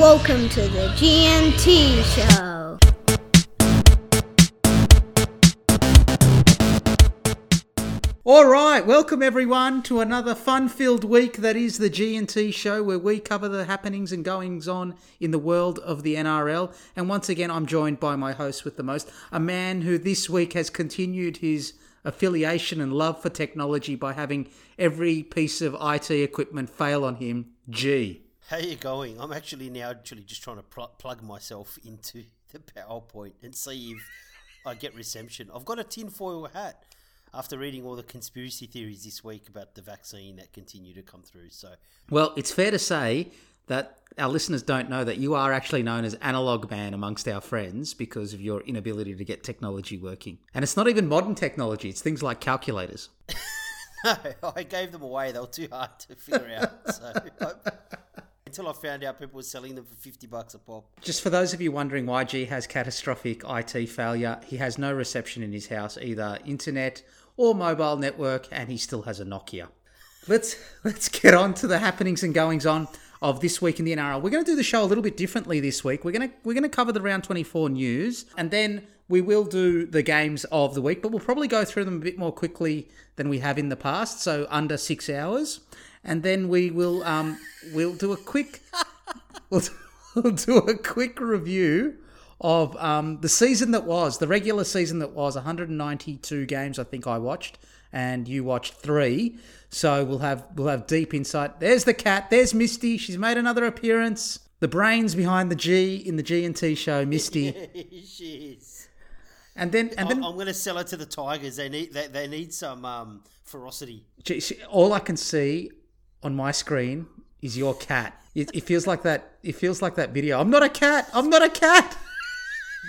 Welcome to the G&T Show. All right, welcome everyone to another fun-filled week that is the G&T show where we cover the happenings and goings on in the world of the NRL. And once again, I'm joined by my host with the most, a man who this week has continued his affiliation and love for technology by having every piece of IT equipment fail on him. G. How are you going? I'm actually now actually just trying to pl- plug myself into the PowerPoint and see if I get reception. I've got a tinfoil hat after reading all the conspiracy theories this week about the vaccine that continue to come through. So, Well, it's fair to say that our listeners don't know that you are actually known as analog man amongst our friends because of your inability to get technology working. And it's not even modern technology, it's things like calculators. no, I gave them away. They were too hard to figure out. So, until I found out people were selling them for 50 bucks a pop. Just for those of you wondering why G has catastrophic IT failure, he has no reception in his house, either internet or mobile network, and he still has a Nokia. Let's let's get on to the happenings and goings on of this week in the NRL. We're going to do the show a little bit differently this week. We're going to we're going to cover the round 24 news, and then we will do the games of the week, but we'll probably go through them a bit more quickly than we have in the past, so under six hours, and then we will um we'll do a quick we'll, we'll do a quick review of um, the season that was, the regular season that was, 192 games I think I watched, and you watched three. So we'll have we'll have deep insight. There's the cat. There's Misty. She's made another appearance. The brains behind the G in the G and T show, Misty. Jeez. And then and I'm, then I'm going to sell her to the Tigers. They need they, they need some um, ferocity. All I can see on my screen is your cat. It, it feels like that. It feels like that video. I'm not a cat. I'm not a cat.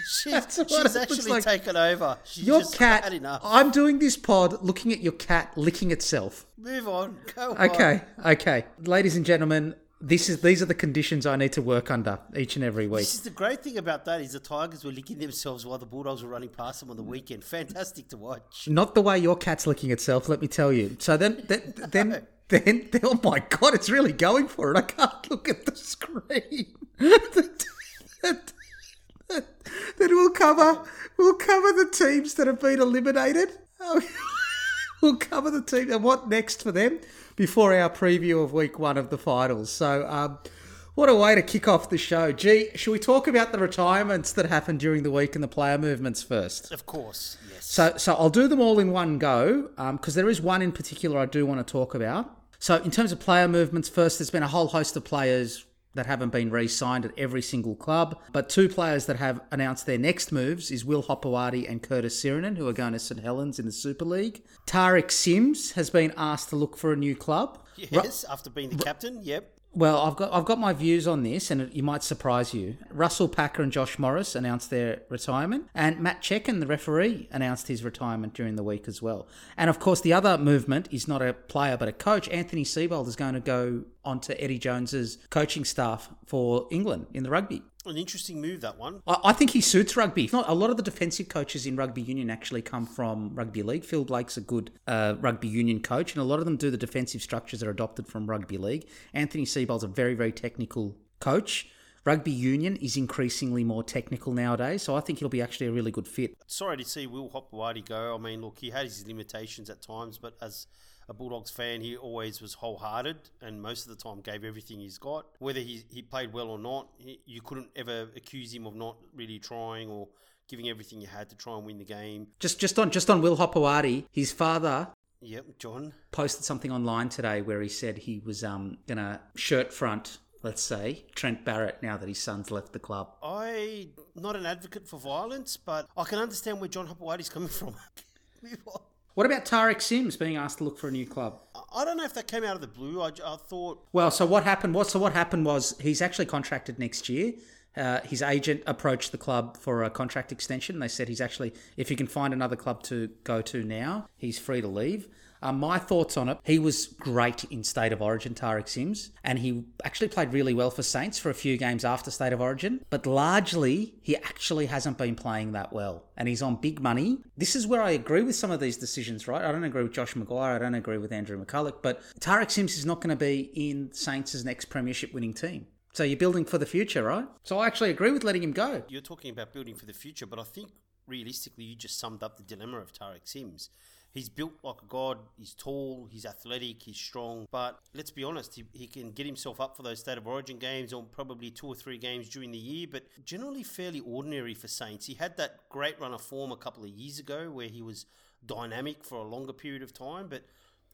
She's, That's what it she's actually like. taken over. She's Your cat. enough. I'm doing this pod looking at your cat licking itself. Move on. Go on. Okay, okay, ladies and gentlemen, this is these are the conditions I need to work under each and every week. This is the great thing about that is the Tigers were licking themselves while the Bulldogs were running past them on the weekend. Fantastic to watch. Not the way your cat's licking itself, let me tell you. So then, then, then, then, then oh my god, it's really going for it. I can't look at the screen. then we'll cover, we'll cover the teams that have been eliminated. we'll cover the team and what next for them before our preview of week one of the finals. So, um, what a way to kick off the show. Gee, should we talk about the retirements that happened during the week and the player movements first? Of course, yes. So, so I'll do them all in one go because there is one in particular I do want to talk about. So, in terms of player movements, first, there's been a whole host of players that haven't been re-signed at every single club, but two players that have announced their next moves is Will Hopoate and Curtis Sironen, who are going to St Helens in the Super League. Tariq Sims has been asked to look for a new club. yes, after being the captain, yep. Well, I've got I've got my views on this, and it, you might surprise you. Russell Packer and Josh Morris announced their retirement, and Matt Cecchin, the referee, announced his retirement during the week as well. And of course, the other movement is not a player but a coach. Anthony Seibold is going to go onto Eddie Jones's coaching staff for England in the rugby. An interesting move, that one. I I think he suits rugby. Not a lot of the defensive coaches in rugby union actually come from rugby league. Phil Blake's a good uh, rugby union coach, and a lot of them do the defensive structures that are adopted from rugby league. Anthony Seibold's a very, very technical coach. Rugby union is increasingly more technical nowadays, so I think he'll be actually a really good fit. Sorry to see Will Hopoate go. I mean, look, he had his limitations at times, but as a Bulldogs fan, he always was wholehearted and most of the time gave everything he's got. Whether he, he played well or not, he, you couldn't ever accuse him of not really trying or giving everything you had to try and win the game. Just, just on, just on Will Hopoate, his father Yep, John. posted something online today where he said he was um, gonna shirt front, let's say, Trent Barrett now that his son's left the club. I not an advocate for violence, but I can understand where John Hopoate's coming from. What about Tariq Sims being asked to look for a new club? I don't know if that came out of the blue. I, I thought Well, so what happened was so what happened was he's actually contracted next year. Uh, his agent approached the club for a contract extension. They said he's actually, if he can find another club to go to now, he's free to leave. Um, my thoughts on it, he was great in State of Origin, Tariq Sims, and he actually played really well for Saints for a few games after State of Origin, but largely he actually hasn't been playing that well, and he's on big money. This is where I agree with some of these decisions, right? I don't agree with Josh McGuire, I don't agree with Andrew McCullough, but Tariq Sims is not going to be in Saints' next premiership winning team. So you're building for the future, right? So I actually agree with letting him go. You're talking about building for the future, but I think realistically, you just summed up the dilemma of Tariq Sims. He's built like a god. He's tall. He's athletic. He's strong. But let's be honest, he, he can get himself up for those state of origin games or probably two or three games during the year. But generally, fairly ordinary for Saints. He had that great run of form a couple of years ago where he was dynamic for a longer period of time. But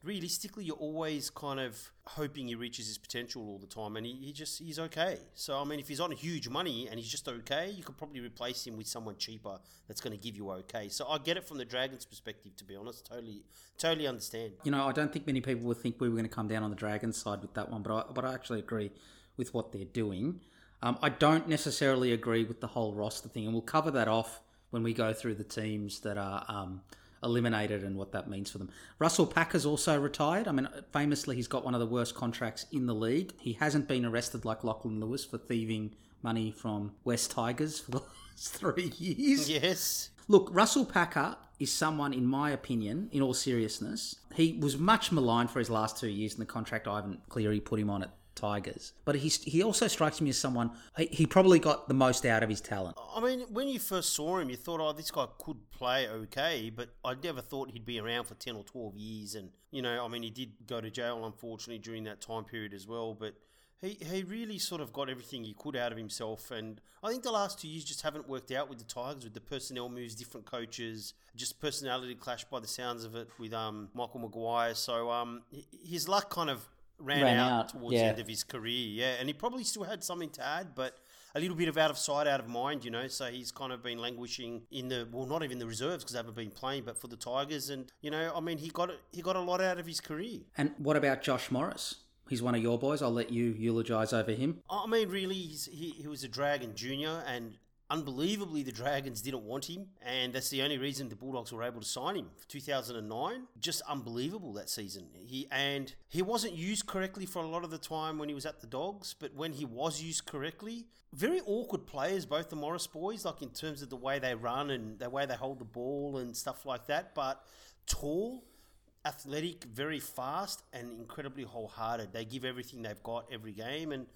realistically, you're always kind of hoping he reaches his potential all the time, and he, he just he's okay. So I mean, if he's on huge money and he's just okay, you could probably replace him with someone cheaper that's going to give you okay. So I get it from the Dragons' perspective, to be honest. Totally, totally understand. You know, I don't think many people would think we were going to come down on the Dragons side with that one, but I, but I actually agree with what they're doing. Um, I don't necessarily agree with the whole roster thing, and we'll cover that off when we go through the teams that are. Um, eliminated and what that means for them. Russell Packer's also retired. I mean, famously, he's got one of the worst contracts in the league. He hasn't been arrested like Lachlan Lewis for thieving money from West Tigers for the last three years. Yes. Look, Russell Packer is someone, in my opinion, in all seriousness, he was much maligned for his last two years in the contract Ivan Cleary put him on at Tigers. But he's, he also strikes me as someone, he, he probably got the most out of his talent. I mean, when you first saw him, you thought, oh, this guy could play okay, but I never thought he'd be around for 10 or 12 years. And, you know, I mean, he did go to jail, unfortunately, during that time period as well. But he, he really sort of got everything he could out of himself. And I think the last two years just haven't worked out with the Tigers, with the personnel moves, different coaches, just personality clash by the sounds of it with um, Michael Maguire. So um, his luck kind of ran, Ran out, out, towards yeah. the end of his career. Yeah, and he probably still had something to add, but a little bit of out of sight, out of mind, you know. So he's kind of been languishing in the well, not even the reserves because they haven't been playing, but for the Tigers, and you know, I mean, he got he got a lot out of his career. And what about Josh Morris? He's one of your boys. I'll let you eulogise over him. I mean, really, he's, he he was a Dragon junior, and unbelievably, the Dragons didn't want him, and that's the only reason the Bulldogs were able to sign him 2009. Just unbelievable that season. He and he wasn't used correctly for a lot of the time when he was at the Dogs, but when he was used correctly, very awkward players, both the Morris boys, like in terms of the way they run and the way they hold the ball and stuff like that, but tall. Athletic, very fast, and incredibly wholehearted. They give everything they've got every game, and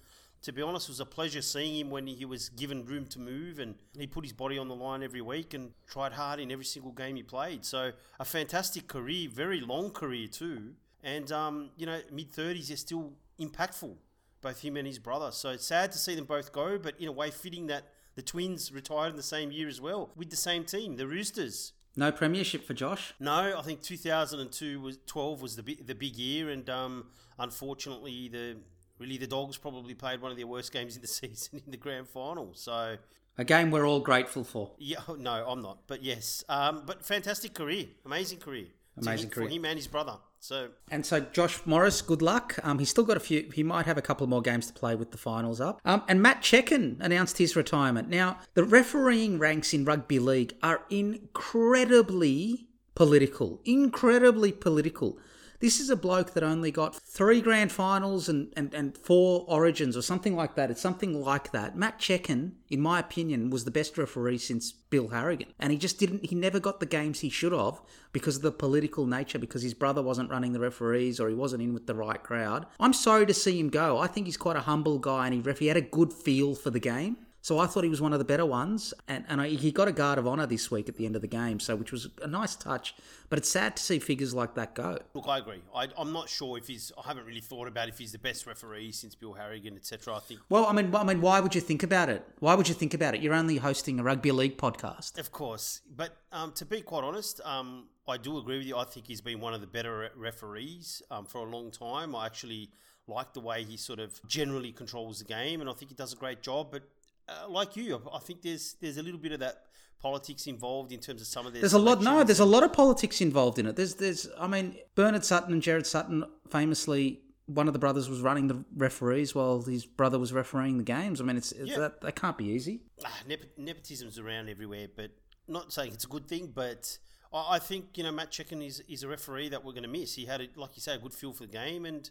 to be honest, it was a pleasure seeing him when he was given room to move and he put his body on the line every week and tried hard in every single game he played. So a fantastic career, very long career too. And um, you know, mid thirties, they're still impactful, both him and his brother. So it's sad to see them both go, but in a way, fitting that the twins retired in the same year as well with the same team, the Roosters. No premiership for Josh. No, I think 2002 was 12 was the big, the big year, and um, unfortunately, the really the Dogs probably played one of their worst games in the season in the grand final. So A game we're all grateful for. yeah, no, I'm not, but yes, um, but fantastic career, amazing career, Amazing career. for him and his brother. So And so Josh Morris, good luck. Um, he's still got a few. He might have a couple more games to play with the finals up. Um, and Matt Cecchin announced his retirement. Now the refereeing ranks in rugby league are incredibly political. Incredibly political. This is a bloke that only got three grand finals and, and, and four origins or something like that. It's something like that. Matt Cecchin, in my opinion, was the best referee since Bill Harrigan. And he just didn't, he never got the games he should have because of the political nature, because his brother wasn't running the referees or he wasn't in with the right crowd. I'm sorry to see him go. I think he's quite a humble guy and he, he had a good feel for the game. So I thought he was one of the better ones, and, and I, he got a guard of honour this week at the end of the game, so which was a nice touch. But it's sad to see figures like that go. look, I agree. I, I'm not sure if he's. I haven't really thought about if he's the best referee since Bill Harrigan, etc. I think Well, I mean, I mean, why would you think about it? Why would you think about it? You're only hosting a rugby league podcast. Of course, but um, to be quite honest, um, I do agree with you. I think he's been one of the better re- referees um, for a long time. I actually like the way he sort of generally controls the game, and I think he does a great job. But uh, like you, I think there's there's a little bit of that politics involved in terms of some of their. There's a lot. No, there's a lot of politics involved in it. There's, there's. I mean, Bernard Sutton and Gerard Sutton famously. One of the brothers was running the referees while his brother was refereeing the games. I mean, it's, it's Yeah. that that can't be easy. Ah, nep- nepotism's around everywhere, but not saying it's a good thing. But I, I think you know Matt Cecchin is is a referee that we're going to miss. He had, a, like you say, a good feel for the game, and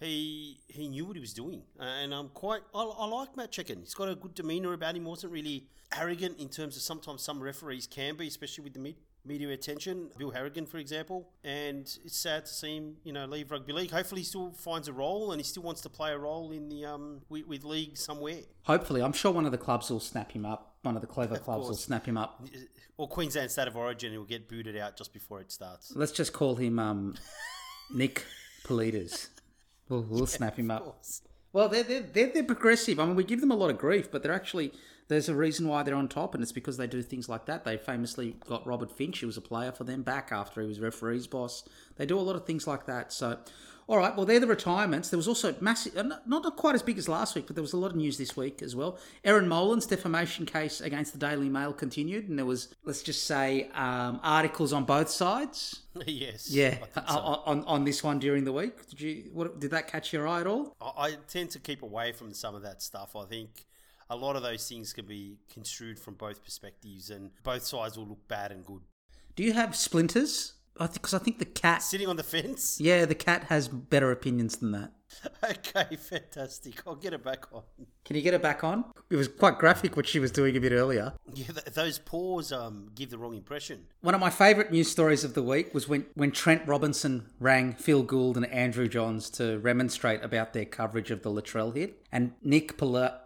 he he knew what he was doing. Uh, and I'm quite I, I like Matt Cecchin. He's got a good demeanour about him. wasn't really arrogant in terms of sometimes some referees can be, especially with the mid media attention. Bill Harrigan, for example, and it's sad to see him, you know, leave rugby league. Hopefully, he still finds a role and he still wants to play a role in the um with, with league somewhere. Hopefully, I'm sure one of the clubs will snap him up. One of the clever clubs will snap him up. Or Queensland State of Origin, he'll get booted out just before it starts. Let's just call him um, Nick Politis. We'll, we'll snap him up. course. Well, they're, they're, they're, they're progressive. I mean, we give them a lot of grief, but they're actually, there's a reason why they're on top, and it's because they do things like that. They famously got Robert Finch, who was a player for them, back after he was referee's boss. They do a lot of things like that. So, all right, well, they're the retirements. There was also massive, uh, not, not quite as big as last week, but there was a lot of news this week as well. Erin Molan's defamation case against the Daily Mail continued, and there was, let's just say, um, articles on both sides. yes. Yeah, so. on, on, this one during the week. Did you? What, did that catch your eye at all? I, I tend to keep away from some of that stuff. I think a lot of those things can be construed from both perspectives, and both sides will look bad and good. Do you have splinters? I because I think the cat. Sitting on the fence? Yeah, the cat has better opinions than that. Okay, fantastic. I'll get it back on. Can you get it back on? It was quite graphic what she was doing a bit earlier. Yeah, th- those paws um, give the wrong impression. One of my favourite news stories of the week was when, when Trent Robinson rang Phil Gould and Andrew Johns to remonstrate about their coverage of the Latrell hit. And Nick Pal-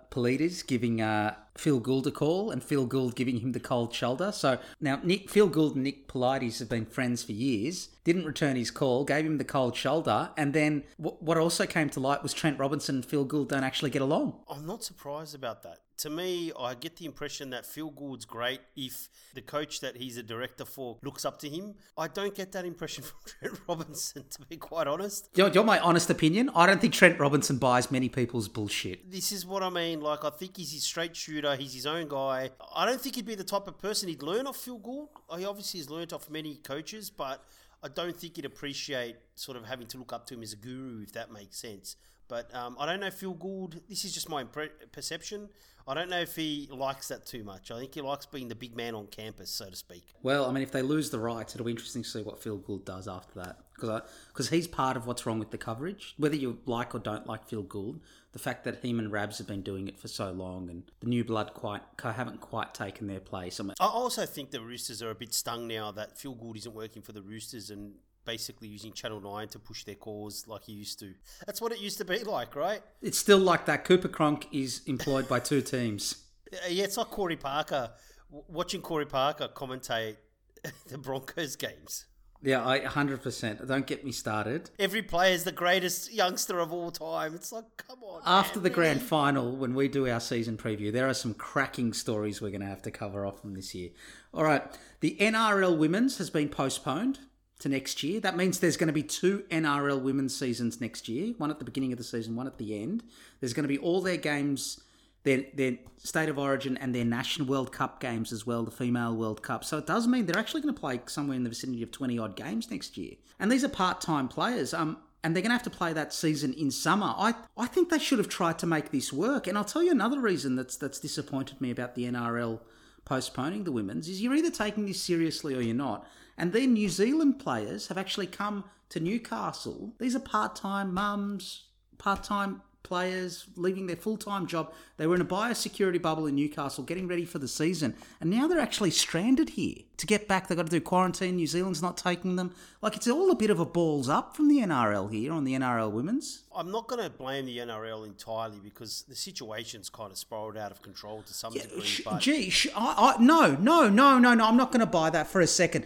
giving uh, Phil Gould a call and Phil Gould giving him the cold shoulder. So now Nick Phil Gould and Nick Politis have been friends for years. Didn't return his call, gave him the cold shoulder, and then w- what also came to light was Trent Robinson and Phil Gould don't actually get along. I'm not surprised about that. To me, I get the impression that Phil Gould's great if the coach that he's a director for looks up to him. I don't get that impression from Trent Robinson, to be quite honest. You're, you want my honest opinion? I don't think Trent Robinson buys many people's bullshit. This is what I mean. Like, I think he's his straight shooter. He's his own guy. I don't think he'd be the type of person he'd learn off Phil Gould. He obviously has learned off many coaches, but I don't think he'd appreciate sort of having to look up to him as a guru, if that makes sense. But um, I don't know Phil Gould. This is just my impre- perception. I don't know if he likes that too much. I think he likes being the big man on campus, so to speak. Well, I mean, if they lose the rights, it'll be interesting to see what Phil Gould does after that. Because because he's part of what's wrong with the coverage. Whether you like or don't like Phil Gould, the fact that him and Rabs have been doing it for so long and the new blood quite haven't quite taken their place. I mean, I also think the Roosters are a bit stung now that Phil Gould isn't working for the Roosters and basically using Channel 9 to push their cause like he used to. That's what it used to be like, right? it's still like that. Cooper Cronk is employed by two teams. Uh, Yeah, it's like Corey Parker. Watching Corey Parker commentate the Broncos games. Yeah, I 100%. Don't get me started. Every player is the greatest youngster of all time. It's like, come on. After man, the grand final, when we do our season preview, there are some cracking stories we're going to have to cover off from this year. All right, the NRL Women's has been postponed to next year. That means there's going to be two NRL Women's seasons next year one at the beginning of the season, one at the end. There's going to be all their games. Their, their state of origin and their national World Cup games as well, the female World Cup. So it does mean they're actually going to play somewhere in the vicinity of 20 odd games next year. And these are part time players. Um, and they're going to have to play that season in summer. I, I think they should have tried to make this work. And I'll tell you another reason that's that's disappointed me about the NRL postponing the women's is you're either taking this seriously or you're not. And then New Zealand players have actually come to Newcastle. These are part-time mums, part-time players leaving their full-time job. They were in a biosecurity bubble in Newcastle getting ready for the season. And now they're actually stranded here. To get back, they've got to do quarantine. New Zealand's not taking them. Like, it's all a bit of a balls up from the NRL here on the NRL women's. I'm not going to blame the NRL entirely because the situation's kind of spiraled out of control to some degree. Sh- But Gee, sh- I, I, no, no, no, no, no. I'm not going to buy that for a second.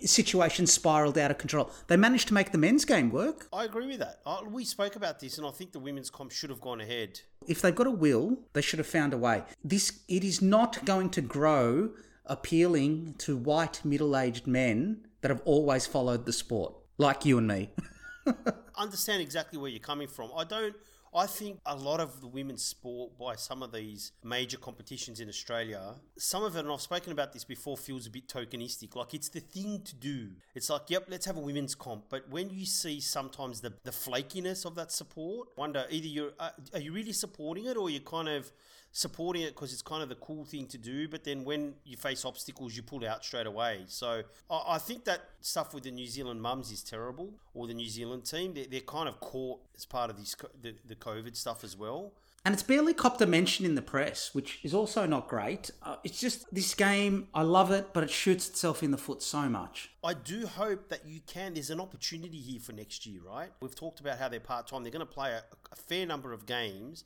Situation spiraled out of control. They managed to make the men's game work. I agree with that. I, we spoke about this, and I think the women's comp should have gone ahead. If they've got a will, they should have found a way. This it is not going to grow appealing to white middle-aged men that have always followed the sport, like you and me. understand exactly where you're coming from. I don't. I think a lot of the women's sport by some of these major competitions in Australia, some of it, and I've spoken about this before, feels a bit tokenistic. Like it's the thing to do. It's like, yep, let's have a women's comp. But when you see sometimes the, the flakiness of that support, wonder either you're uh, are you really supporting it or you're kind of supporting it because it's kind of the cool thing to do. But then when you face obstacles, you pull out straight away. So I, I think that stuff with the New Zealand mums is terrible, or the New Zealand team. They're, they're kind of caught as part of this the, the COVID stuff as well. And it's barely copped a mention in the press, which is also not great. Uh, it's just this game, I love it, but it shoots itself in the foot so much. I do hope that you can. There's an opportunity here for next year, right? We've talked about how they're part time. They're going to play a, a fair number of games.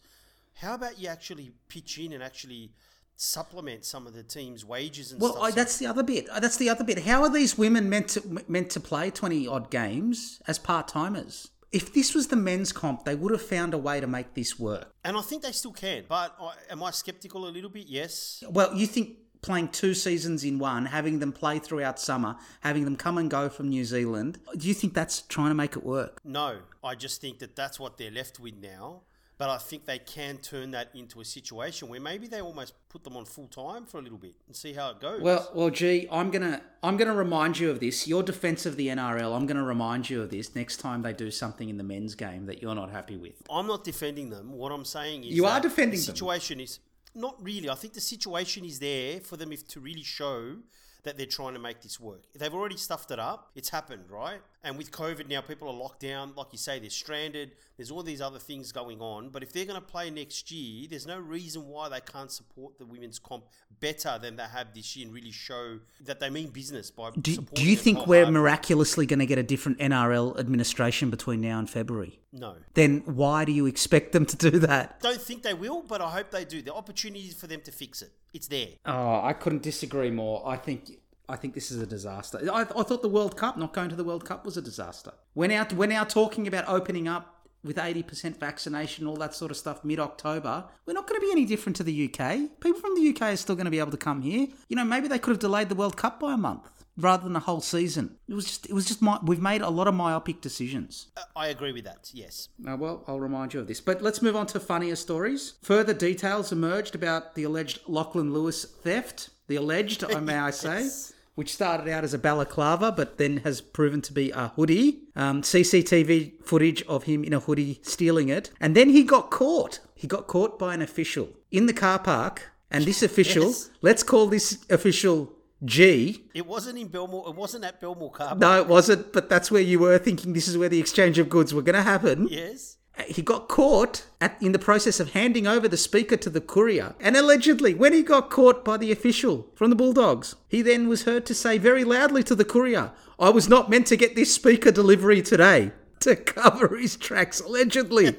How about you actually pitch in and actually supplement some of the team's wages and Well, stuff? So- that's the other bit. Uh, That's the other bit. How are these women meant to meant to play twenty odd games as part timers? If this was the men's comp, they would have found a way to make this work. and I think they still can. But I, am I skeptical a little bit? Yes. Well, you think playing two seasons in one, having them play throughout summer, having them come and go from New Zealand, do you think that's trying to make it work? No, I just think that that's what they're left with now. But I think they can turn that into a situation where maybe they almost put them on full time for a little bit and see how it goes. Well, well, gee, I'm gonna I'm gonna remind you of this. Your defence of the NRL, I'm gonna remind you of this next time they do something in the men's game that you're not happy with. I'm not defending them. What I'm saying is You are defending the them. situation is not really. I think the situation is there for them if to really show that they're trying to make this work. They've already stuffed it up. It's happened, right? And with COVID now, people are locked down. Like you say, they're stranded. There's all these other things going on. But if they're going to play next year, there's no reason why they can't support the women's comp better than they have this year and really show that they mean business by Do, supporting do you think we're hard- miraculously going to get a different NRL administration between now and February? No. Then why do you expect them to do that? Don't think they will, but I hope they do. The opportunity for them to fix it. It's there. Oh, I couldn't disagree more. I think I think this is a disaster. I, I thought the World Cup, not going to the World Cup, was a disaster. We're now we're now talking about opening up with eighty percent vaccination, all that sort of stuff, mid October. We're not going to be any different to the UK. People from the UK are still going to be able to come here. You know, maybe they could have delayed the World Cup by a month rather than a whole season. It was just it was just my, we've made a lot of myopic decisions. Uh, I agree with that. Yes. Uh, well, I'll remind you of this. But let's move on to funnier stories. Further details emerged about the alleged Lachlan Lewis theft. The alleged, may I say, Yes. Which started out as a balaclava but then has proven to be a hoodie. Um, CCTV footage of him in a hoodie stealing it. And then he got caught. He got caught by an official in the car park. And this official, Yes. let's call this official G, It wasn't in Belmore. It wasn't at Belmore Car. Park. no, it wasn't, but that's where you were thinking this is where the exchange of goods were going to happen. Yes. He got caught at, in the process of handing over the speaker to the courier. And allegedly, when he got caught by the official from the Bulldogs, he then was heard to say very loudly to the courier, I was not meant to get this speaker delivery today to cover his tracks, allegedly.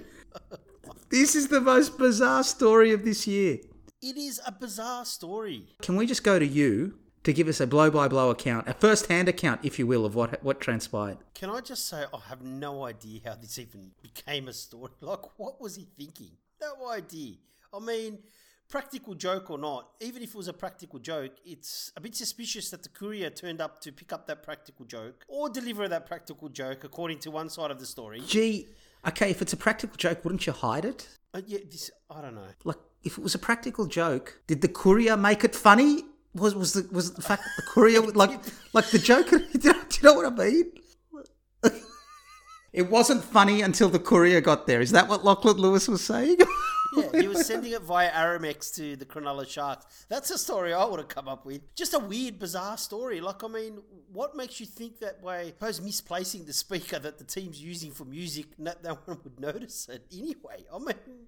this is the most bizarre story of this year. It is a bizarre story. Can we just go to you to give us a blow by blow account, a first hand account, if you will, of what, what transpired? Can I just say I have no idea how this even became a story. Like, what was he thinking? No idea. I mean, practical joke or not, even if it was a practical joke, it's a bit suspicious that the courier turned up to pick up that practical joke or deliver that practical joke, according to one side of the story. Gee, okay, if it's a practical joke, wouldn't you hide it? Uh, yeah, this I don't know. like if it was a practical joke, did the courier make it funny? Was was the was the fact that the courier like like the joke? Do you know, do you know what I mean? it wasn't funny until the courier got there. Is that what Lachlan Lewis was saying? Yeah, he was sending it via Aramex to the Cronulla Sharks. That's a story I would have come up with. Just a weird, bizarre story. Like, I mean, what makes you think that way? I suppose misplacing the speaker that the team's using for music, no, no one would notice it anyway. I mean,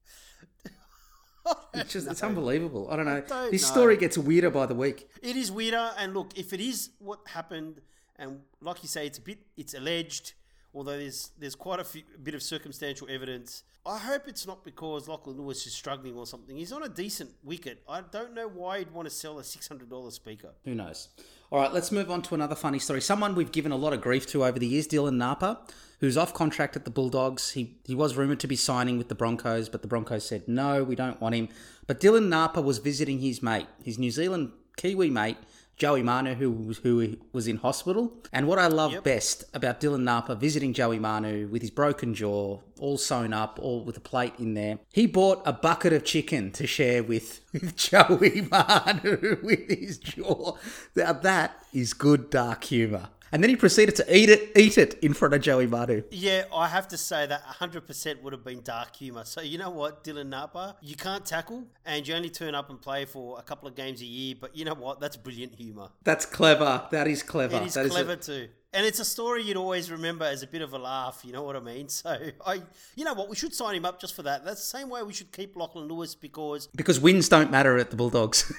it's just it's unbelievable. I don't know. don't this know. story gets weirder by the week. it is weirder. And look, if it is what happened, and like you say, it's a bit, it's alleged. Although there's there's quite a, few, a bit of circumstantial evidence. I hope it's not because Lachlan Lewis is struggling or something. He's on a decent wicket. I don't know why he'd want to sell a six hundred dollar speaker. Who knows? All right, let's move on to another funny story. Someone we've given a lot of grief to over the years, Dylan Napa, who's off contract at the Bulldogs. He he was rumored to be signing with the Broncos, but the Broncos said no, we don't want him. But Dylan Napa was visiting his mate, his New Zealand Kiwi mate, Joey Manu, who was, who was in hospital. And what I love best about Dylan Napa visiting Joey Manu with his broken jaw, all sewn up, all with a plate in there, he bought a bucket of chicken to share with, with Joey Manu with his jaw. Now that is good dark humour. And then he proceeded to eat it, eat it in front of Joey Manu. Yeah, I have to say that 100% would have been dark humour. So, you know what, Dylan Napa? You can't tackle and you only turn up and play for a couple of games a year, but you know what? That's brilliant humour. That's clever. That is clever. It is That clever a- too. And it's a story you'd always remember as a bit of a laugh, you know what I mean? So, I, you know what, we should sign him up just for that. That's the same way we should keep Lachlan Lewis because because wins don't matter at the Bulldogs.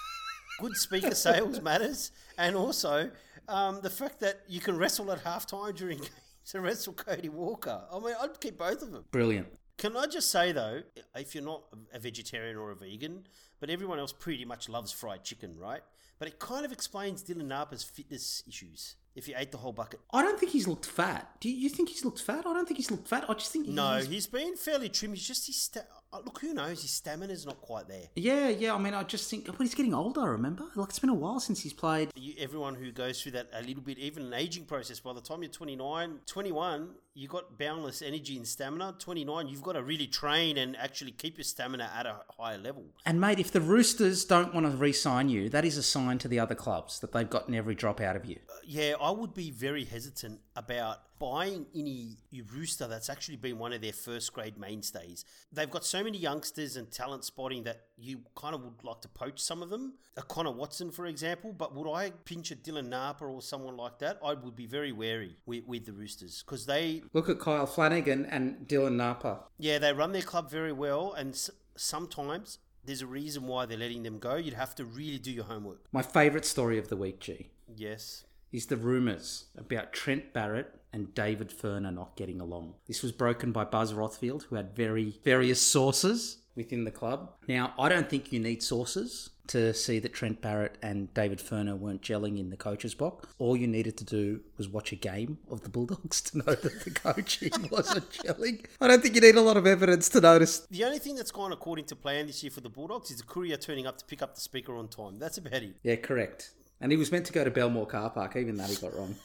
good speaker sales matters, and also um, the fact that you can wrestle at halftime during games to wrestle Cody Walker. I mean, I'd keep both of them. Brilliant. Can I just say though, if you're not a vegetarian or a vegan, but everyone else pretty much loves fried chicken, right? But it kind of explains Dylan Napa's fitness issues. If you ate the whole bucket, I don't think he's looked fat. Do you, think he's looked fat? I don't think he's looked fat. I just think no, he's, he's been fairly trim. He's just his sta- Oh, look. Who knows? His stamina's not quite there. Yeah, yeah. I mean, I just think, but he's getting older. Remember, like it's been a while since he's played. You, everyone who goes through that a little bit, even an aging process, by the time you're 29, 21, you got boundless energy and stamina. 29, you've got to really train and actually keep your stamina at a higher level. And mate, if the Roosters don't want to re-sign you, that is a sign to the other clubs that they've gotten every drop out of you. Uh, yeah, I would be very hesitant about buying any rooster that's actually been one of their first grade mainstays. They've got so many youngsters and talent spotting that you kind of would like to poach some of them. A Connor Watson, for example, but would I pinch a Dylan Napa or someone like that? I would be very wary with, with the Roosters because they, Look at Kyle Flanagan and Dylan Napa. yeah, they run their club very well, and s- sometimes there's a reason why they're letting them go. You'd have to really do your homework. My favourite story of the week, G, Yes. Is the rumours about Trent Barrett and David Furner not getting along. This was broken by Buzz Rothfield, who had very various sources within the club. Now, I don't think you need sources to see that Trent Barrett and David Furner weren't gelling in the coach's box. All you needed to do was watch a game of the Bulldogs to know that the coaching wasn't gelling. I don't think you need a lot of evidence to notice. The only thing that's gone according to plan this year for the Bulldogs is the courier turning up to pick up the speaker on time. That's about it. Yeah, correct. And he was meant to go to Belmore Car Park, even that he got wrong.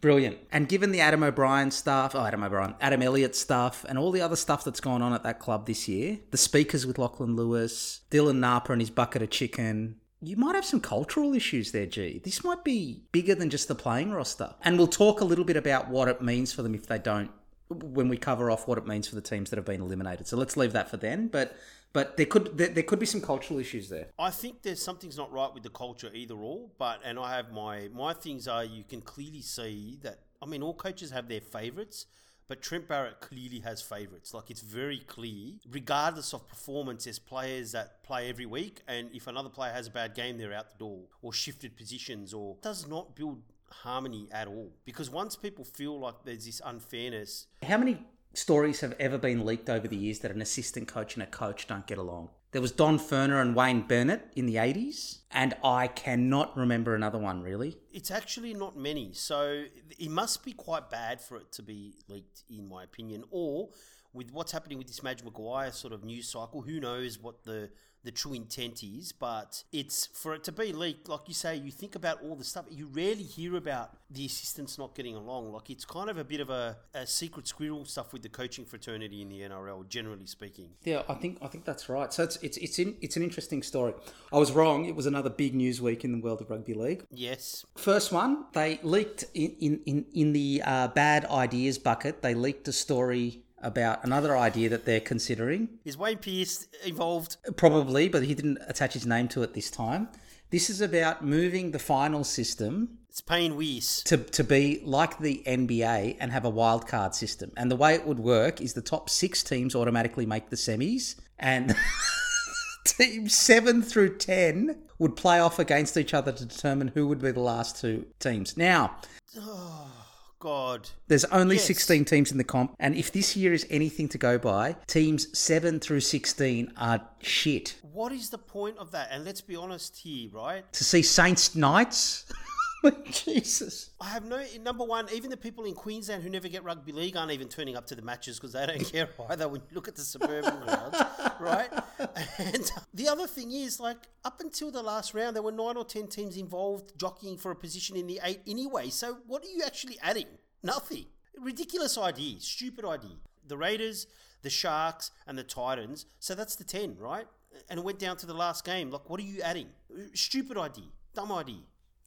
Brilliant. And given the Adam O'Brien stuff, oh, Adam O'Brien, Adam Elliott stuff, and all the other stuff that's gone on at that club this year, the speakers with Lachlan Lewis, Dylan Napa and his bucket of chicken, you might have some cultural issues there, G. This might be bigger than just the playing roster. And we'll talk a little bit about what it means for them if they don't, when we cover off what it means for the teams that have been eliminated. So let's leave that for then. But but there could there, there could be some cultural issues there. I think there's something's not right with the culture either All, but and I have my my things are you can clearly see that I mean all coaches have their favourites, but Trent Barrett clearly has favourites. Like it's very clear, regardless of performance, there's players that play every week, and if another player has a bad game, they're out the door or shifted positions or does not build harmony at all. Because once people feel like there's this unfairness, How many stories have ever been leaked over the years that an assistant coach and a coach don't get along? There was Don Furner and Wayne Bennett in the 80s, and I cannot remember another one, really. It's actually not many, so it must be quite bad for it to be leaked, in my opinion. Or with what's happening with this Madge Maguire sort of news cycle, who knows what the the true intent is? But it's for it to be leaked, like you say. You think about all the stuff you rarely hear about the assistants not getting along. Like it's kind of a bit of a, a secret squirrel stuff with the coaching fraternity in the NRL, generally speaking. Yeah, I think I think that's right. So it's it's it's in, it's an interesting story. I was wrong. It was another big news week in the world of rugby league. Yes, First one, they leaked in in in, in the uh, bad ideas bucket. They leaked a story about another idea that they're considering. is Wayne Pearce involved? Probably, but he didn't attach his name to it this time. This is about moving the final system It's Payne Weiss. to, to be like the NBA and have a wild card system. And the way it would work is the top six teams automatically make the semis, and teams seven through ten would play off against each other to determine who would be the last two teams. Now, oh. God. there's only Yes. 16 teams in the comp, and if this year is anything to go by, teams 7 through 16 are shit. What is the point of that? And let's be honest here, right? To see Saints Knights? Jesus. I have no number one. Even the people in Queensland who never get rugby league aren't even turning up to the matches because they don't care either. When you look at the suburban grounds, right? And the other thing is, like, up until the last round, there were nine or ten teams involved jockeying for a position in the eight anyway. So what are you actually adding? Nothing. Ridiculous idea. Stupid idea. The Raiders, the Sharks, and the Titans. So that's the ten, right? And it went down to the last game. Like, what are you adding? Stupid idea. Dumb idea.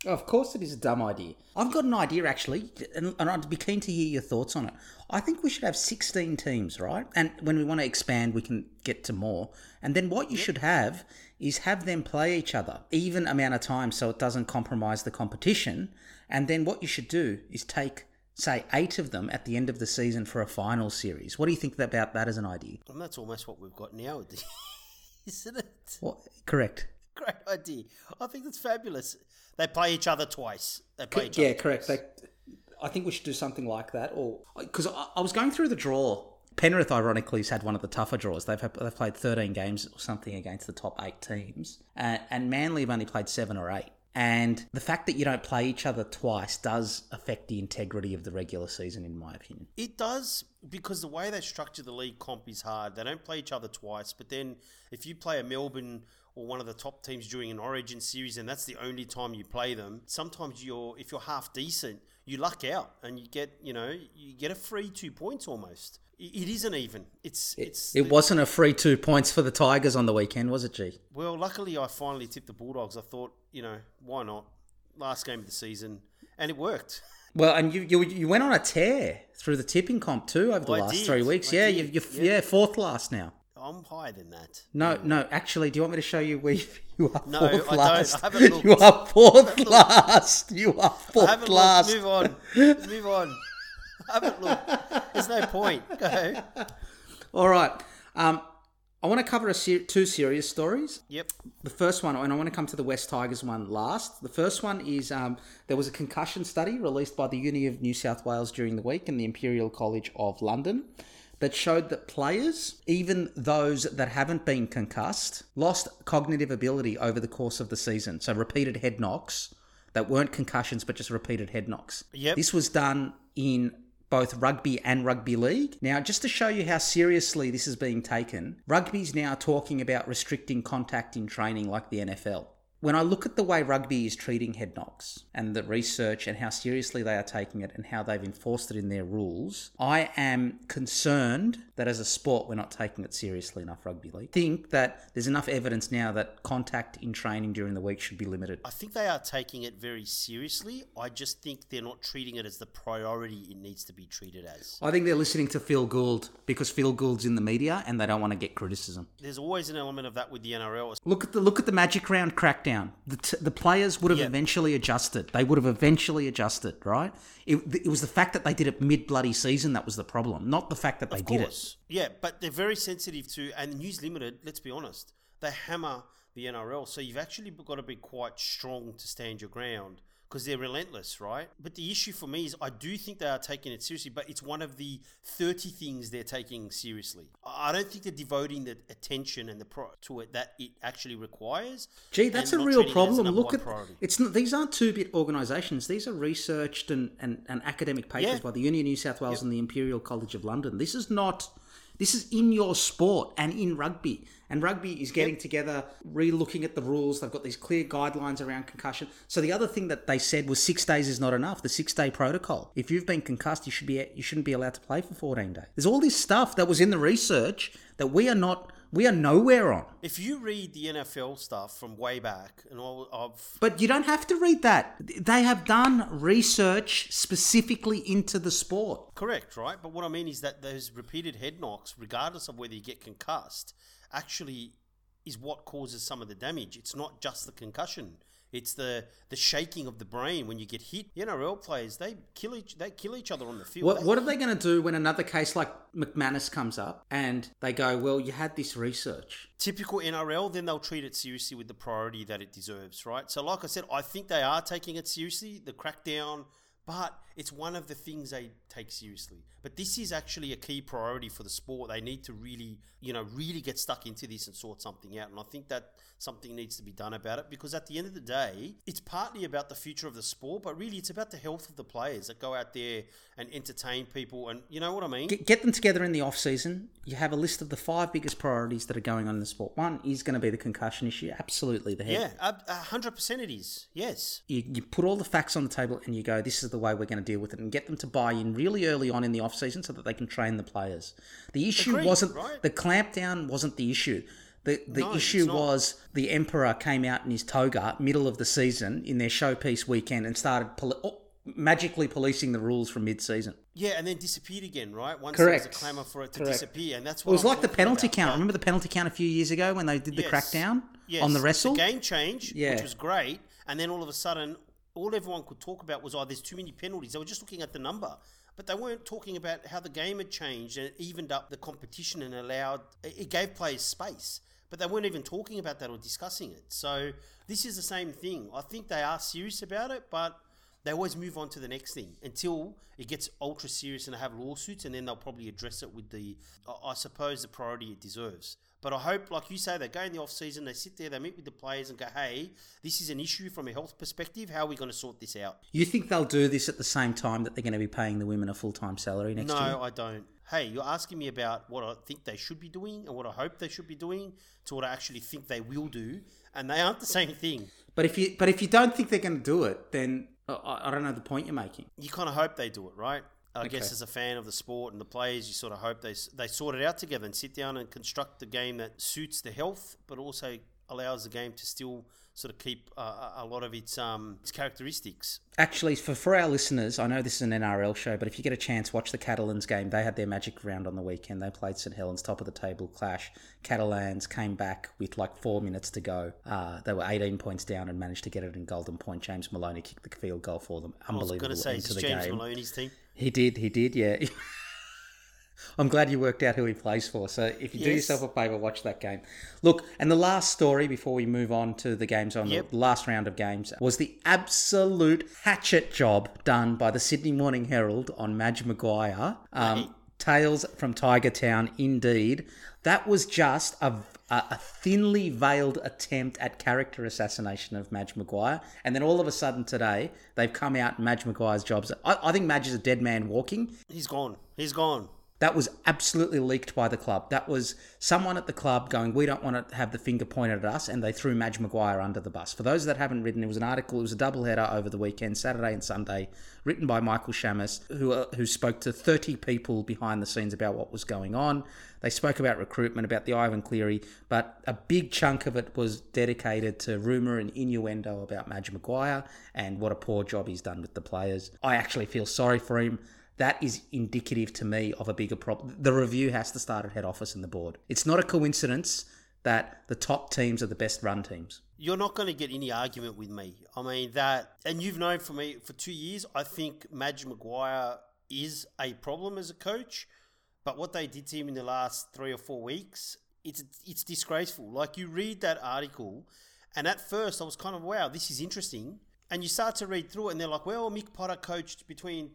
Of course, it is a dumb idea. I've got an idea actually, and, and I'd be keen to hear your thoughts on it. I think we should have 16 teams, right? And when we want to expand, we can get to more. And then what you should have is have them play each other even amount of time so it doesn't compromise the competition. And then what you should do is take, say, eight of them at the end of the season for a final series. What do you think about that as an idea? And that's almost what we've got now, isn't it? What, correct. Great idea. I think that's fabulous. They play each other twice. They play each yeah, other correct. They, I think we should do something like that, or because I, I was going through the draw. Penrith, ironically, has had one of the tougher draws. They've had, they've played 13 games or something against the top eight teams, uh, and Manly have only played seven or eight. And the fact that you don't play each other twice does affect the integrity of the regular season, in my opinion. It does because the way they structure the league comp is hard. They don't play each other twice, but then if you play a Melbourne or one of the top teams during an Origin series, and that's the only time you play them, sometimes you're if you're half decent, you luck out and you get you know you get a free two points almost. It isn't even. It's it's It wasn't a free two points for the Tigers on the weekend, was it, G? well. Luckily, I finally tipped the Bulldogs. I thought you know why not last game of the season, and it worked. Well, and you, you you went on a tear through the tipping comp too over the I last did. three weeks. I yeah, you, you're Yeah. yeah fourth last now. I'm higher than that. No, no. Actually, do you want me to show you where you, are No, fourth I don't. I haven't looked. You are fourth last. You are fourth last. Move on. Move on. I haven't looked. There's no point. Go. All right. Um, I want to cover a ser- two serious stories. Yep. The first one, and I want to come to the West Tigers one last. The first one is um, there was a concussion study released by the Uni of New South Wales during the week and the Imperial College of London that showed that players, even those that haven't been concussed, lost cognitive ability over the course of the season. So repeated head knocks that weren't concussions but just repeated head knocks. Yep. This was done in both rugby and rugby league. Now, just to show you how seriously this is being taken, rugby's now talking about restricting contact in training like the NFL. When I look at the way rugby is treating head knocks and the research and how seriously they are taking it and how they've enforced it in their rules, I am concerned that as a sport we're not taking it seriously enough, rugby league. think that there's enough evidence now that contact in training during the week should be limited. I think they are taking it very seriously. I just think they're not treating it as the priority it needs to be treated as. I think they're listening to Phil Gould because Phil Gould's in the media and they don't want to get criticism. There's always an element of that with the NRL. Look at the look at the Magic Round crackdown. The, t- the players would have Yeah. eventually adjusted. They would have eventually adjusted, right? It, it was the fact that they did it mid bloody season that was the problem, not the fact that they did it. Yeah, but they're very sensitive to, and News Limited, let's be honest, they hammer the NRL. So you've actually got to be quite strong to stand your ground because they're relentless, right? But the issue for me is I do think they are taking it seriously, but it's one of the 30 things they're taking seriously. I don't think they're devoting the attention and the pro- to it that it actually requires. Gee, that's a real treating it as a problem. Look at priority. it's not, these aren't two bit organisations. These are researched and, and, and academic papers Yeah. by the Union of New South Wales and the Imperial College of London. This is not. This is in your sport and in rugby. And rugby is getting together, re-looking at the rules. They've got these clear guidelines around concussion. So the other thing that they said was six days is not enough. The six-day protocol. If you've been concussed, you should be you shouldn't be allowed to play for 14 days. There's all this stuff that was in the research that we are not we are nowhere on. If you read the NFL stuff from way back, and all of But you don't have to read that. They have done research specifically into the sport. Correct, right? But what I mean is that those repeated head knocks, regardless of whether you get concussed, actually is what causes some of the damage. It's not just the concussion. It's the the shaking of the brain when you get hit. The NRL players they kill each they kill each other on the field. What, what are they going to do when another case like McManus comes up and they go, well, you had this research? typical NRL, then they'll treat it seriously with the priority that it deserves, right? So, like I said, I think they are taking it seriously, the crackdown, but it's one of the things they take seriously. But this is actually a key priority for the sport. They need to really, you know, really get stuck into this and sort something out. And I think that something needs to be done about it because at the end of the day, it's partly about the future of the sport, but really it's about the health of the players that go out there and entertain people. And you know what I mean? Get, them together in the off season. You have a list of the five biggest priorities that are going on in the sport. One is going to be the concussion issue. Absolutely, the head. yeah, hundred percent it is. Yes. you, you put all the facts on the table and you go, this is the way we're going to deal with it, and get them to buy in really early on in the off season so that they can train the players. The issue Agreed, wasn't right. the clampdown wasn't the issue. The the No, issue was the Emperor came out in his toga middle of the season in their showpiece weekend and started poli- oh, magically policing the rules from mid-season. Yeah, and then disappeared again, right? Once Correct. there was a clamour for it to Correct. disappear, and that's It was I'm like the penalty about. count. But- Remember the penalty count a few years ago when they did the Yes. crackdown Yes, on the the wrestle? game change, Yeah. which was great, and then all of a sudden, all everyone could talk about was, oh, there's too many penalties. They were just looking at the number, but they weren't talking about how the game had changed and it evened up the competition and allowed it gave players space. But they weren't even talking about that or discussing it. So this is the same thing. I think they are serious about it, but they always move on to the next thing until it gets ultra serious and they have lawsuits, and then they'll probably address it with the, I suppose, the priority it deserves. But I hope, like you say, they go in the off season, they sit there, they meet with the players, and go, "Hey, this is an issue from a health perspective. How are we going to sort this out?" You think they'll do this at the same time that they're going to be paying the women a full-time salary next no, year? No, I don't. Hey, you're asking me about what I think they should be doing and what I hope they should be doing to what I actually think they will do, and they aren't the same thing. But if you but if you don't think they're going to do it, then I, I don't know the point you're making. you kind of hope they do it, right? I Okay. guess as a fan of the sport and the players, you sort of hope they they sort it out together and sit down and construct the game that suits the health, but also allows the game to still sort of keep uh, a- lot of its um its characteristics. Actually, for, for our listeners, I know this is an NRL show, but if you get a chance, watch the Catalans game. They had their magic round on the weekend. They played St Helens, top of the table clash. Catalans came back with like four minutes to go. Uh, they were 18 points down and managed to get it in golden point. James Maloney kicked the field goal for them. I was Unbelievable going to say, end is to this the James game. Maloney's team? He did, he did, yeah. I'm glad you worked out who he plays for. So if you do yourself a favour, watch that game. Look, and the last story before we move on to the games on Yep. the last round of games was the absolute hatchet job done by the Sydney Morning Herald on Madge Maguire. Um, Right. Tales from Tiger Town, indeed. That was just a, a, thinly veiled attempt at character assassination of Madge Maguire. And then all of a sudden today, they've come out Madge Maguire's jobs. I, I think Madge is a dead man walking. He's gone. He's gone. That was absolutely leaked by the club. That was someone at the club going, we don't want to have the finger pointed at us, and they threw Madge Maguire under the bus. For those that haven't written, it was an article, it was a double header over the weekend, Saturday and Sunday, written by Michael Chammas, who, uh, who spoke to 30 people behind the scenes about what was going on. They spoke about recruitment, about the Ivan Cleary, but a big chunk of it was dedicated to rumour and innuendo about Madge Maguire and what a poor job he's done with the players. I actually feel sorry for him that is indicative to me of a bigger problem. The review has to start at head office and the board. It's not a coincidence that the top teams are the best run teams. You're not going to get any argument with me. I mean that, and you've known for me for two years. I think Madge Maguire is a problem as a coach, but what they did to him in the last three or four weeks, it's it's disgraceful. Like you read that article, and at first I was kind of wow, this is interesting. And you start to read through it, and they're like, well, Mick Potter coached between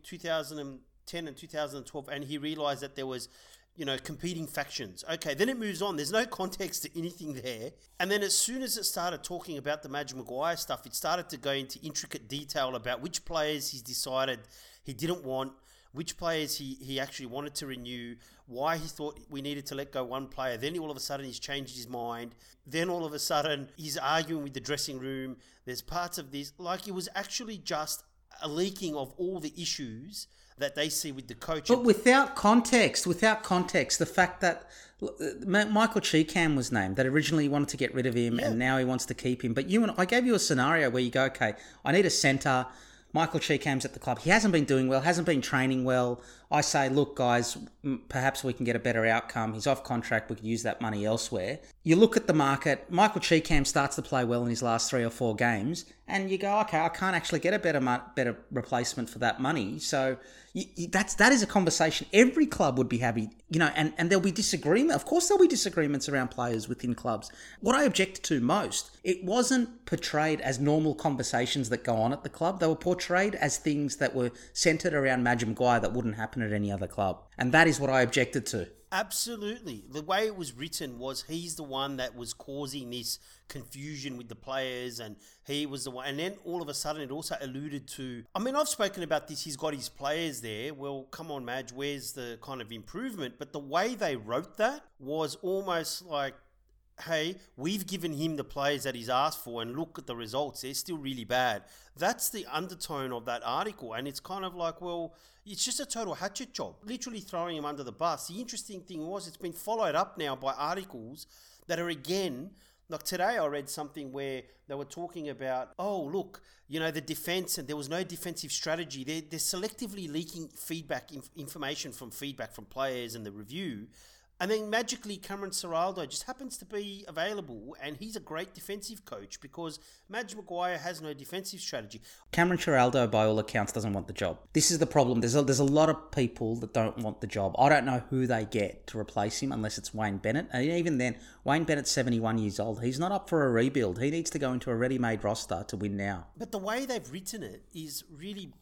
2010 and 2012, and he realized that there was you know, competing factions. Okay, then it moves on. There's no context to anything there. And then as soon as it started talking about the Madge Maguire stuff, it started to go into intricate detail about which players he's decided he didn't want, which players he, he actually wanted to renew, why he thought we needed to let go one player. Then all of a sudden he's changed his mind. Then all of a sudden he's arguing with the dressing room. There's parts of this, like it was actually just a leaking of all the issues that they see with the coach. But without context, without context, the fact that uh, Michael Chee Kam was named, that originally he wanted to get rid of him and now he wants to keep him. But you and I gave you a scenario where you go, okay, I need a centre. Michael Chee Kam's at the club. He hasn't been doing well, hasn't been training well. I say, look, guys, perhaps we can get a better outcome. He's off contract. We could use that money elsewhere. You look at the market. Michael Chee Kam starts to play well in his last three or four games, and you go, okay, I can't actually get a better better replacement for that money. So you, you, that's that is a conversation every club would be happy, you know, and and there'll be disagreement. Of course, there'll be disagreements around players within clubs. What I object to most, it wasn't portrayed as normal conversations that go on at the club. They were portrayed as things that were centered around Madge Maguire that wouldn't happen at any other club, and that is what I objected to. Absolutely. The way it was written was he's the one that was causing this confusion with the players and he was the one and then all of a sudden it also alluded to I mean I've spoken about this he's got his players there well come on Madge where's the kind of improvement but the way they wrote that was almost like hey, we've given him the players that he's asked for, and look at the results. They're still really bad. That's the undertone of that article. And it's kind of like, well, it's just a total hatchet job, literally throwing him under the bus. The interesting thing was, it's been followed up now by articles that are again like today I read something where they were talking about, oh, look, you know, the defense and there was no defensive strategy. They're, they're selectively leaking feedback, inf- information from feedback from players and the review. And then magically, Cameron Ciraldo just happens to be available, and he's a great defensive coach because Madge Maguire has no defensive strategy. Cameron Ciraldo, by all accounts, doesn't want the job. This is the problem. There's a, there's a lot of people that don't want the job. I don't know who they get to replace him unless it's Wayne Bennett. And even then, Wayne Bennett's 71 years old. He's not up for a rebuild. He needs to go into a ready-made roster to win now. But the way they've written it is really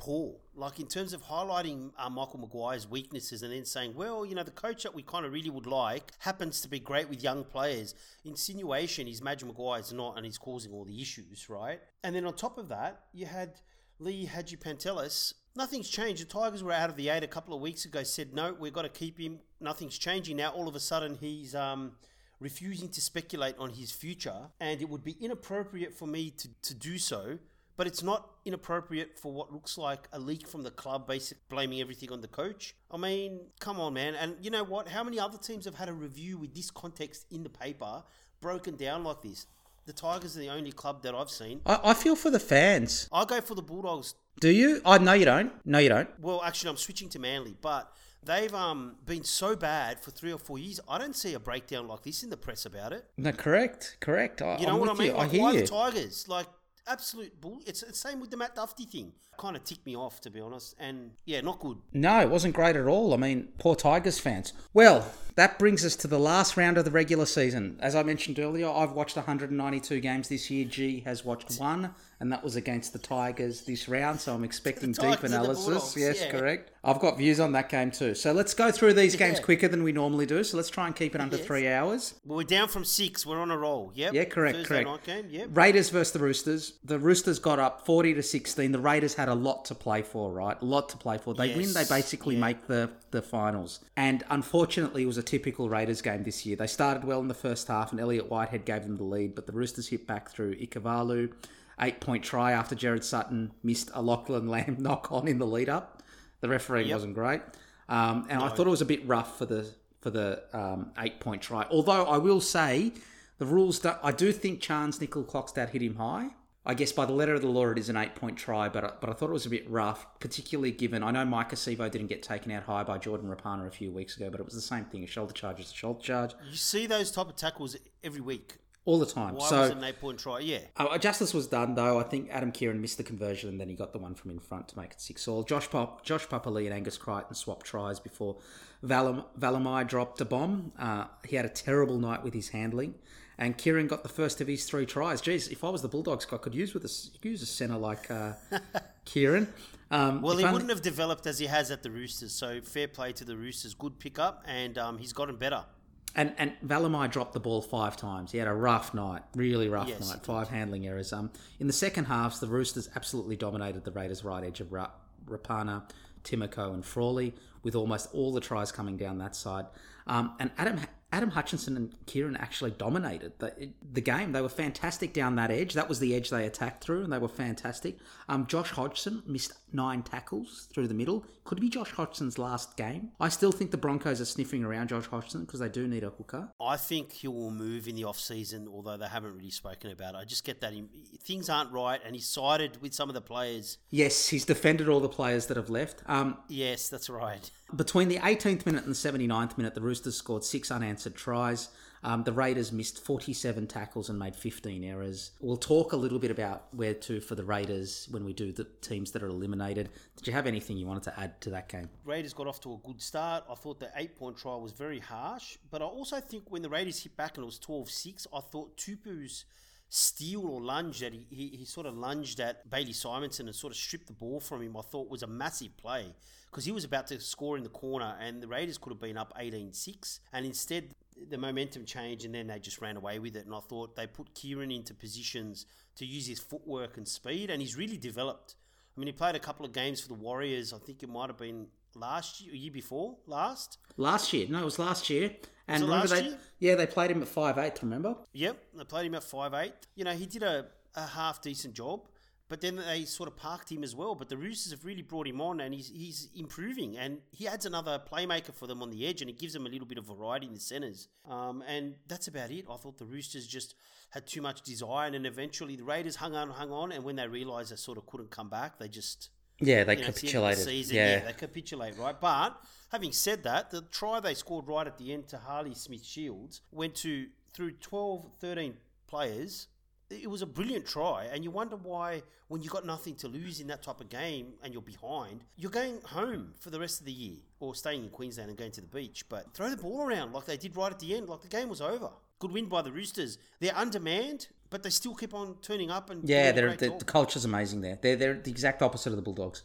poor. Like in terms of highlighting uh, Michael Maguire's weaknesses and then saying, well, you know, the coach that we kind of really would like happens to be great with young players. Insinuation is Madge Maguire's not, and he's causing all the issues, right? And then on top of that, you had Lee Hagipantelis. Nothing's changed. The Tigers were out of the eight a couple of weeks ago. Said no, we've got to keep him. Nothing's changing now. All of a sudden, he's um, refusing to speculate on his future, and it would be inappropriate for me to, to do so but it's not inappropriate for what looks like a leak from the club, basically blaming everything on the coach. I mean, come on, man. And you know what? How many other teams have had a review with this context in the paper broken down like this? The Tigers are the only club that I've seen. I, I feel for the fans. I go for the Bulldogs. Do you? I oh, no, you don't. No, you don't. Well, actually, I'm switching to Manly, but they've um, been so bad for three or four years. I don't see a breakdown like this in the press about it. No, correct, correct. I, you know I'm what I mean? you. Like, I hear why you. the Tigers? Like, absolute bull. It's the same with the Matt Duffy thing. Kind of ticked me off, to be honest. And yeah, not good. No, it wasn't great at all. I mean, poor Tigers fans. Well, that brings us to the last round of the regular season. As I mentioned earlier, I've watched 192 games this year. G has watched one, and that was against the Tigers this round. So I'm expecting deep analysis. Yes, yeah. correct. I've got views on that game too. So let's go through these games Yeah. quicker than we normally do. So let's try and keep it under Yes. three hours. Well, we're down from six. We're on a roll. Yep. Yeah, correct, Thursday correct. night game. Yep. Raiders versus the Roosters. The Roosters got up 40 to 16. The Raiders had a lot to play for, right? A lot to play for. They win, they basically yeah. make the, the finals. And unfortunately, it was a typical Raiders game this year. They started well in the first half, and Elliott Whitehead gave them the lead, but the Roosters hit back through Ikuvalu. Eight point try after Gerard Sutton missed a Lachlan Lamb knock on in the lead up. The refereeing Yep. wasn't great. Um, and I thought it was a bit rough for the for the um, eight point try. Although I will say the rules. Do, I do think Chance Nickel Clockstad hit him high. I guess by the letter of the law, it is an eight point try, but I- but I thought it was a bit rough, particularly given I know Mike Acevo didn't get taken out high by Jordan Rapana a few weeks ago, but it was the same thing. A shoulder charge is a shoulder charge You see those type of tackles every week. All the time. Why so was it an eight point try? Yeah. uh, justice was done though. I think Adam Keighran missed the conversion, and then he got the one from in front to make it six all. Josh Pop, Josh Papalii and Angus Crichton swapped tries before Valam, Valemei dropped a bomb. Uh, he had a terrible night with his handling, and Keighran got the first of his three tries. Jeez, if I was the Bulldogs, I could use with a use a centre like uh, Keighran. Um, Well, he only- wouldn't have developed as he has at the Roosters. So fair play to the Roosters. Good pickup, and um, he's gotten better. And and Valemei dropped the ball five times. He had a rough night, really rough Yes, night. Five handling errors. Um, in the second halves, the Roosters absolutely dominated the Raiders' right edge of Ra- Rapana, Timoko, and Frawley, with almost all the tries coming down that side. Um, and Adam Adam Hutchinson and Keighran actually dominated the, the game. They were fantastic down that edge. That was the edge they attacked through, and they were fantastic. Um, Josh Hodgson missed nine tackles through the middle. Could be Josh Hodgson's last game. I still think the Broncos are sniffing around Josh Hodgson because they do need a hooker. I think he will move in the off season, although they haven't really spoken about it. I just get that he, things aren't right, and he's sided with some of the players. Yes, he's defended all the players that have left. Um, Yes, that's right. between the 18th minute and the 79th minute, the Roosters scored six unanswered tries. Um, the Raiders missed 47 tackles and made 15 errors. We'll talk a little bit about where to for the Raiders when we do the teams that are eliminated. Did you have anything you wanted to add to that game? Raiders got off to a good start. I thought the eight point try was very harsh, but I also think when the Raiders hit back and it was 12 6, I thought Tupou's steal or lunge that he, he, he sort of lunged at Bailey Simonsson and sort of stripped the ball from him, I thought was a massive play because he was about to score in the corner and the Raiders could have been up 18 6. And instead, the momentum changed and then they just ran away with it. And I thought they put Keighran into positions to use his footwork and speed, and he's really developed. I mean, he played a couple of games for the Warriors. I think it might have been last year, year before, last. Last year. No, it was last year. And last they, year? Yeah, they played him at five eight. remember? Yep, they played him at five eight. You know, he did a, a half decent job. But then they sort of parked him as well. But the Roosters have really brought him on, and he's he's improving, and he adds another playmaker for them on the edge, and it gives them a little bit of variety in the centres. Um, and that's about it. I thought the Roosters just had too much desire, and then eventually the Raiders hung on, hung on, and when they realised they sort of couldn't come back, they just Yeah, they you know, it's the the capitulated. yeah. they capitulate, right? But having said that, the try they scored right at the end to Harley Smith Shields went to through 12, 13 players. It was a brilliant try, and you wonder why, when you've got nothing to lose in that type of game and you're behind, you're going home for the rest of the year or staying in Queensland and going to the beach. But throw the ball around like they did right at the end, like the game was over. Good win by the Roosters. They're undermanned, but they still keep on turning up and Yeah, a they're, the, culture's amazing there. They're, they're the exact opposite of the Bulldogs.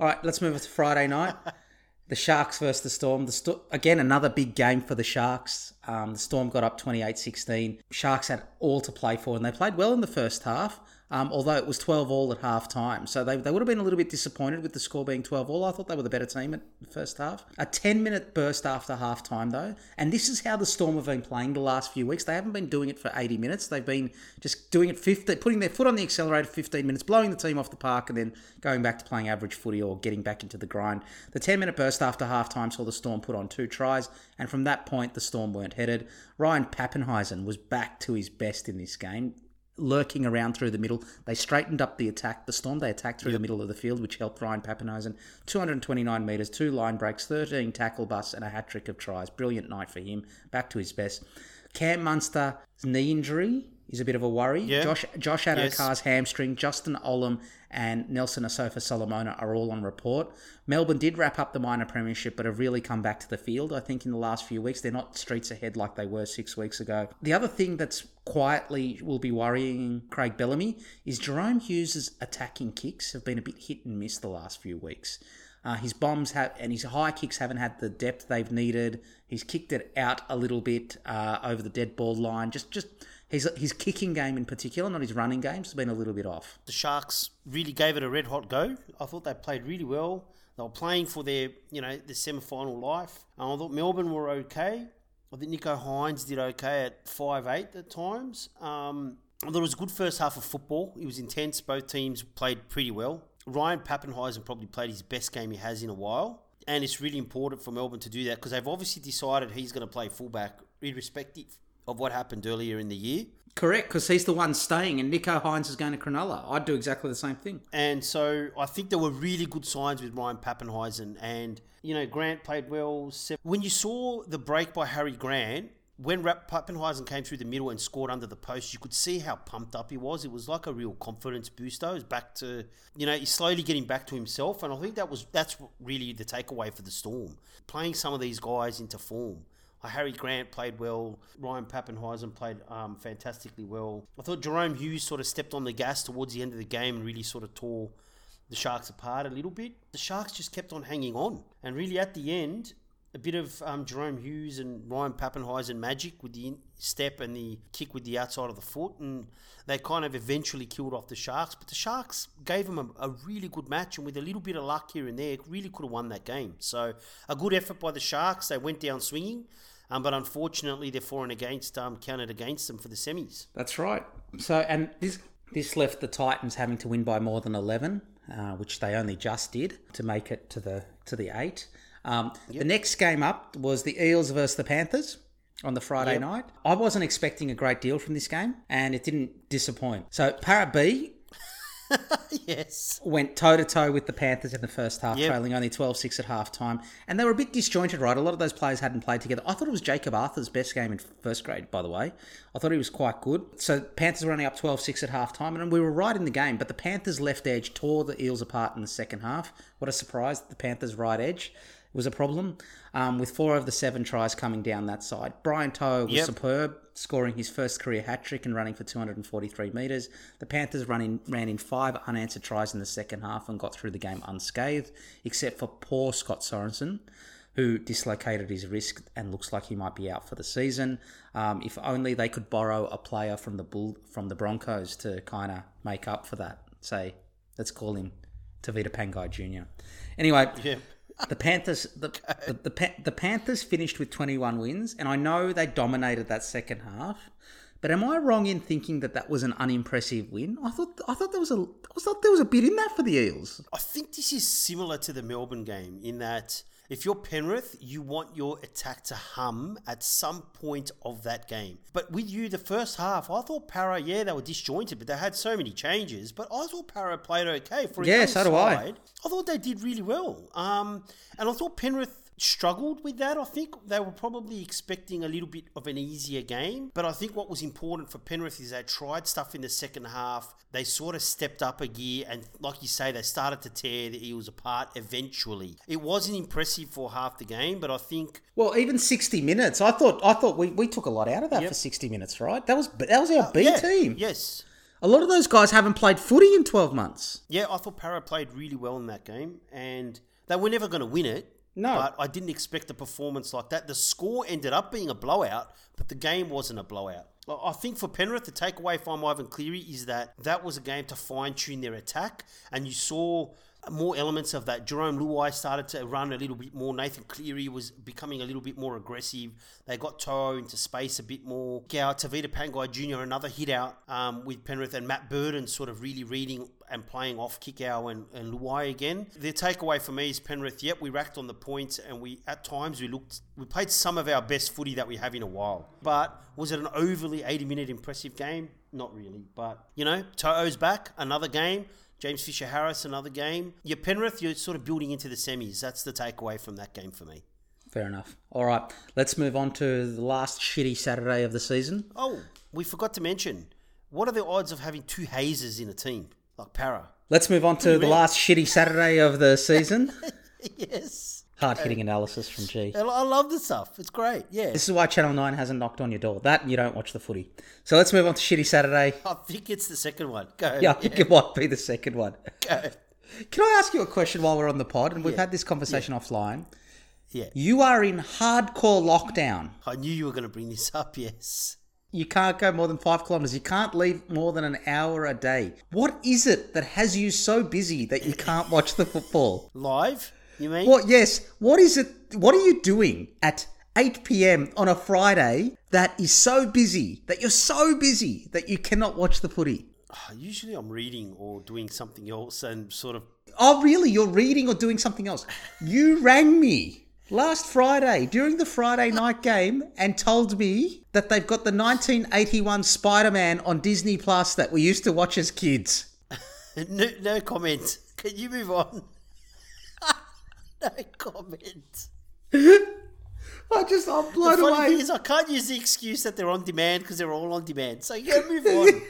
All right, let's move on to Friday night. the Sharks versus the Storm. The Sto- Again, another big game for the Sharks. Um, the Storm got up 28 16. Sharks had all to play for, and they played well in the first half. Um, although it was 12 all at half time. So they, they would have been a little bit disappointed with the score being 12 all. I thought they were the better team at the first half. A 10 minute burst after half time, though. And this is how the Storm have been playing the last few weeks. They haven't been doing it for 80 minutes. They've been just doing it 50, putting their foot on the accelerator 15 minutes, blowing the team off the park, and then going back to playing average footy or getting back into the grind. The 10 minute burst after half time saw the Storm put on two tries. And from that point, the Storm weren't headed. Ryan Papenhuyzen was back to his best in this game lurking around through the middle. They straightened up the attack. The Storm, they attacked through the middle of the field, which helped Ryan Papenhuyzen. 229 metres, two line breaks, 13 tackle busts, and a hat trick of tries. Brilliant night for him. Back to his best. Cam Munster's knee injury is a bit of a worry. Yeah. Josh Josh Yes. Addo-Carr's hamstring, Justin Olam and Nelson Asofa Solomona are all on report. Melbourne did wrap up the minor premiership, but have really come back to the field. I think in the last few weeks they're not streets ahead like they were six weeks ago. The other thing that's quietly will be worrying Craig Bellamy is Jahrome Hughes's attacking kicks have been a bit hit and miss the last few weeks. Uh, his bombs have and his high kicks haven't had the depth they've needed. He's kicked it out a little bit uh, over the dead ball line. Just, just his his kicking game in particular, not his running games, has been a little bit off. the Sharks really gave it a red hot go. I thought they played really well. They were playing for their, you know, their semi final life. And I thought Melbourne were okay. I think Nicho Hynes did okay at five eight at times. Um, I thought it was a good first half of football. It was intense. Both teams played pretty well. Ryan Papenhuyzen probably played his best game he has in a while. And it's really important for Melbourne to do that because they've obviously decided he's going to play fullback, irrespective of what happened earlier in the year. Correct, because he's the one staying, and Nicho Hynes is going to Cronulla. I'd do exactly the same thing. And so I think there were really good signs with Ryan Papenhuyzen. And, you know, Grant played well. When you saw the break by Harry Grant, when Rap- Papenhuyzen came through the middle and scored under the post, you could see how pumped up he was. It was like a real confidence booster. Was back to, you know, he's slowly getting back to himself. And I think that was that's really the takeaway for the Storm. Playing some of these guys into form. Uh, Harry Grant played well. Ryan Papenhuyzen played um, fantastically well. I thought Jahrome Hughes sort of stepped on the gas towards the end of the game and really sort of tore the Sharks apart a little bit. The Sharks just kept on hanging on. And really at the end, a bit of um, Jahrome Hughes and Ryan Papenhuyzen magic with the step and the kick with the outside of the foot. And they kind of eventually killed off the Sharks. But the Sharks gave them a, a really good match. And with a little bit of luck here and there, really could have won that game. So a good effort by the Sharks. They went down swinging. Um, but unfortunately, their for and against um, counted against them for the semis. That's right. So, and this this left the Titans having to win by more than eleven, uh, which they only just did to make it to the to the eight. Um, The next game up was the Eels versus the Panthers on the Friday night. I wasn't expecting a great deal from this game, and it didn't disappoint. So, Para B yes. went toe to toe with the Panthers in the first half, Yep. trailing only 12 6 at half time. And they were a bit disjointed, right? A lot of those players hadn't played together. I thought it was Jacob Arthur's best game in first grade, by the way. I thought he was quite good. So Panthers were only up 12 6 at half time, and we were right in the game. But the Panthers' left edge tore the Eels apart in the second half. What a surprise! The Panthers' right edge was a problem, um, with four of the seven tries coming down that side. Brian To'o was Yep. superb, scoring his first career hat trick and running for 243 metres. The Panthers run in, ran in five unanswered tries in the second half and got through the game unscathed, except for poor Scott Sorensen, who dislocated his wrist and looks like he might be out for the season. Um, if only they could borrow a player from the Bull from the Broncos to kind of make up for that. Say, let's call him Tavita Pangai Jr. Anyway, Yeah. The Panthers, the the, the, the Panthers finished with 21 wins, and I know they dominated that second half, But am I wrong in thinking that that was an unimpressive win? I thought I thought there was a I thought there was a bit in that for the Eels. I think this is similar to the Melbourne game in that if you're Penrith, you want your attack to hum at some point of that game. But with you, the first half, I thought Para, yeah, they were disjointed, but they had so many changes. But I thought Para played okay for a Yeah, so do I. I thought they did really well. Um, and I thought Penrith struggled with that. I think they were probably expecting a little bit of an easier game. But I think what was important for Penrith is they tried stuff in the second half. They sort of stepped up a gear. And like you say, they started to tear the Eels apart eventually. It wasn't impressive for half the game, but I think Well, even sixty minutes. I thought I thought we, we took a lot out of that Yep. for sixty minutes, right? That was that was our uh, B yeah, team. Yes. A lot of those guys haven't played footy in twelve months. Yeah, I thought Para played really well in that game, and they were never going to win it. No. But I didn't expect a performance like that. The score ended up being a blowout, but the game wasn't a blowout. I think for Penrith, the takeaway from Ivan Cleary is that that was a game to fine tune their attack, and you saw more elements of that. Jarome Luai started to run a little bit more. Nathan Cleary was becoming a little bit more aggressive. They got To'o into space a bit more. Gow, Tavita Pangai Jr., another hit out um, with Penrith, and Matt Burton sort of really reading and playing off Kikau and, and Luai again. The takeaway for me is Penrith, yep, we racked on the points and we at times we looked we played some of our best footy that we have in a while. But was it an overly 80 minute impressive game? Not really. But you know, To'o's back, another game. James Fisher Harris, another game. You're Penrith, you're sort of building into the semis. That's the takeaway from that game for me. Fair enough. All right, let's move on to the last shitty Saturday of the season. Oh, we forgot to mention what are the odds of having two hazes in a team? Like Para. Let's move on to the last shitty Saturday of the season. yes. Hard hitting analysis from G. I love the stuff. It's great. Yeah. This is why Channel 9 hasn't knocked on your door. That and you don't watch the footy. So let's move on to shitty Saturday. I think it's the second one. Go. Yeah, I think it might be the second one. Go. Can I ask you a question while we're on the pod? And we've had this conversation offline. Yeah. You are in hardcore lockdown. I knew you were going to bring this up. Yes. You can't go more than five kilometers. You can't leave more than an hour a day. What is it that has you so busy that you can't watch the football? Live. You mean? What? Yes. What is it? What are you doing at 8 p.m. on a Friday that is so busy that you're so busy that you cannot watch the footy? Ah, Usually I'm reading or doing something else and sort of. Oh, really? You're reading or doing something else? You rang me last Friday during the Friday night game and told me that they've got the 1981 Spider Man on Disney Plus that we used to watch as kids. No, no comment. Can you move on? no comment. I just, I'm blown The funny thing is, I can't use the excuse that they're on demand because they're all on demand. So you gotta move on.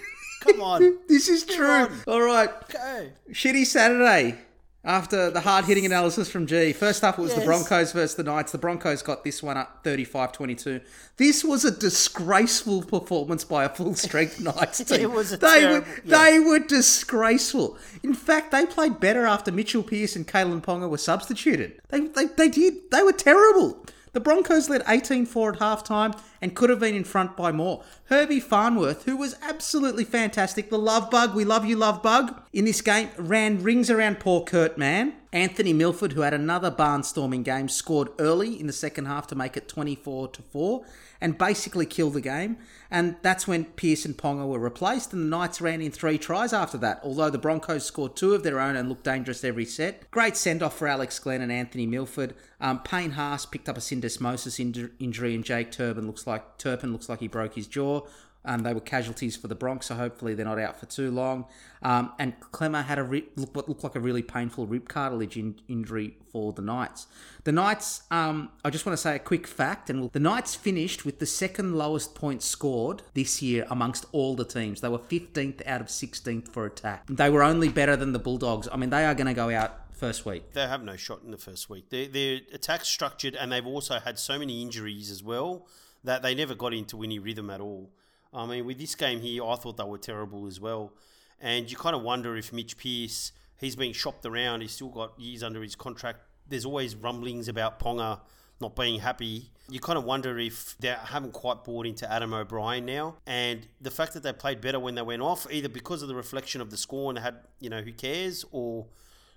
Come on. This is true. on. All right. Go. Shitty Saturday. After the hard hitting analysis from G. First up, it was the Broncos versus the Knights. The Broncos got this one up 35 22. This was a disgraceful performance by a full strength Knights team. It was a they, terrible- were, yeah. they were disgraceful. In fact, they played better after Mitchell Pearce and Kalyn Ponga were substituted. They, they, they did. They were terrible. The Broncos led 18 4 at halftime and could have been in front by more. Herbie Farnworth, who was absolutely fantastic, the love bug, we love you, love bug, in this game, ran rings around poor Kurt Mann. Anthony Milford, who had another barnstorming game, scored early in the second half to make it 24 to 4 and basically killed the game. And that's when Pearce and Ponga were replaced, and the Knights ran in three tries after that, although the Broncos scored two of their own and looked dangerous every set. Great send off for Alex Glenn and Anthony Milford. Um, Payne Haas picked up a syndesmosis inj- injury, and Jake Turpin looks like Turpin looks like he broke his jaw. Um, they were casualties for the Bronx, so hopefully they're not out for too long. Um, and Clemmer had a look, what looked like a really painful rib cartilage in- injury for the Knights. The Knights, um, I just want to say a quick fact, and the Knights finished with the second lowest points scored this year amongst all the teams. They were 15th out of 16th for attack. They were only better than the Bulldogs. I mean, they are going to go out first week. They have no shot in the first week. Their, their attack's structured, and they've also had so many injuries as well that they never got into any rhythm at all. I mean, with this game here, I thought they were terrible as well. And you kind of wonder if Mitch Pearce, he's being shopped around. He's still got years under his contract. There's always rumblings about Ponga not being happy. You kind of wonder if they haven't quite bought into Adam O'Brien now. And the fact that they played better when they went off, either because of the reflection of the score and had, you know, who cares, or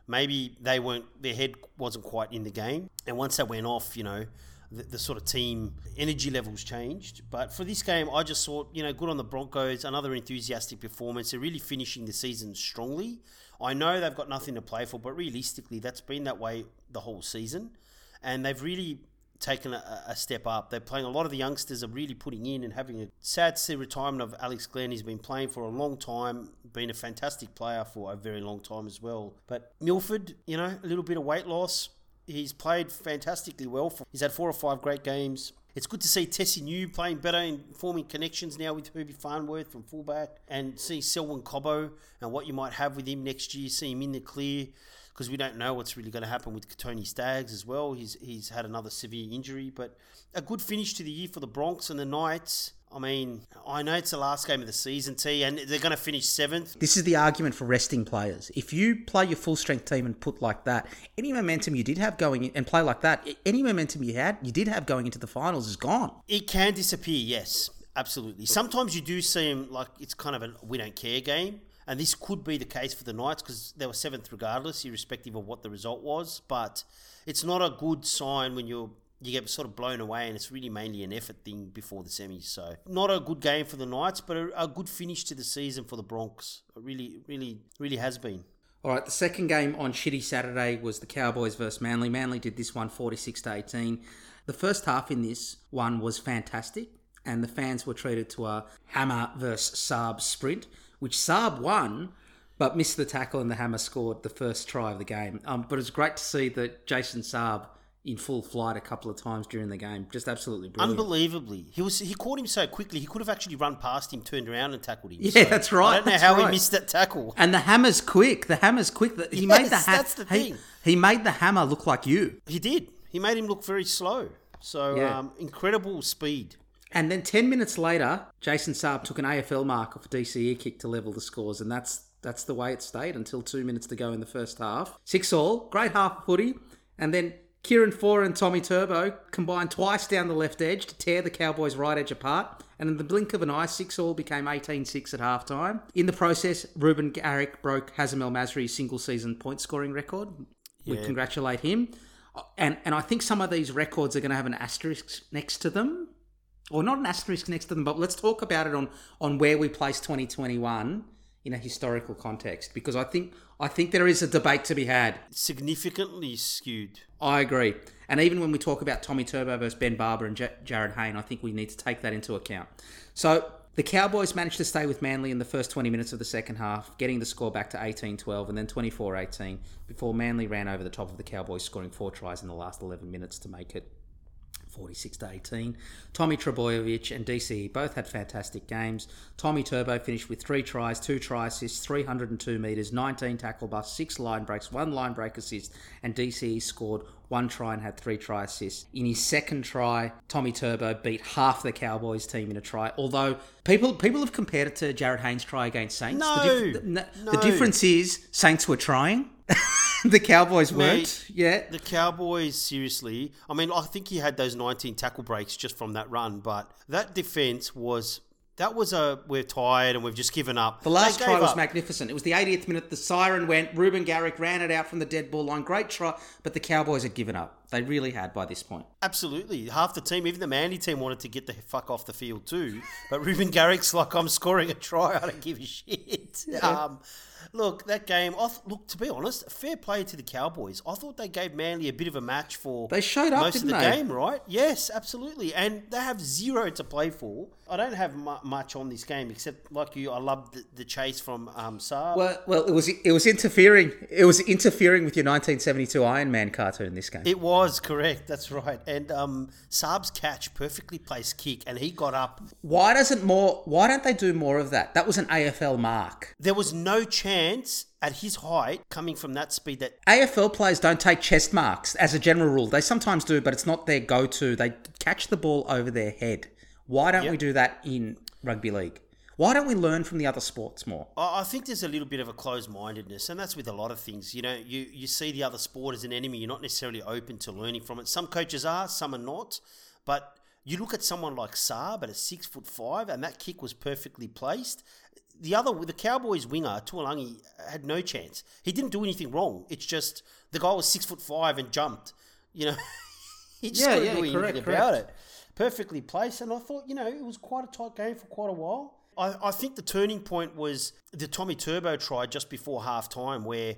maybe they weren't, their head wasn't quite in the game. And once they went off, you know, the, the sort of team energy levels changed. But for this game, I just thought, you know, good on the Broncos, another enthusiastic performance. They're really finishing the season strongly. I know they've got nothing to play for, but realistically, that's been that way the whole season. And they've really taken a, a, step up. They're playing a lot of the youngsters are really putting in and having a sad to see retirement of Alex Glenn. He's been playing for a long time, been a fantastic player for a very long time as well. But Milford, you know, a little bit of weight loss. He's played fantastically well. He's had four or five great games. It's good to see Tesi Niu playing better and forming connections now with Herbie Farnworth from fullback and see Selwyn Cobbo and what you might have with him next year, see him in the clear because we don't know what's really going to happen with Tony Staggs as well. He's he's had another severe injury, but a good finish to the year for the Bronx and the Knights. I mean, I know it's the last game of the season, T, and they're going to finish seventh. This is the argument for resting players. If you play your full strength team and put like that, any momentum you did have going in, and play like that, any momentum you had, you did have going into the finals is gone. It can disappear, yes, absolutely. Sometimes you do seem like it's kind of a we don't care game. And this could be the case for the Knights because they were seventh regardless, irrespective of what the result was. But it's not a good sign when you're you get sort of blown away, and it's really mainly an effort thing before the semis. So not a good game for the Knights, but a, a good finish to the season for the Bronx. It really, really, really has been. All right, the second game on Shitty Saturday was the Cowboys versus Manly. Manly did this one 46 to 18. The first half in this one was fantastic, and the fans were treated to a hammer versus Saab sprint which Saab won, but missed the tackle and the hammer scored the first try of the game. Um, but it's great to see that Jason Saab in full flight a couple of times during the game. Just absolutely brilliant. Unbelievably. He was he caught him so quickly, he could have actually run past him, turned around and tackled him. Yeah, so that's right. I don't know how right. he missed that tackle. And the hammer's quick. The hammer's quick. He Yes, made the ha- that's the he- thing. He, made the hammer look like you. He did. He made him look very slow. So Yeah. um, incredible speed. And then 10 minutes later, Jason Saab took an AFL mark off a DCE kick to level the scores, and that's that's the way it stayed until two minutes to go in the first half. Six all, great half of footy, and then Kieran Foran and Tommy Turbo combined twice down the left edge to tear the Cowboys' right edge apart, and in the blink of an eye, six all became 18-6 at halftime. In the process, Reuben Garrick broke Hazem El Masri's single-season point scoring record. We Yeah. congratulate him. And and I think some of these records are going to have an asterisk next to them or not an asterisk next to them, but let's talk about it on on where we place 2021 in a historical context because I think I think there is a debate to be had. Significantly skewed. I agree, and even when we talk about Tommy Turbo versus Ben Barba and J- Jarryd Hayne, I think we need to take that into account. So. The Cowboys managed to stay with Manly in the first 20 minutes of the second half, getting the score back to 18 12 and then 24 18 before Manly ran over the top of the Cowboys, scoring four tries in the last 11 minutes to make it 46 to 18. Tommy Trbojevic and DCE both had fantastic games. Tommy Turbo finished with three tries, two try assists, 302 metres, 19 tackle busts, six line breaks, one line break assist, and DCE scored one try and had three try assists. In his second try, Tommy Turbo beat half the Cowboys team in a try. Although people people have compared it to Jarryd Haynes' try against Saints. No, the, dif- the, no. the difference is Saints were trying. the Cowboys weren't. Mate, yeah. The Cowboys, seriously. I mean, I think he had those 19 tackle breaks just from that run, but that defense was. That was a we're tired and we've just given up. The last try was up. magnificent. It was the 80th minute. The siren went. Reuben Garrick ran it out from the dead ball line. Great try, but the Cowboys had given up. They really had by this point. Absolutely. Half the team, even the Manly team, wanted to get the fuck off the field too. But Reuben Garrick's like, I'm scoring a try. I don't give a shit. Um, look, that game, I th- look, to be honest, fair play to the Cowboys. I thought they gave Manly a bit of a match for They showed up, most of the they? game, right? Yes, absolutely. And they have zero to play for. I don't have mu- much on this game except, like you, I loved the, the chase from um, Saab. Well, well, it was it was interfering. It was interfering with your 1972 Iron Man cartoon. This game. It was correct. That's right. And um, Saab's catch, perfectly placed kick, and he got up why doesn't more? Why don't they do more of that? That was an AFL mark. There was no chance at his height, coming from that speed, that AFL players don't take chest marks as a general rule. They sometimes do, but it's not their go-to. They catch the ball over their head. Why don't we do that in rugby league? Why don't we learn from the other sports more? I think there's a little bit of a closed-mindedness, and that's with a lot of things. You know, you you see the other sport as an enemy. You're not necessarily open to learning from it. Some coaches are, some are not. But you look at someone like Saab at a six foot five, and that kick was perfectly placed. The other, the Cowboys winger Taulagi had no chance. He didn't do anything wrong. It's just the guy was six foot five and jumped. You know. He just Yeah, couldn't yeah, do anything correct, about correct. it. Perfectly placed, and I thought, you know, it was quite a tight game for quite a while. I, I think the turning point was the Tommy Turbo try just before half time, where,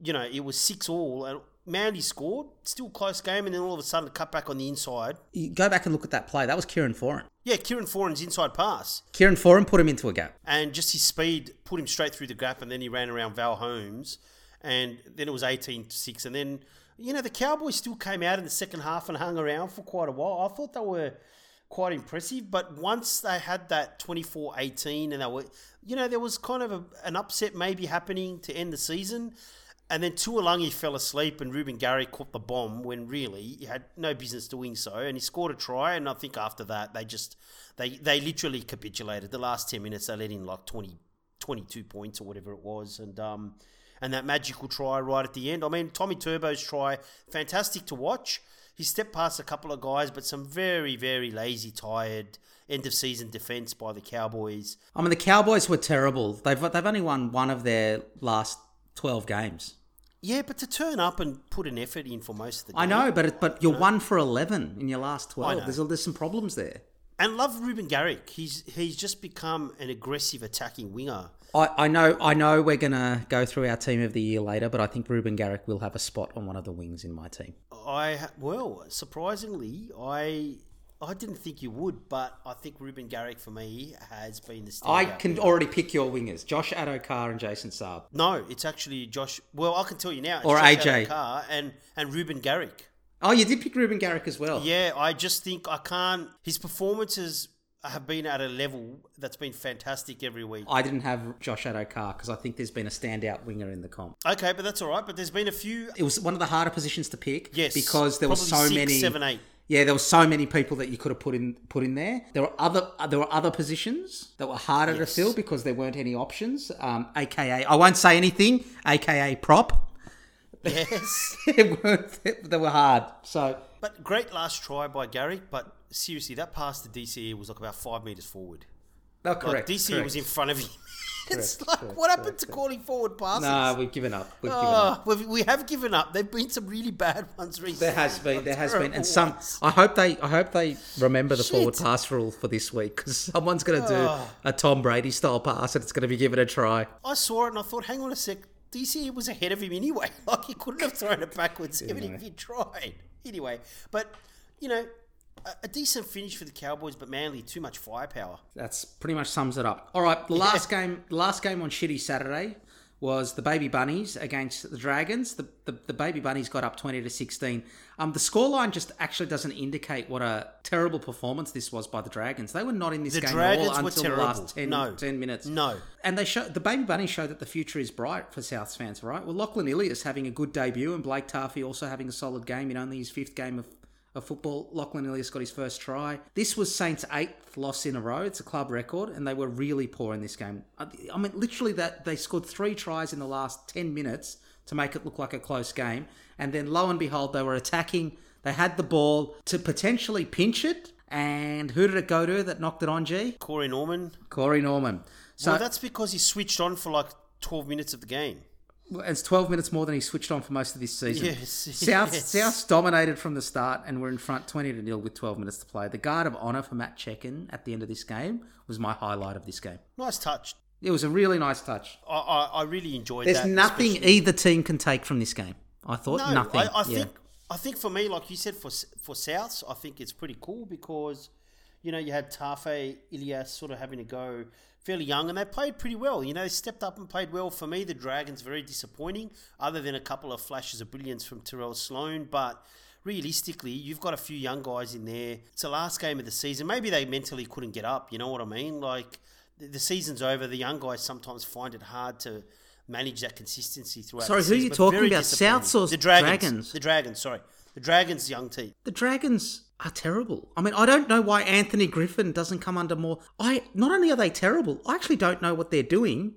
you know, it was six all, and Manly scored, still close game, and then all of a sudden, cut back on the inside. You go back and look at that play. That was Kieran Foran. Yeah, Kieran Foran's inside pass, Kieran Foran put him into a gap. and just his speed put him straight through the gap, and then he ran around Val Holmes, and then it was 18 to 6. And then, you know, the Cowboys still came out in the second half and hung around for quite a while. I thought they were quite impressive, but once they had that 24 18, and they were, you know, there was kind of a, an upset maybe happening to end the season. And then Taulagi fell asleep and Reuben Gary caught the bomb when really he had no business doing so. And he scored a try. And I think after that, they just, they, they literally capitulated. The last 10 minutes, they let in like 20, 22 points or whatever it was. And, um, and that magical try right at the end. I mean, Tommy Turbo's try, fantastic to watch. He stepped past a couple of guys, but some very, very lazy, tired end of season defense by the Cowboys. I mean, the Cowboys were terrible. They've they've only won one of their last twelve games. Yeah, but to turn up and put an effort in for most of the game. I know, but it, but you're one for eleven in your last twelve. know. There's there's some problems there. And love Reuben Garrick. He's he's just become an aggressive attacking winger. I, I know I know we're gonna go through our team of the year later, but I think Reuben Garrick will have a spot on one of the wings in my team. I well, surprisingly, I I didn't think you would, but I think Reuben Garrick for me has been the standout. I can already pick your wingers: Josh Addo-Carr and Jason Saab. No, it's actually Josh. Well, I can tell you now. It's Or Josh AJ. Addo-Carr and and Reuben Garrick. Oh, you did pick Reuben Garrick as well. Yeah, I just think I can't. His performances have been at a level that's been fantastic every week. I didn't have Josh Addo-Carr because I think there's been a standout winger in the comp. Okay, but that's all right. But there's been a few. It was one of the harder positions to pick. Yes, because there were so six, many. seven, eight. Yeah, there were so many people that you could have put in put in there. There were other uh, there were other positions that were harder Yes. to fill because there weren't any options. Um, AKA, I won't say anything. AKA prop. Yes, they were hard. So but great last try by Gary. But seriously, that pass to DCE was like about five meters forward. Like correct. DCE correct. was in front of him. it's Correct, like correct, what happened to calling forward passes? Nah, we've given up. We've given oh, up. Oh, we've, we have given up. There've been some really bad ones recently. There has been, there has been, and some. ones. I hope they, I hope they remember the forward pass rule for this week because someone's going to do Oh. a Tom Brady style pass and it's going to be given a try. I saw it and I thought, hang on a sec, DC was ahead of him anyway. Like he couldn't have thrown it backwards even if he tried. Anyway, but you know, a, decent finish for the Cowboys, but Manly too much firepower. That's pretty much sums it up. All right, the last game, the last game on Shitty Saturday was the Baby Bunnies against the Dragons. The, the, the Baby Bunnies got up twenty to sixteen. Um, the scoreline just actually doesn't indicate what a terrible performance this was by the Dragons. They were not in this The game Dragons at all until the last 10, No. 10 minutes. No. And they show the Baby Bunnies show that the future is bright for Souths fans, right? Well, Lachlan Ilias having a good debut and Blake Taaffe also having a solid game in only his fifth game of, of football. Lachlan Ilias got his first try. This was Saints' eighth loss in a row. It's a club record, and they were really poor in this game. I mean, literally, that they scored three tries in the last ten minutes to make it look like a close game, and then lo and behold, they were attacking. They had the ball to potentially pinch it, and who did it go to that knocked it on? G. Corey Norman. Corey Norman. So well, that's because he switched on for like 12 minutes of the game. It's 12 minutes more than he switched on for most of this season. Yes, South, yes. South dominated from the start and were in front 20 to nil with 12 minutes to play. The guard of honour for Matt Cecchin at the end of this game was my highlight of this game. Nice touch. It was a really nice touch. I, I, I really enjoyed that. There's that. nothing especially- either team can take from this game. I thought No, nothing. I, I Yeah. think I think for me, like you said, for for Souths, I think it's pretty cool because you know you had Taaffe Ilias sort of having to go fairly young, and they played pretty well. You know, they stepped up and played well. For me, the Dragons very disappointing, other than a couple of flashes of brilliance from Tyrell Sloan, but. Realistically, you've got a few young guys in there. It's the last game of the season. Maybe they mentally couldn't get up. You know what I mean? Like the, season's over. The young guys sometimes find it hard to manage that consistency throughout. Sorry, who are you talking about. Souths or the Dragons? Dragons? The Dragons, sorry. The Dragons' young team. The Dragons are terrible. I mean, I don't know why Anthony Griffin doesn't come under more. I not only are they terrible, I actually don't know what they're doing,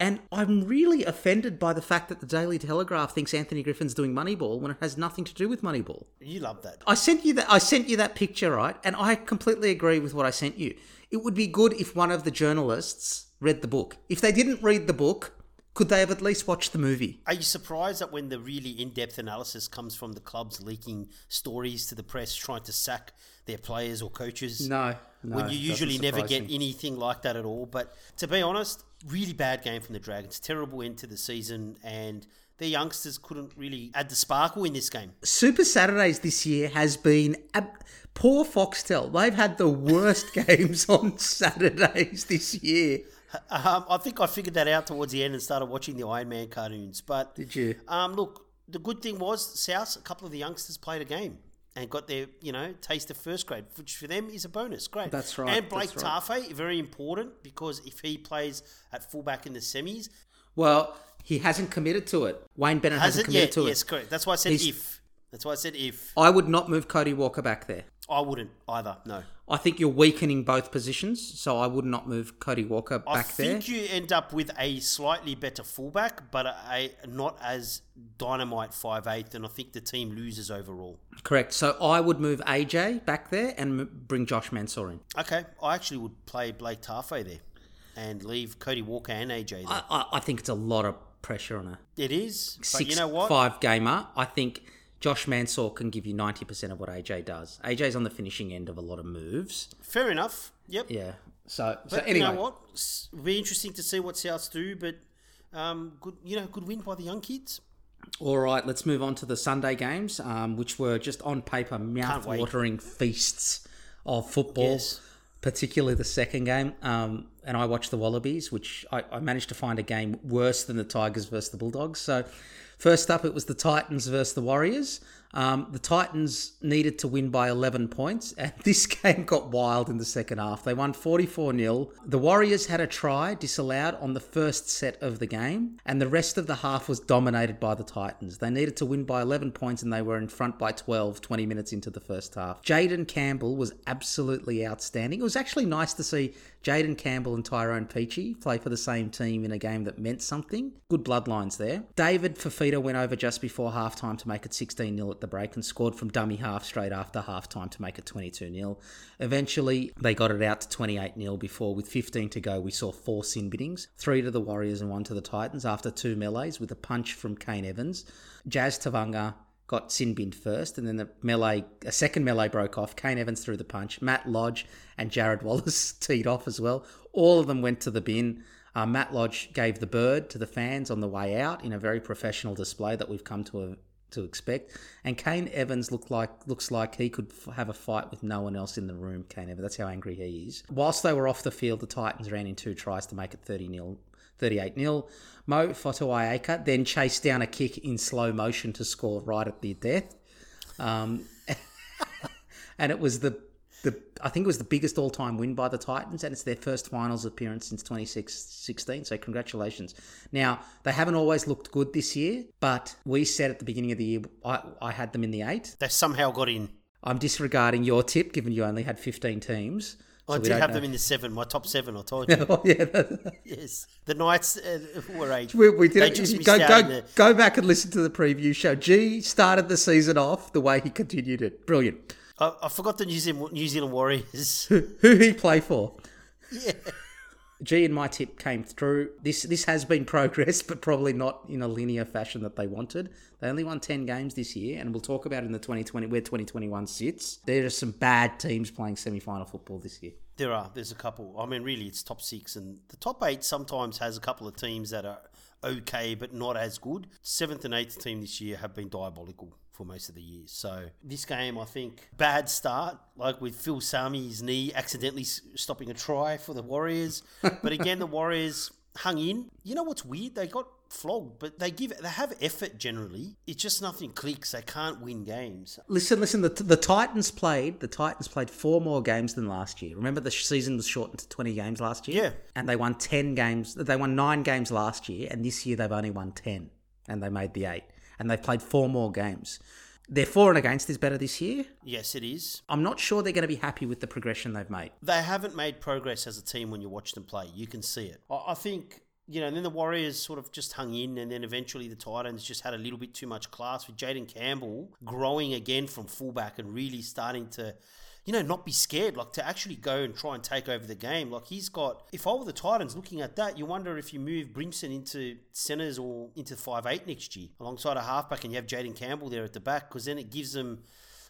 and I'm really offended by the fact that the Daily Telegraph thinks Anthony Griffin's doing Moneyball when it has nothing to do with Moneyball. You love that. I sent you that. I sent you that picture, right? And I completely agree with what I sent you. It would be good if one of the journalists read the book. If they didn't read the book, Could they have at least watched the movie? Are you surprised that when the really in-depth analysis comes from the clubs leaking stories to the press trying to sack their players or coaches? No, no. when you usually never get anything like that at all. But to be honest, really bad game from the Dragons. Terrible end to the season, and the youngsters couldn't really add the sparkle in this game. Super Saturdays this year has been ab- poor Foxtel. They've had the worst games on Saturdays this year. Um, I think I figured that out towards the end and started watching the Iron Man cartoons. But Did you? Um, look, the good thing was South. A couple of the youngsters played a game and got their you know taste of first grade, which for them is a bonus. Great. That's right, And Blake right. Taaffe, very important because if he plays at fullback in the semis, Well, he hasn't committed to it. Wayne Bennett hasn't, hasn't committed yet. to Yes, it. Yes, correct. That's why I said He's- if. That's why I said if. I would not move Cody Walker back there. I wouldn't either. No. I think you're weakening both positions, so I would not move Cody Walker back there. I think you end up with a slightly better fullback, but a, a not as dynamite five eighth, and I think the team loses overall. Correct. So I would move AJ back there and m- bring Josh Mansour in. Okay, I actually would play Blake Taaffe there and leave Cody Walker and AJ there. I, I, I think it's a lot of pressure on her. it is, but six you know what? five gamer. I think Josh Mansour can give you ninety percent of what AJ does. AJ's on the finishing end of a lot of moves. Fair enough. Yep. Yeah. So, so But anyway, you know what? It'll be interesting to see what Souths do, but um, good, you know, good win by the young kids. all right, let's move on to the Sunday games, um, which were just on paper mouth-watering feasts of football. Yes. Particularly the second game, um, and I watched the Wallabies, which I, I managed to find a game worse than the Tigers versus the Bulldogs. So, first up, it was the Titans versus the Warriors. Um, the Titans needed to win by 11 points, and this game got wild in the second half. They won 44 0. The Warriors had a try disallowed on the first set of the game, and the rest of the half was dominated by the Titans. They needed to win by 11 points, and they were in front by 12 20 minutes into the first half. Jayden Campbell was absolutely outstanding. It was actually nice to see Jayden Campbell and Tyrone Peachey play for the same team in a game that meant something. Good bloodlines there. David Fifita went over just before halftime to make it 16 0 at the break and scored from dummy half straight after halftime to make it 22 0. Eventually, they got it out to 28 0 before, with 15 to go, we saw four sin biddings three to the Warriors and one to the Titans after two melees with a punch from Kane Evans. Jazz Tevaga got sin binned first, and then the melee, a second melee broke off. Kane Evans threw the punch. Matt Lodge and Jarrod Wallace teed off as well. All of them went to the bin. Uh, Matt Lodge gave the bird to the fans on the way out in a very professional display that we've come to to expect. And Kane Evans looked like looks like he could f- have a fight with no one else in the room. Kane Evans, that's how angry he is. Whilst they were off the field, the Titans ran in two tries to make it 30 0 38 0. Mo Fotuaika then chased down a kick in slow motion to score right at the death. Um, and it was the, the I think it was the biggest all time win by the Titans, and it's their first finals appearance since 2016. So, congratulations. Now, they haven't always looked good this year, but we said at the beginning of the year, I, I had them in the eight. They somehow got in. I'm disregarding your tip, given you only had 15 teams. I so we did have know. them in the seven, my top seven. I told you. Oh, yeah, yes, the Knights uh, were age. We, we did They it. just Go, go, the- go back and listen to the preview show. G started the season off the way he continued it. Brilliant. I, I forgot the New Zealand, New Zealand Warriors. Who he play for? yeah. G and my tip came through. This this has been progress, but probably not in a linear fashion that they wanted. They only won ten games this year, and we'll talk about in the 2020 where 2021 sits. There are some bad teams playing semi-final football this year. There are. There's a couple. I mean, really, it's top six, and the top eight sometimes has a couple of teams that are okay, but not as good. Seventh and eighth team this year have been diabolical for most of the year. So this game, I think, bad start, like with Phil Sami's knee accidentally stopping a try for the Warriors. but again, the Warriors hung in. You know what's weird? They got flogged, but they give they have effort generally. It's just nothing clicks. They can't win games. Listen, listen. The, the Titans played. The Titans played four more games than last year. Remember, the season was shortened to twenty games last year. Yeah. and they won ten games. They won nine games last year, and this year they've only won ten, and they made the eight. And they've played four more games. Their for and against is better this year. Yes, it is. I'm not sure they're going to be happy with the progression they've made. they haven't made progress as a team when you watch them play. You can see it. I, I think, you know, and then the Warriors sort of just hung in, and then eventually the Titans just had a little bit too much class with Jayden Campbell growing again from fullback and really starting to, you know, not be scared, like to actually go and try and take over the game. Like he's got, if I were the Titans looking at that, you wonder if you move Brimson into centres or into five eight next year alongside a halfback and you have Jayden Campbell there at the back because then it gives them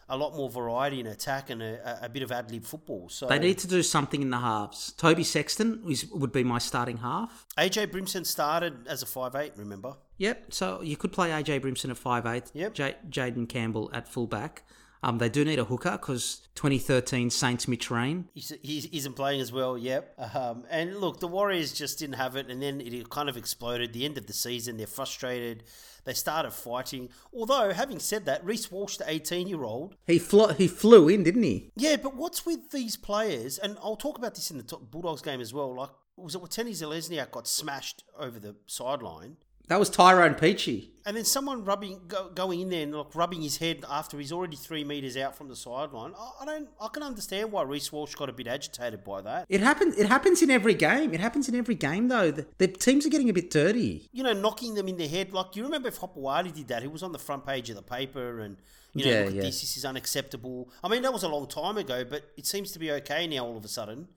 a lot more variety in attack and a, a bit of ad lib football. So They need to do something in the halves. Toby Sexton is, would be my starting half. AJ Brimson started as a five eight. Remember? Yep. So you could play AJ Brimson at five eight. Yep. J- Jayden Campbell at fullback. Um, they do need a hooker because 2013 Saints Mitch Rein. He isn't playing as well, yep. Um, and look, the Warriors just didn't have it, and then it kind of exploded. The end of the season, they're frustrated. They started fighting. Although, having said that, Reece Walsh, the 18 year old, He flew, he flew in, didn't he? yeah, but what's with these players? And I'll talk about this in the top Bulldogs game as well. Like, was it Watene-Zelezniak got smashed over the sideline? That was Tyrone Peachey. And then someone rubbing, go, going in there and like rubbing his head after he's already three meters out from the sideline. I, I don't, I can understand why Reece Walsh got a bit agitated by that. It happens. It happens in every game. It happens in every game, though. The, the teams are getting a bit dirty. You know, knocking them in the head. Like you remember if Hopoate did that, he was on the front page of the paper and. You know, Yeah, yeah. this. This is unacceptable. I mean, that was a long time ago, but it seems to be okay now. All of a sudden,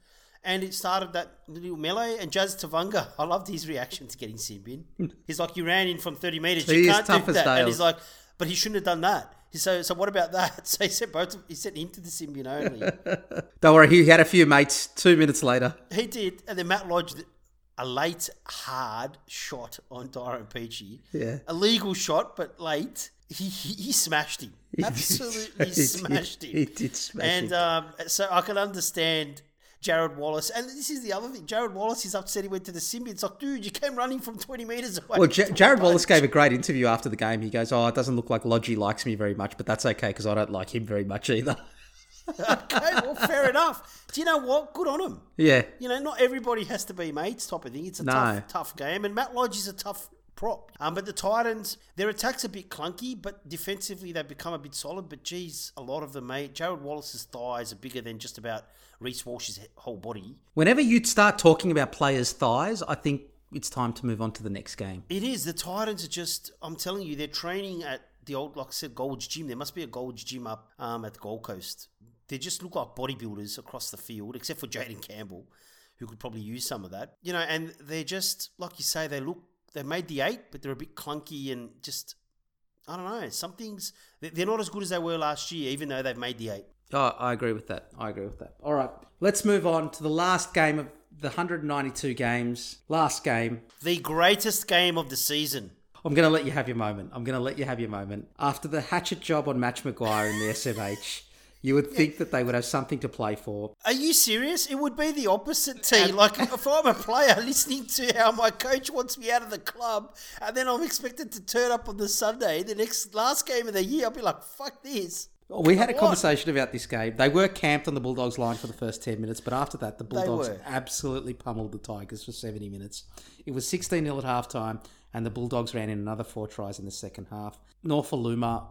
and it started that little melee. And Jazz Tevaga, I loved his reaction to getting sin bin. He's like, "You ran in from thirty meters. He You can't do that." And he's like, "But he shouldn't have done that." So, so what about that? So he sent both. He sent him to the sin bin only. Don't worry, he had a few mates two minutes later. He did, and then Matt lodged a late hard shot on Tyrone Peachey. Yeah. a legal shot, but late. He he, he smashed him. Absolutely He did- smashed him. he did smash and him. um, so I can understand. Jarrod Wallace, and this is the other thing. Jarrod Wallace is upset he went to the Simbi. It's like, dude, you came running from twenty meters away. Well, J- Jared Wallace gave a great interview after the game. He goes, "Oh, it doesn't look like Lodgy likes me very much, but that's okay because I don't like him very much either." okay, well, fair enough. Do you know what? Good on him. yeah, You know, not everybody has to be mates, type of thing. It's a No. tough, tough game, and Matt Lodge is a tough prop. Um, but the Titans, their attack's a bit clunky, but defensively they've become a bit solid. But geez, a lot of them, mate. Jarrod Wallace's thighs are bigger than just about Reece Walsh's whole body. whenever you start talking about players' thighs, I think it's time to move on to the next game. It is. The Titans are just, I'm telling you, they're training at the old, like I said, Gold's Gym. There must be a Gold's Gym up um, at the Gold Coast. They just look like bodybuilders across the field, except for Jayden Campbell, who could probably use some of that. You know, and they're just, like you say, they look, they made the eight, but they're a bit clunky and just, I don't know, something's, they- they're not as good as they were last year, even though they've made the eight. Oh, I agree with that. I agree with that. All right, let's move on to the last game of the 192 games. Last game. The greatest game of the season. I'm going to let you have your moment. I'm going to let you have your moment. After the hatchet job on Madge Maguire in the SMH, you would think that they would have something to play for. Are you serious? It would be the opposite, T. Like, if I'm a player listening to how my coach wants me out of the club, and then I'm expected to turn up on the Sunday, the next last game of the year, I'll be like, fuck this. Oh, we had a conversation about this game. They were camped on the Bulldogs line for the first 10 minutes, but after that, the Bulldogs absolutely pummeled the Tigers for 70 minutes. It was 16 0 at halftime, and the Bulldogs ran in another four tries in the second half. Nofoaluma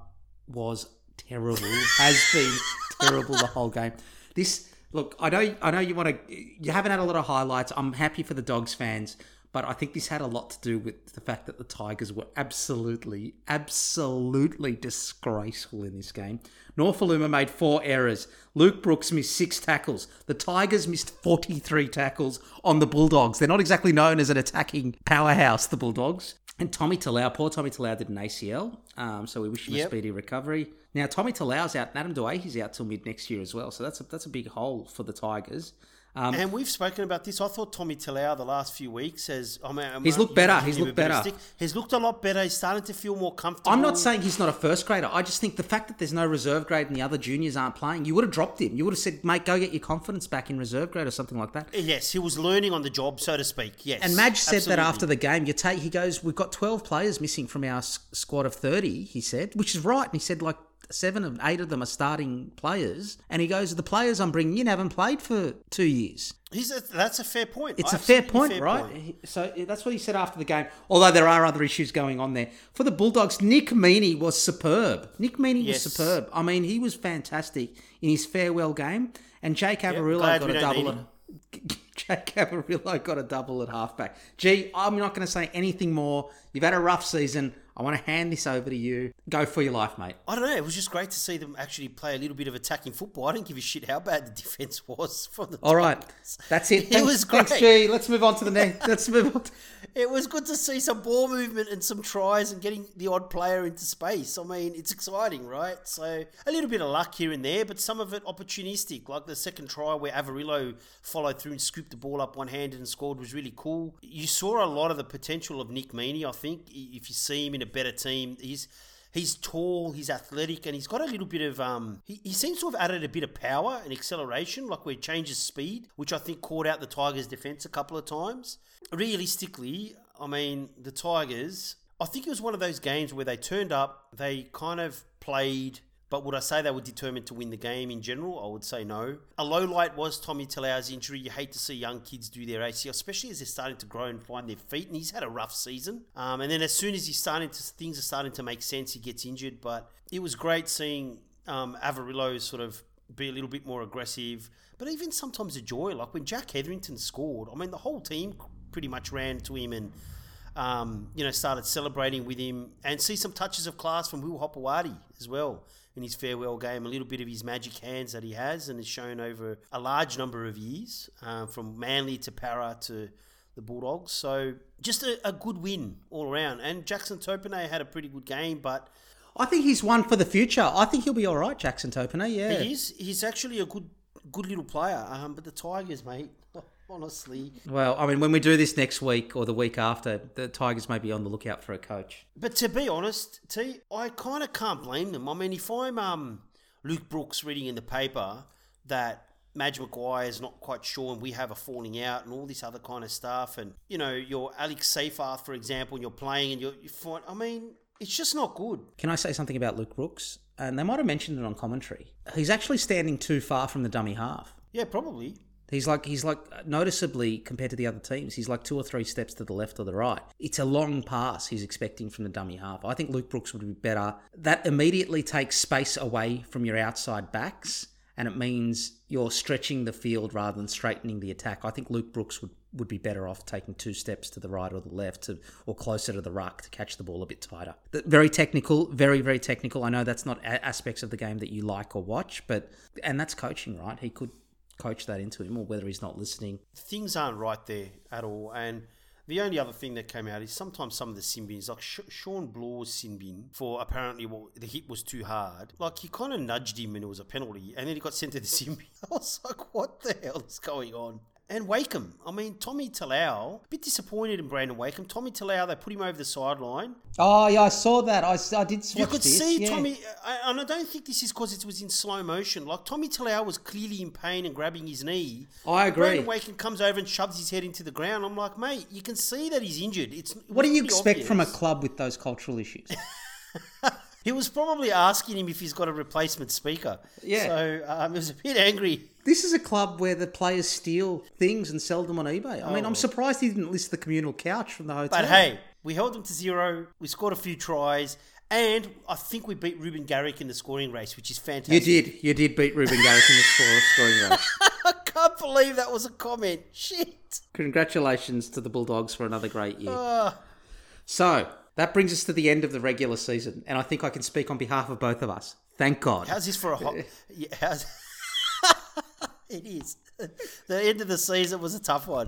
was terrible, has been terrible the whole game. This, look, I know, I know you want to, you haven't had a lot of highlights. I'm happy for the Dogs fans. But I think this had a lot to do with the fact that the Tigers were absolutely, absolutely disgraceful in this game. Nofoaluma made four errors. Luke Brooks missed six tackles. The Tigers missed 43 tackles on the Bulldogs. They're not exactly known as an attacking powerhouse, the Bulldogs. And Tommy Talau, poor Tommy Talau did an ACL, um, so we wish him a speedy recovery. Now Tommy Talau's out, and Adam he's out till mid next year as well, so that's a, that's a big hole for the Tigers. Um, And we've spoken about this. I thought Tommy Talau the last few weeks has. I mean, He's looked better. He's looked better. He's looked a lot better. He's starting to feel more comfortable. I'm not saying he's not a first grader. I just think the fact that there's no reserve grade and the other juniors aren't playing, you would have dropped him. You would have said, mate, go get your confidence back in reserve grade or something like that. Yes, he was learning on the job, so to speak. Yes. And Madge said that after the game. You take, he goes, we've got 12 players missing from our squad of 30, he said, which is right. And he said, like, seven of eight of them are starting players. And he goes, the players I'm bringing in haven't played for two years. He's a, that's a fair point. It's a fair point, right? He- So that's what he said after the game. Although there are other issues going on there for the Bulldogs. Nick Meaney was superb. Nick Meaney Yes. was superb. I mean, he was fantastic in his farewell game. And Jake Averillo glad got a double. Jake Averillo got a double at halfback. Gee, I'm not going to say anything more. You've had a rough season. I want to hand this over to you. Go for your life, mate. I don't know. It was just great to see them actually play a little bit of attacking football. I didn't give a shit how bad the defense was from the. All right, that's it. It Thanks, was Thanks, great. G. Let's move on to the next. Let's move on. To, It was good to see some ball movement and some tries and getting the odd player into space. I mean, it's exciting, right? So a little bit of luck here and there, but some of it opportunistic, like the second try where Averillo followed through and scooped the ball up one handed and scored was really cool. You saw a lot of the potential of Nick Meaney, I think. If you see him in a better team, he's he's tall, he's athletic, and he's got a little bit of um. He, he seems to have added a bit of power and acceleration, like where he changes speed, which I think caught out the Tigers' defense a couple of times. Realistically, I mean the Tigers. I think it was one of those games where they turned up, they kind of played. But would I say they were determined to win the game in general? I would say no. A low light was Tommy Talau's injury. You hate to see young kids do their ACL, especially as they're starting to grow and find their feet. And he's had a rough season. Um, and then as soon as he's starting to things are starting to make sense, he gets injured. But it was great seeing um, Averillo sort of be a little bit more aggressive. But even sometimes a joy, like when Jack Hetherington scored. I mean, the whole team pretty much ran to him and um, you know, started celebrating with him and see some touches of class from Will Hopoate as well in his farewell game. A little bit of his magic hands that he has and has shown over a large number of years, um, from Manly to Para to the Bulldogs. So just a, a good win all around. And Jackson Topine had a pretty good game, but I think he's one for the future. I think he'll be all right, Jackson Topiner. Yeah. he is he's actually a good good little player. Um, but the Tigers, mate, honestly. Well, I mean, when we do this next week or the week after, the Tigers may be on the lookout for a coach. But to be honest, T, I kind of can't blame them. I mean, if I'm um, Luke Brooks reading in the paper that Madge Maguire is not quite sure and we have a falling out and all this other kind of stuff, and you know, you're Alex Seyfarth, for example, and you're playing and you're, you find, I mean, it's just not good. Can I say something about Luke Brooks? And they might have mentioned it on commentary. He's actually standing too far from the dummy half. Yeah, probably. He's like he's like noticeably compared to the other teams. He's like two or three steps to the left or the right. It's a long pass he's expecting from the dummy half. I think Luke Brooks would be better. That immediately takes space away from your outside backs, and it means you're stretching the field rather than straightening the attack. I think Luke Brooks would, would be better off taking two steps to the right or the left, to, or closer to the ruck to catch the ball a bit tighter. Very technical, very very technical. I know that's not aspects of the game that you like or watch, but and that's coaching, right? He could coach that into him, or whether he's not listening. Things aren't right there at all. And the only other thing that came out is sometimes some of the sin bins, like Sh- Shawn Blore's sin bin for apparently well, the hit was too hard. Like he kind of nudged him and it was a penalty, and then he got sent to the sin bin. I was like, what the hell is going on? And Wakeham, I mean, Tommy Talau, a bit disappointed in Brandon Wakeham. Tommy Talau, they put him over the sideline. Oh yeah, I saw that. I, I did. Watch this. You could see Tommy, uh, and I don't think this is because it was in slow motion. Like Tommy Talau was clearly in pain and grabbing his knee. I agree. Brandon Wakeham comes over and shoves his head into the ground. I'm like, mate, you can see that he's injured. It's What do you expect from a club with those cultural issues? He was probably asking him if he's got a replacement speaker. Yeah. So um, he was a bit angry. this is a club where the players steal things and sell them on eBay. I mean, I'm Oh. surprised he didn't list the communal couch from the hotel. But hey, we held them to zero. We scored a few tries. And I think we beat Reuben Garrick in the scoring race, which is fantastic. you did. You did beat Reuben Garrick in the scoring race. I can't believe that was a comment. Shit. Congratulations to the Bulldogs for another great year. Ah. So that brings us to the end of the regular season, and I think I can speak on behalf of both of us. Thank God. How's this for a hot? Yeah, how's... it is. The end of the season was a tough one.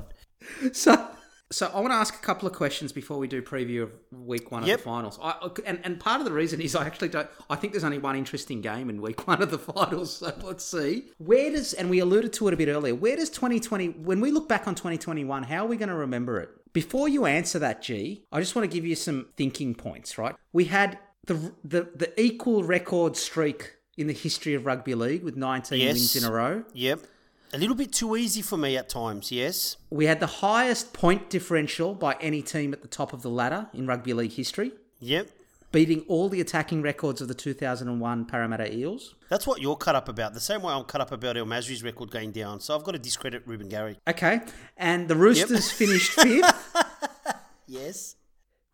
So, so I want to ask a couple of questions before we do preview of week one Yep. of the finals. I, and, and part of the reason is I actually don't. I think there's only one interesting game in week one of the finals. So let's see where does and we alluded to it a bit earlier. Where does 2020? When we look back on 2021, how are we going to remember it? Before you answer that, G, I just want to give you some thinking points. Right, we had the the the equal record streak in the history of rugby league with 19 Yes. wins in a row. Yep. A little bit too easy for me at times, yes. We had the highest point differential by any team at the top of the ladder in rugby league history, Yep. Beating all the attacking records of the 2001 Parramatta Eels. That's what you're cut up about. The same way I'm cut up about El Masri's record going down. So I've got to discredit Reuben Gary. Okay, and the Roosters finished fifth Yes.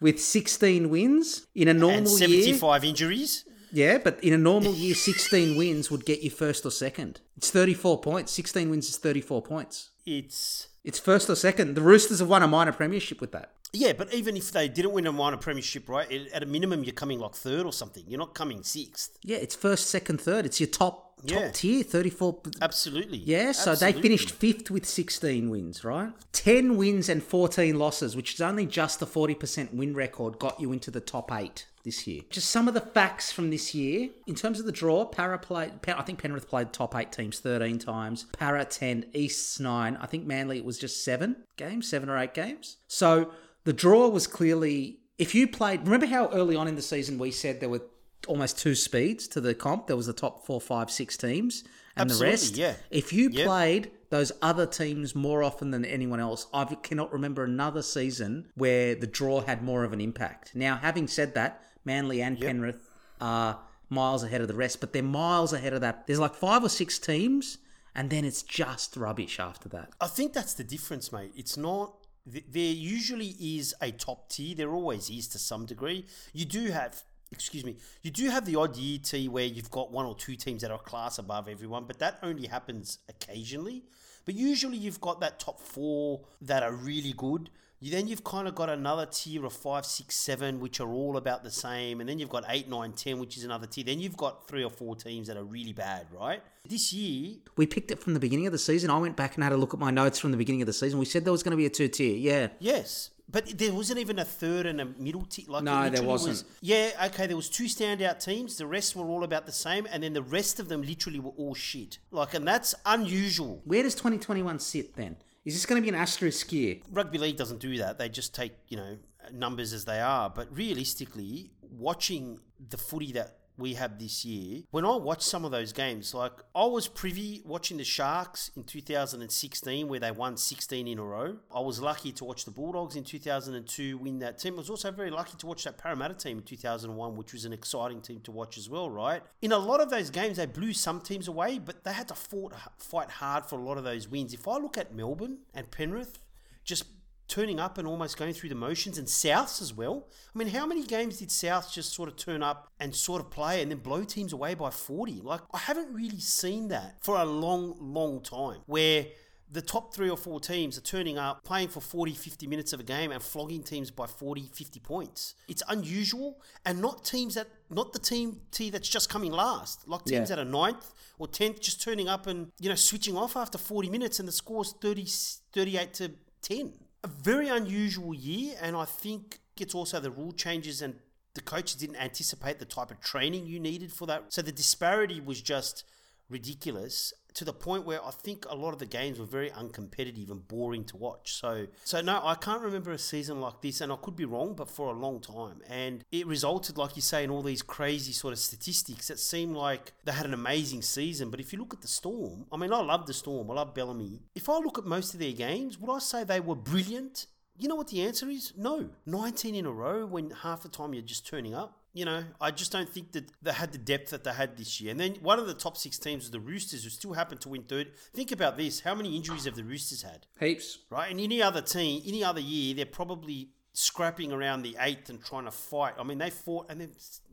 with 16 wins in a normal And year. 75 injuries. Yeah, but in a normal year, 16 wins would get you first or second. It's 34 points. 16 wins is 34 points. It's. It's first or second. The Roosters have won a minor premiership with that. Yeah, but even if they didn't win a minor premiership, right? it- At a minimum, you're coming like third or something. You're not coming sixth. Yeah, it's first, second, third. It's your top top Yeah. tier, 34. Absolutely. Yeah, so they finished fifth with 16 wins, right? 10 wins and 14 losses, which is only just the 40% win record, got you into the top eight this year. Just some of the facts from this year. In terms of the draw, Para played, I think Penrith played top eight teams 13 times, Para 10, East's 9. I think Manly it was just seven games, seven or eight games. So the draw was clearly, if you played, remember how early on in the season we said there were almost two speeds to the comp? There was the top four, five, six teams. And Absolutely, the rest, yeah. if you Yep. played those other teams more often than anyone else, I cannot remember another season where the draw had more of an impact. Now, having said that, Manly and Penrith are miles ahead of the rest, but they're miles ahead of that. There's like five or six teams, and then it's just rubbish after that. I think that's the difference, mate. It's not. There usually is a top tier. There always is to some degree. You do have, excuse me, you do have the odd year T where you've got one or two teams that are class above everyone, but that only happens occasionally. But usually you've got that top four that are really good. You, then you've kind of got another tier of five, six, seven, which are all about the same, and then you've got eight, nine, ten, which is another tier. Then you've got three or four teams that are really bad, right? This year, We picked it from the beginning of the season. I went back and had a look at my notes from the beginning of the season. We said there was going to be a two tier. Yeah. Yes, but there wasn't even a third and a middle team. Like No, there wasn't. Was, yeah, okay, there was two standout teams. The rest were all about the same, and then the rest of them literally were all shit. Like, and that's unusual. Where does 2021 sit then? Is this going to be an asterisk year? Rugby league doesn't do that. They just take you know numbers as they are. But realistically, watching the footy that we have this year, when I watch some of those games, like I was privy watching the Sharks in 2016 where they won 16 in a row. I was lucky to watch the Bulldogs in 2002 win that team. I was also very lucky to watch that Parramatta team in 2001, which was an exciting team to watch as well, right? In a lot of those games, they blew some teams away, but they had to fought, fight hard for a lot of those wins. If I look at Melbourne and Penrith, just turning up and almost going through the motions, and Souths as well. I mean, how many games did Souths just sort of turn up and sort of play and then blow teams away by 40? Like, I haven't really seen that for a long, long time where the top three or four teams are turning up, playing for 40, 50 minutes of a game and flogging teams by 40, 50 points. It's unusual and not teams that, not the team T that's just coming last, like teams Yeah. that are ninth or 10th just turning up and, you know, switching off after 40 minutes and the score's 30, 38 to 10. A very unusual year, and I think it's also the rule changes and the coaches didn't anticipate the type of training you needed for that. So the disparity was just ridiculous to the point where I think a lot of the games were very uncompetitive and boring to watch. So, so no, I can't remember a season like this, and I could be wrong, but for a long time, and it resulted, like you say, in all these crazy sort of statistics that seemed like they had an amazing season. But if you look at the Storm, I mean, I love the Storm, I love Bellamy. If I look at most of their games, would I say they were brilliant? You know what the answer is? No. 19 in a row when half the time you're just turning up. You know, I just don't think that they had the depth that they had this year. And then one of the top six teams was the Roosters, who still happened to win third. Think about this: how many injuries have the Roosters had? Heaps. Right? And any other team, any other year, they're probably scrapping around the eighth and trying to fight. I mean, they fought and they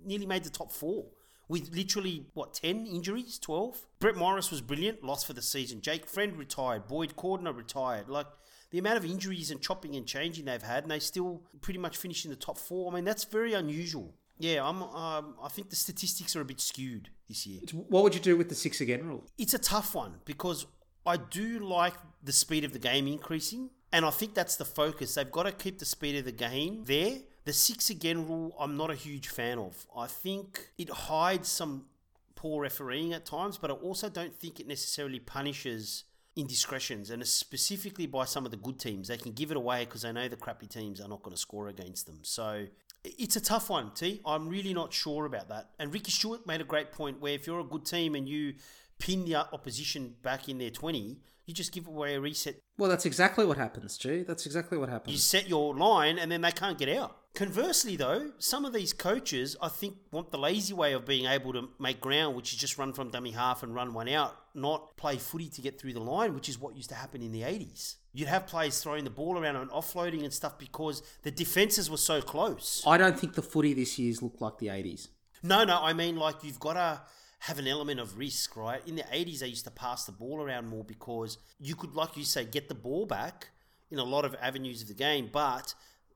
nearly made the top four with literally what ten injuries, twelve. Brett Morris was brilliant, lost for the season. Jake Friend retired. Boyd Cordner retired. Like the amount of injuries and chopping and changing they've had, and they still pretty much finish in the top four. I mean, that's very unusual. Yeah, I'm. Um, I think the statistics are a bit skewed this year. What would you do with the six again rule? It's a tough one because I do like the speed of the game increasing, and I think that's the focus. They've got to keep the speed of the game there. The six again rule, I'm not a huge fan of. I think it hides some poor refereeing at times, but I also don't think it necessarily punishes indiscretions, and specifically by some of the good teams. They can give it away because they know the crappy teams are not going to score against them. So it's a tough one, T. I'm really not sure about that. And Ricky Stuart made a great point where if you're a good team and you pin the opposition back in their 20, you just give away a reset. Well, that's exactly what happens, Stu. That's exactly what happens. You set your line and then they can't get out. Conversely, though, some of these coaches, I think, want the lazy way of being able to make ground, which is just run from dummy half and run one out, not play footy to get through the line, which is what used to happen in the 80s. You'd have players throwing the ball around and offloading and stuff because the defenses were so close. I don't think the footy this year's looked like the 80s. No, no, I mean like you've got to have an element of risk, right? In the 80s, they used to pass the ball around more because you could, like you say, get the ball back in a lot of avenues of the game, but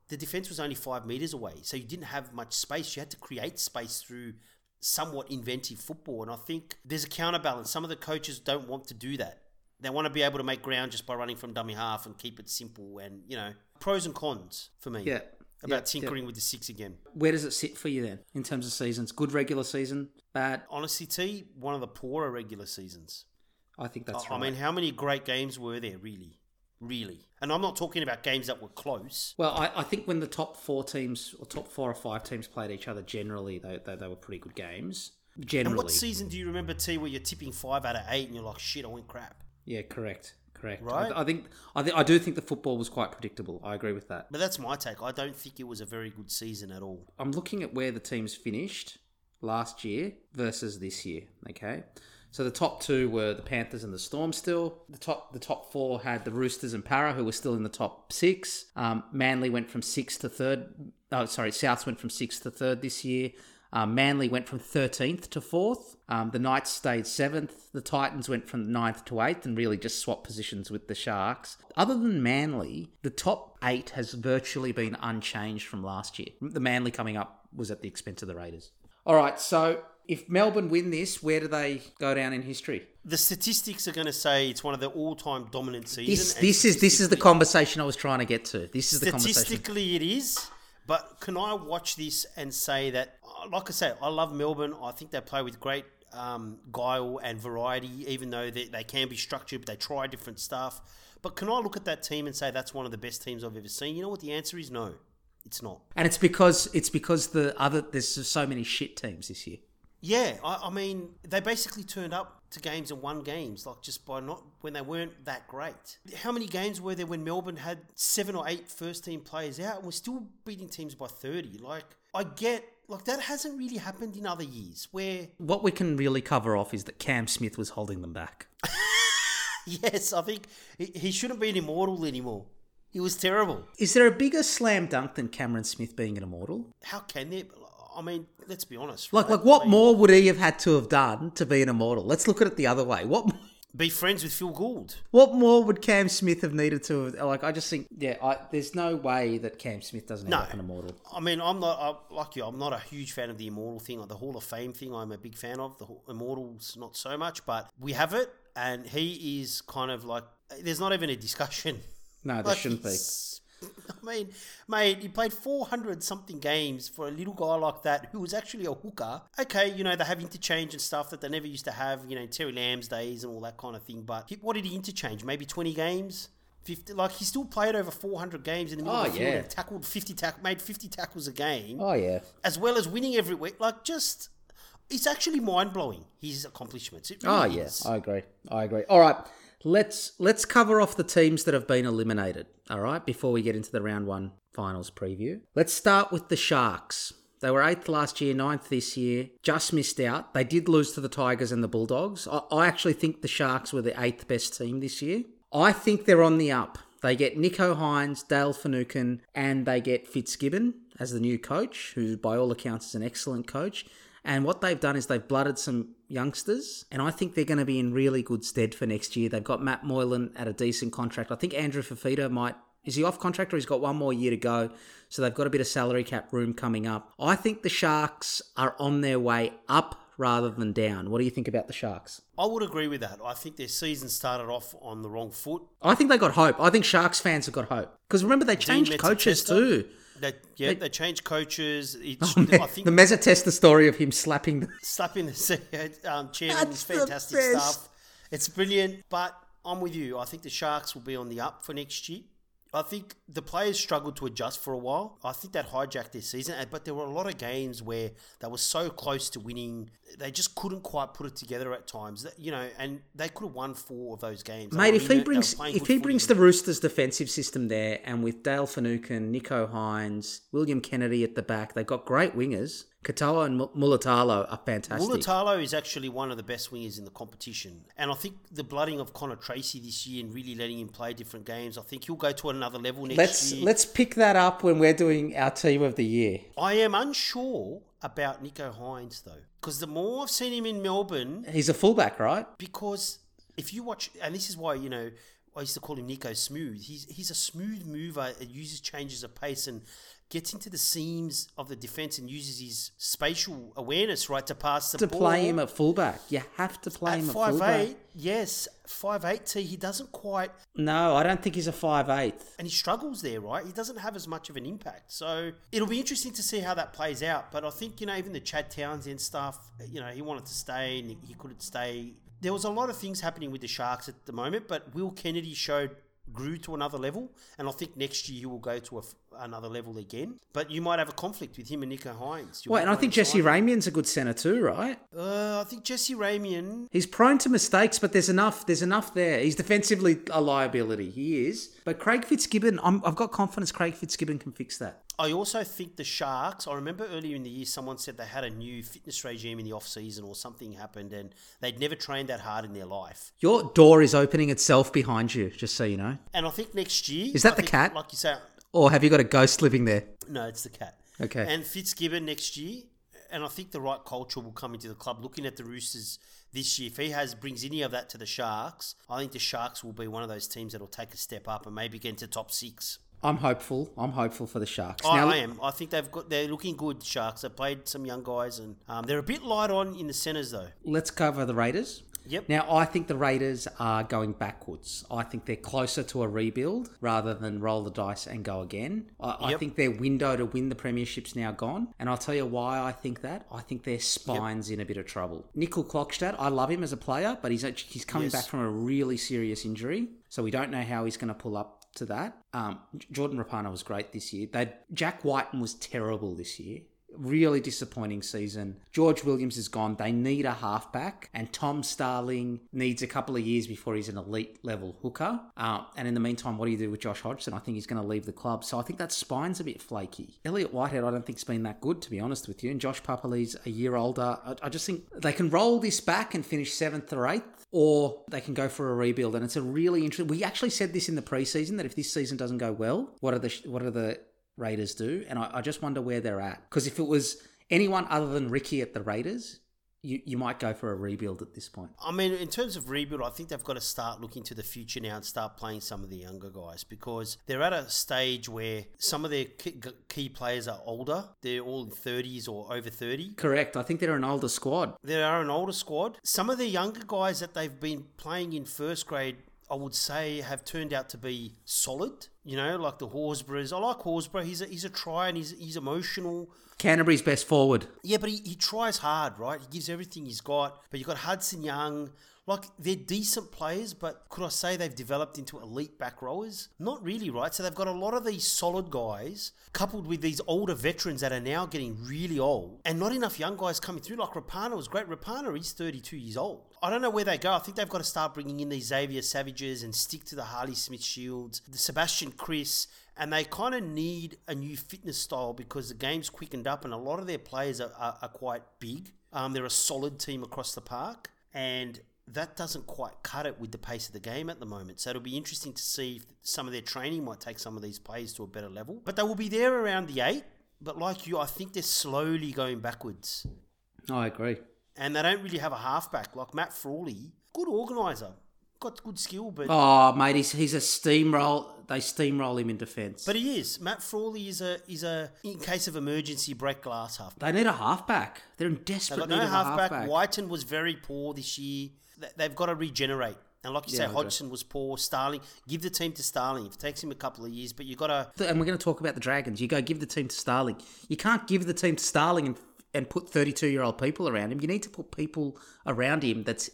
the defense was only five meters away, so you didn't have much space. You had to create space through somewhat inventive football, and I think there's a counterbalance. Some of the coaches don't want to do that. They want to be able to make ground just by running from dummy half and keep it simple, and you know, pros and cons for me. Yeah. About Yeah, tinkering with the six again. Where does it sit for you then in terms of seasons? Good regular season, bad. Honestly, T, one of the poorer regular seasons. I think that's I right. I mean, how many great games were there, really? Really? And I'm not talking about games that were close. well, I, I think when the top four teams or top four or five teams played each other, generally they, they, they were pretty good games. Generally, And what season do you remember, T, where you're tipping five out of eight and you're like, shit, I went crap? Yeah, correct, correct. Right? I, I think I think I do think the football was quite predictable. I agree with that. But that's my take. I don't think it was a very good season at all. I'm looking at where the teams finished last year versus this year. Okay, so the top two were the Panthers and the Storm. Still, the top the top four had the Roosters and Para, who were still in the top six. Um, Manly went from sixth to third. Oh, sorry, Souths went from sixth to third this year. Um, Manly went from 13th to 4th. Um, the Knights stayed 7th. The Titans went from 9th to 8th and really just swapped positions with the Sharks. Other than Manly, the top 8 has virtually been unchanged from last year. The Manly coming up was at the expense of the Raiders. All right, so if Melbourne win this, where do they go down in history? The statistics are going to say it's one of the all-time dominant seasons. This this is this is the conversation I was trying to get to. This is the conversation. Statistically, it is. But can I watch this and say that, like I say, I love Melbourne. I think they play with great um, guile and variety, even though they, they can be structured, but they try different stuff. But can I look at that team and say that's one of the best teams I've ever seen? You know what the answer is? No, it's not. And it's because it's because the other there's so many shit teams this year. Yeah, I, I mean, they basically turned up to games and won games, like just by not when they weren't that great. How many games were there when Melbourne had seven or eight first team players out and we're still beating teams by 30? Like, I get, like, that hasn't really happened in other years where, What we can really cover off is that Cam Smith was holding them back. yes, I think he, shouldn't be an immortal anymore. He was terrible. Is there a bigger slam dunk than Cameron Smith being an immortal? How can there? I mean, let's be honest. Like, right? like what I mean, more would he have had to have done to be an immortal? Let's look at it the other way. What Be friends with Phil Gould. what more would Cam Smith have needed to have? Like, I just think, yeah, I, there's no way that Cam Smith doesn't end No. up an immortal. I mean, I'm not I, like you. I'm not a huge fan of the immortal thing or the Hall of Fame thing. I'm a big fan of the immortals, not so much. But we have it, and he is kind of like. There's not even a discussion. No, there Like, shouldn't be. I mean, mate, he played 400 something games for a little guy like that who was actually a hooker. Okay, you know, they have interchange and stuff that they never used to have, you know, Terry Lamb's days and all that kind of thing. But what did he interchange? Maybe 20 games? 50, like, he still played over 400 games in the middle Oh, of the field yeah. and tackled 50 tack, made 50 tackles a game Oh yeah. as well as winning every week. Like, just it's actually mind blowing his accomplishments. It Oh really yeah. I agree. I agree. All right, let's let's cover off the teams that have been eliminated. All right, before we get into the round one finals preview, let's start with the Sharks. They were eighth last year, ninth this year. Just missed out. They did lose to the Tigers and the Bulldogs. I, I actually think the Sharks were the eighth best team this year. I think they're on the up. They get Nicho Hynes, Dale Finucane, and they get Fitzgibbon as the new coach, who by all accounts is an excellent coach. And what they've done is they've blooded some youngsters, and I think they're going to be in really good stead for next year. They've got Matt Moylan at a decent contract. I think Andrew Fifita might. Is he off contract or he's got one more year to go? So they've got a bit of salary cap room coming up. I think the Sharks are on their way up rather than down. What do you think about the Sharks? I would agree with that. I think their season started off on the wrong foot. I think they got hope. I think Sharks fans have got hope. Because remember, they changed coaches too. They, yeah, they, changed coaches. It's, Oh, I think the Mezza test the story of him slapping the slapping the um, chairman is fantastic stuff. It's brilliant, but I'm with you. I think the Sharks will be on the up for next year. I think the players struggled to adjust for a while. I think that hijacked their season, but there were a lot of games where they were so close to winning, they just couldn't quite put it together at times. You know, and they could have won four of those games. Mate, I if he brings if he brings the Roosters' defensive system there, and with Dale Finucane, Nicho Hynes, William Kennedy at the back, they've got great wingers. Katoa and Mu- Mulitalo are fantastic. Mulitalo is actually one of the best wingers in the competition. And I think the blooding of Connor Tracey this year and really letting him play different games, I think he'll go to another level next let's year. let's pick that up when we're doing our team of the year. I am unsure about Nicho Hynes, though. Because the more I've seen him in Melbourne, He's a fullback, right? because if you watch, and this is why, you know, I used to call him Nico Smooth. He's he's a smooth mover. It uses changes of pace and gets into the seams of the defense and uses his spatial awareness right to pass the To ball. play him at fullback, you have to play at him at five fullback. eight, yes, five eight T. He doesn't quite, No, I don't think he's a five eight. and he struggles there, right? He doesn't have as much of an impact. So it'll be interesting to see how that plays out. But I think you know, even the Chad Townsend stuff, you know, he wanted to stay and he couldn't stay. There was a lot of things happening with the Sharks at the moment, but Will Kennedy showed grew to another level, and I think next year he will go to a another level again. But you might have a conflict with him and Nicho Hynes. Well, and I think Jesse. Ramien's a good centre too, right? Uh, I think Jesse Ramien. He's prone to mistakes, but there's enough. There's enough there. He's defensively a liability. He is. But Craig Fitzgibbon, I'm, I've got confidence. Craig Fitzgibbon can fix that. I also think the Sharks. I remember earlier in the year, someone said they had a new fitness regime in the off season, or something happened, and they'd never trained that hard in their life. Your door is opening itself behind you, just so you know. And I think next year Is that I the think, cat? Like you say, Or have you got a ghost living there? no, it's the cat. Okay. And Fitzgibbon next year, and I think the right culture will come into the club. Looking at the Roosters this year, if he has brings any of that to the Sharks, I think the Sharks will be one of those teams that will take a step up and maybe get into top six. I'm hopeful. I'm hopeful for the Sharks. I, Now- I am. I think they've got. They're looking good. Sharks. They played some young guys, and um, they're a bit light on in the centres though. let's cover the Raiders. Yep. Now, I think the Raiders are going backwards. I think they're closer to a rebuild rather than roll the dice and go again. I, I think their window to win the Premiership's now gone. And I'll tell you why I think that. I think their spine's in a bit of trouble. Nicoll-Klokstad, I love him as a player, but he's actually, he's coming Yes. back from a really serious injury. So we don't know how he's going to pull up to that. Um, Jordan Rapana was great this year. They, Jack Wighton was terrible this year. Really disappointing season. George Williams is gone. They need a halfback, and Tom Starling needs a couple of years before he's an elite level hooker. Uh, and in the meantime, what do you do with Josh Hodgson? I think he's going to leave the club. So I think that spine's a bit flaky. Elliott Whitehead, I don't think's been that good, to be honest with you. And Josh Papalii's a year older. I, I just think they can roll this back and finish seventh or eighth, or they can go for a rebuild. And it's a really interesting. We actually said this in the preseason that if this season doesn't go well, what are the what are the Raiders do, and I, I just wonder where they're at. Because if it was anyone other than Ricky at the Raiders, you, you might go for a rebuild at this point. I mean, in terms of rebuild, I think they've got to start looking to the future now and start playing some of the younger guys because they're at a stage where some of their key, key players are older. They're all in 30s or over 30. Correct. I think they're an older squad. They are an older squad. Some of the younger guys that they've been playing in first grade, I would say, have turned out to be solid. You know, like the Horsburghs. I like Horsburgh. He's a, he's a try and he's, he's emotional. Canterbury's best forward. Yeah, but he, he tries hard, right? He gives everything he's got. But you've got Hudson Young. Like, they're decent players, but could I say they've developed into elite back rowers? Not really, right? So they've got a lot of these solid guys, coupled with these older veterans that are now getting really old, and not enough young guys coming through. Like Rapana was great. Rapana, he's 32 years old. I don't know where they go. I think they've got to start bringing in these Xavier Savages and stick to the Harley Smith-Shields, the Sebastian Kris, and they kind of need a new fitness style because the game's quickened up and a lot of their players are, are, are quite big. Um, they're a solid team across the park, and that doesn't quite cut it with the pace of the game at the moment. So it'll be interesting to see if some of their training might take some of these players to a better level. But they will be there around the eight. But like you, I think they're slowly going backwards. I agree. And they don't really have a halfback. Like Matt Frawley, good organiser, got good skill, but Oh, mate, he's, he's a steamroll. They steamroll him in defence. but he is. Matt Frawley is a is a in case of emergency break glass halfback. they need a halfback. They're in They've desperate got need no of a halfback. halfback. Wighton was very poor this year. They- They've got to regenerate. And like you Yeah, say. Hodgson was poor. Starling, give the team to Starling. It takes him a couple of years, but you got to. And we're going to talk about the Dragons. You go give the team to Starling. You can't give the team to Starling and, and put 32 year old people around him. You need to put people around him that's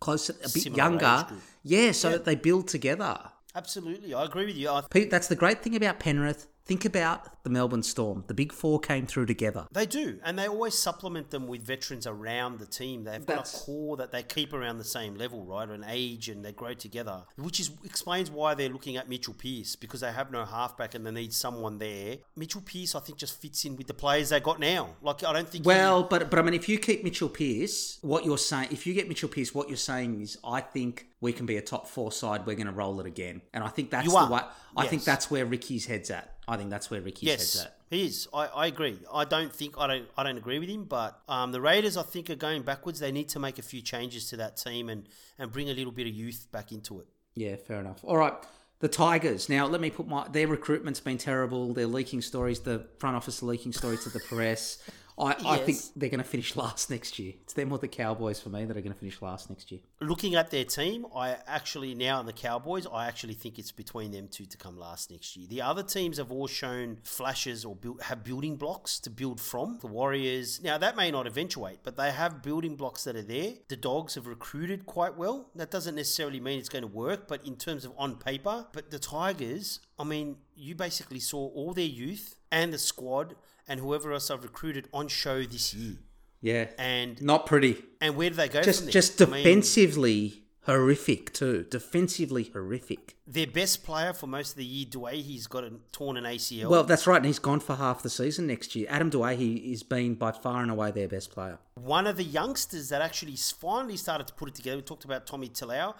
closer, a bit Similar younger. Yeah, so that they build together. Absolutely, I agree with you. I, Pete, that's the great thing about Penrith. Think about the Melbourne Storm. The big four came through together. They do, and they always supplement them with veterans around the team. They've got a core that they keep around the same level, right? An age, and they grow together, which is explains why they're looking at Mitchell Pearce because they have no halfback and they need someone there. Mitchell Pearce, I think, just fits in with the players they got now. Like I don't think. he- Well, but but I mean, if you keep Mitchell Pearce, what you're saying, if you get Mitchell Pearce, what you're saying is, I think we can be a top four side. We're going to roll it again, and I think that's You the are. way. I think that's where Ricky's head's at. I think that's where Ricky's yes, head's at. he is. I, I agree. I don't think I don't I don't agree with him, but um, the Raiders I think are going backwards. They need to make a few changes to that team and and bring a little bit of youth back into it. Yeah, fair enough. All right. The Tigers. Now, let me put my. Their recruitment's been terrible. They're leaking stories. The front office are leaking stories to the press. I, I think they're going to finish last next year. It's them or the Cowboys for me that are going to finish last next year. Looking at their team, I actually now in the Cowboys, I actually think it's between them two to come last next year. The other teams have all shown flashes or build, have building blocks to build from. The Warriors, now that may not eventuate, but they have building blocks that are there. The Dogs have recruited quite well. That doesn't necessarily mean it's going to work, but in terms of on paper, but the Tigers, I mean, you basically saw all their youth and the squad and whoever else I've recruited on show this year. Yeah. And Not pretty. and where do they go Just just I mean, defensively horrific too. Defensively horrific. their best player for most of the year, Doueihi, he's got a torn an ACL. Well, that's right, and he's gone for half the season next year. Adam Doueihi is been by far and away their best player. one of the youngsters that actually finally started to put it together. We talked about Tommy Talau,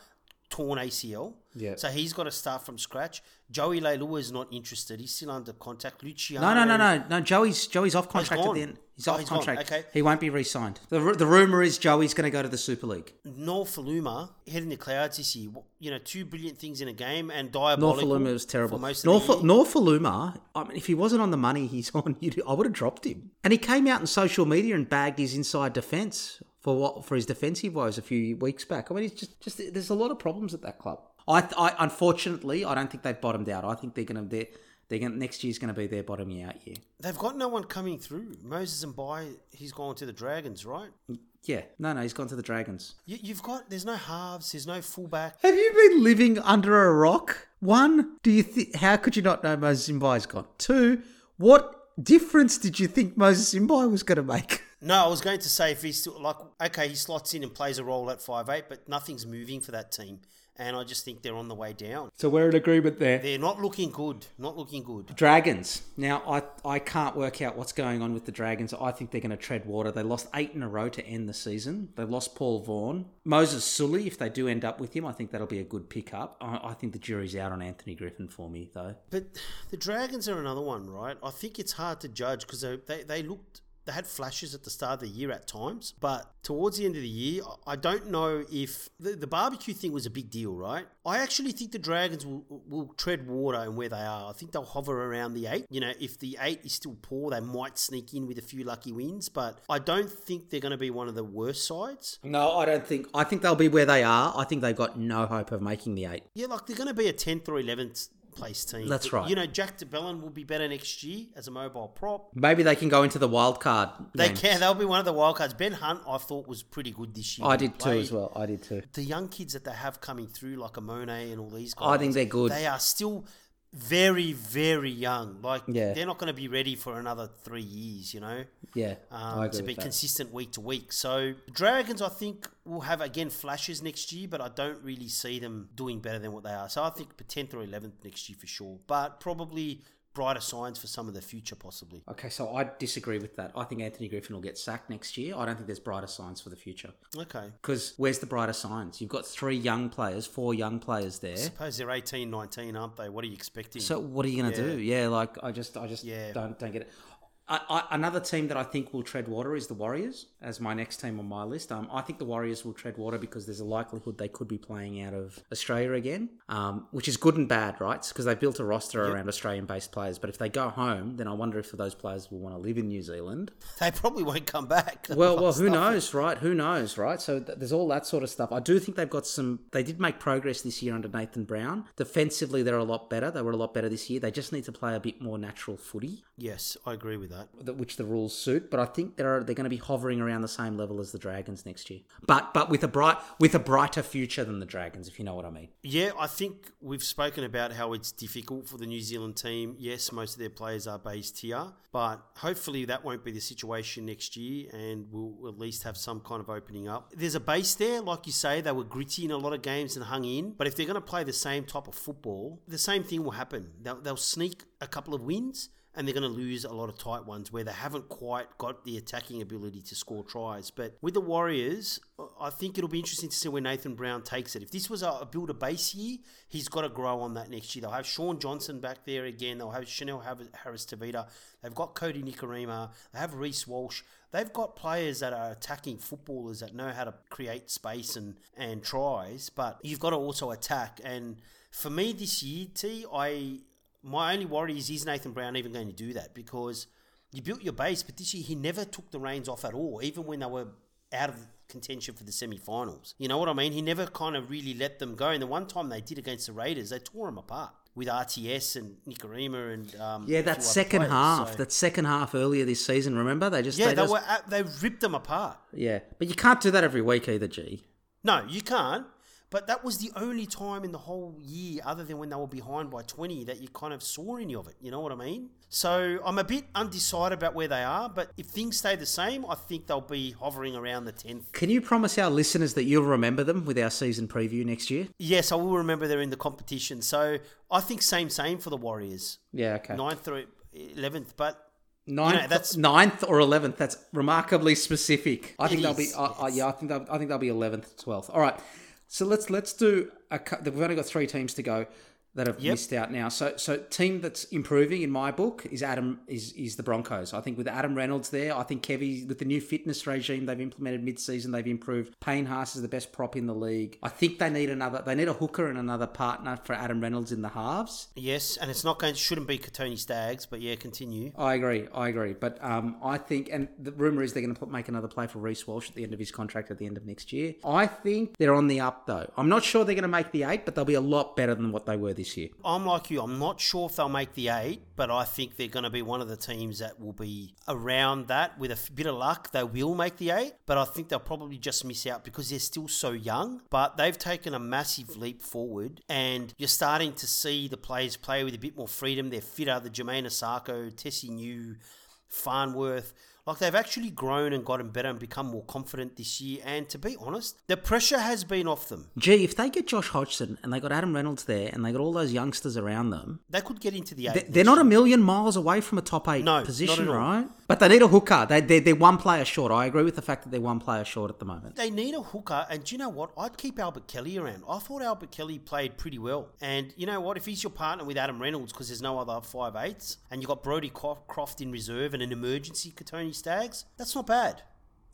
torn ACL. Yeah. So he's got to start from scratch. Joey Leilua is not interested. He's still under contact. Luciano. No, no, no, no, no. Joey's Joey's off contract at the end. He's Oh, off he's gone. contract. Okay. He won't be re-signed. The, the rumor is Joey's going to go to the Super League. Nofoaluma heading the clouds this year. You know, two brilliant things in a game and diabolical. Aluma was terrible. For most North the. North Aluma, I mean, if he wasn't on the money he's on, I would have dropped him. And he came out in social media and bagged his inside defence for what for his defensive woes a few weeks back. I mean, it's just just there's a lot of problems at that club. I, I unfortunately I don't think they've bottomed out. I think they're going to they're, they're going next year's going to be their bottoming out year. They've got no one coming through. Moses Mbye, he's gone to the Dragons, right? Yeah, no, no, he's gone to the Dragons. You, you've got there's no halves, there's no fullback. Have you been living under a rock? One, do you think? How could you not know Moses Mbye's gone? Two, what difference did you think Moses Mbai was going to make? No, I was going to say if he's still like okay, he slots in and plays a role at five eight, but nothing's moving for that team, and I just think they're on the way down. So we're in agreement there. They're not looking good. Not looking good. Dragons. Now, I I can't work out what's going on with the Dragons. I think they're going to tread water. They lost eight in a row to end the season. They lost Paul Vaughan. Moses Suli, if they do end up with him, I think that'll be a good pickup. I, I think the jury's out on Anthony Griffin for me, though. But the Dragons are another one, right? I think it's hard to judge because they, they they looked they had flashes at the start of the year at times, but towards the end of the year, I don't know if the, the barbecue thing was a big deal, right? I actually think the Dragons will will tread water and where they are. I think they'll hover around the eight. You know, if the eight is still poor, they might sneak in with a few lucky wins, but I don't think they're going to be one of the worst sides. No, I don't think. I think they'll be where they are. I think they've got no hope of making the eight. Yeah, like they're going to be a tenth or eleventh place team. That's right. You know, Jack de Belin will be better next year as a mobile prop. Maybe they can go into the wild card. They games. can. They'll be one of the wild cards. Ben Hunt, I thought was pretty good this year. I did too as well. I did too. The young kids that they have coming through, like Amone and all these guys, I think they're good. They are still very, very young. Like Yeah. they're not going to be ready for another three years. You know, Yeah, um, to be consistent week to week. So Dragons, I think, will have again flashes next year, but I don't really see them doing better than what they are. So I think tenth or eleventh next year for sure, but probably brighter signs for some of the future possibly. Okay, so I disagree with that. I think Anthony Griffin will get sacked next year. I don't think there's brighter signs for the future. Okay. Because where's the brighter signs? You've got three young players, four young players there. I Suppose they're 18, 19, aren't they? What are you expecting? So what are you going to do? Yeah, like I just, I just Yeah. don't, don't get it. I, I, another team that I think will tread water is the Warriors, as my next team on my list. Um, I think the Warriors will tread water because there's a likelihood they could be playing out of Australia again, um, which is good and bad, right? Because they've built a roster around Australian-based players. But if they go home, then I wonder if those players will want to live in New Zealand. They probably won't come back. Well, well, who knows, right? Who knows, right? So th- there's all that sort of stuff. I do think they've got some. They did make progress this year under Nathan Brown. Defensively, they're a lot better. They were a lot better this year. They just need to play a bit more natural footy, Yes, I agree with that. That- which the rules suit. But I think they're they're going to be hovering around the same level as the Dragons next year. But but with a bright with a brighter future than the Dragons, if you know what I mean. Yeah, I think we've spoken about how it's difficult for the New Zealand team. Yes, most of their players are based here, but hopefully that won't be the situation next year and we'll at least have some kind of opening up. There's a base there, like you say, they were gritty in a lot of games and hung in, but if they're going to play the same type of football, the same thing will happen. They'll, they'll sneak a couple of wins and they're going to lose a lot of tight ones where they haven't quite got the attacking ability to score tries. But with the Warriors, I think it'll be interesting to see where Nathan Brown takes it. If this was a, build a base year, he's got to grow on that next year. They'll have Shaun Johnson back there again. They'll have Chanel Harris Tavita. They've got Kodi Nikorima. They have Reece Walsh. They've got players that are attacking footballers that know how to create space and, and tries, but you've got to also attack. And for me this year, T, I my only worry is is Nathan Brown even going to do that? Because you built your base, but this year he never took the reins off at all, even when they were out of contention for the semi-finals. You know what I mean? He never kind of really let them go. And the one time they did against the Raiders, they tore them apart with RTS and Nikorima and um, yeah, that second players, half, so. that second half earlier this season. Remember, they just yeah, they, they just, were at, they ripped them apart. Yeah, but you can't do that every week either, G. No, you can't. But that was the only time in the whole year, other than when they were behind by 20, that you kind of saw any of it. You know what I mean? So I'm a bit undecided about where they are, but if things stay the same, I think they'll be hovering around the 10th. Can you promise our listeners that you'll remember them with our season preview next year? Yes, I will remember they're in the competition. So I think same, same for the Warriors. Yeah, okay. 9th or 11th, but Ninth, you know, that's ninth or eleventh. That's remarkably specific. I think they'll be. Uh, yeah, I think they'll. I think they'll be eleventh, twelfth. All right. So let's let's do a. We've only got three teams to go that have yep. missed out now. So so team that's improving in my book is Adam is is the Broncos. I think with Adam Reynolds there, I think Kevy with the new fitness regime they've implemented mid-season, they've improved. Payne Haas is the best prop in the league. I think they need another they need a hooker and another partner for Adam Reynolds in the halves. Yes, and it's not going shouldn't be Kotoni Staggs, but yeah, continue. I agree. I agree. But um, I think and the rumor is they're going to put, make another play for Reece Walsh at the end of his contract at the end of next year. I think they're on the up though. I'm not sure they're going to make the 8, but they'll be a lot better than what they were this year. I'm like you. I'm not sure if they'll make the eight, but I think they're going to be one of the teams that will be around that. With a bit of luck, they will make the eight, but I think they'll probably just miss out because they're still so young. But they've taken a massive leap forward, and you're starting to see the players play with a bit more freedom. They're fitter. The Jamayne Isaako, Tesi Niu, Farnworth. Like they've actually grown and gotten better and become more confident this year. And to be honest, the pressure has been off them. Gee, if they get Josh Hodgson and they got Adam Reynolds there and they got all those youngsters around them, they could get into the eight. They, are not a million miles away from a top eight no, position, right? But they need a hooker. They, they're, they're one player short. I agree with the fact that they're one player short at the moment. They need a hooker. And do you know what? I'd keep Albert Kelly around. I thought Albert Kelly played pretty well. And you know what? If he's your partner with Adam Reynolds, because there's no other five eights, and you've got Brodie Croft in reserve and an emergency Kotoni Staggs, that's not bad.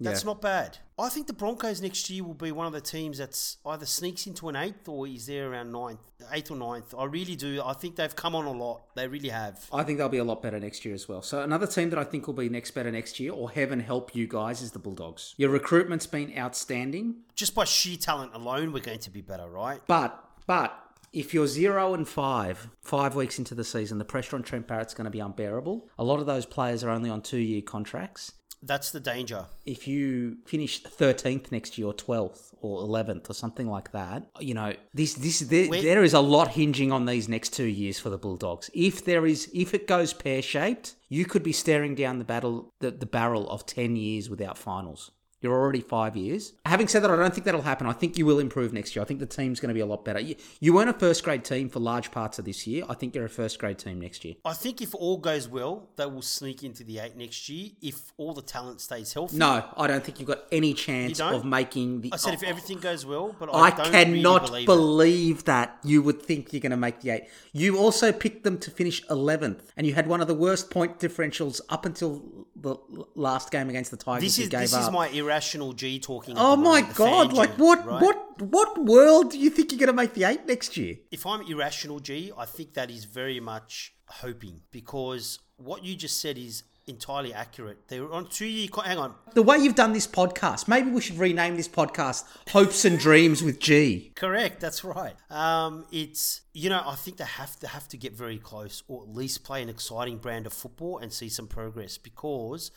That's yeah. not bad. I think the Broncos next year will be one of the teams that's either sneaks into an eighth or is there around ninth, eighth or ninth. I really do. I think they've come on a lot. They really have. I think they'll be a lot better next year as well. So another team that I think will be next better next year, or heaven help you guys, is the Bulldogs. Your recruitment's been outstanding. Just by sheer talent alone, we're going to be better, right? But but if you're zero and five, five weeks into the season, the pressure on Trent Barrett's going to be unbearable. A lot of those players are only on two year contracts. That's the danger. If you finish 13th next year or 12th or 11th or something like that, you know, this this there, there is a lot hinging on these next 2 years for the Bulldogs. If there is if it goes pear-shaped, you could be staring down the battle the, the barrel of 10 years without finals. You're already five years. Having said that, I don't think that'll happen. I think you will improve next year. I think the team's going to be a lot better. You, you weren't a first grade team for large parts of this year. I think you're a first grade team next year. I think if all goes well, they will sneak into the eight next year if all the talent stays healthy. No, I don't think you've got any chance of making the. I said if everything goes well, but I, I cannot really believe, believe that. that you would think you're going to make the eight. You also picked them to finish 11th, and you had one of the worst point differentials up until the last game against the Tigers. This is this up. is my irrational G talking. Oh my god! Like what? Right? What? What world do you think you're going to make the eight next year? If I'm irrational G, I think that is very much hoping because what you just said is entirely accurate. They were on two year. Hang on. The way you've done this podcast, maybe we should rename this podcast "Hopes and Dreams with G." Correct. That's right. Um, it's you know I think they have to have to get very close, or at least play an exciting brand of football and see some progress because,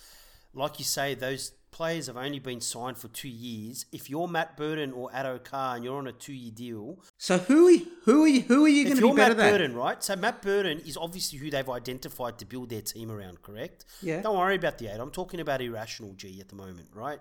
like you say, those players have only been signed for two years. If you're Matt Burton or Addo-Carr and you're on a two-year deal, so who are, who are you, who are you going to be better Matt than? Burton, right? So Matt Burton is obviously who they've identified to build their team around. Correct? Yeah. Don't worry about the eight. I'm talking about irrational G at the moment, right?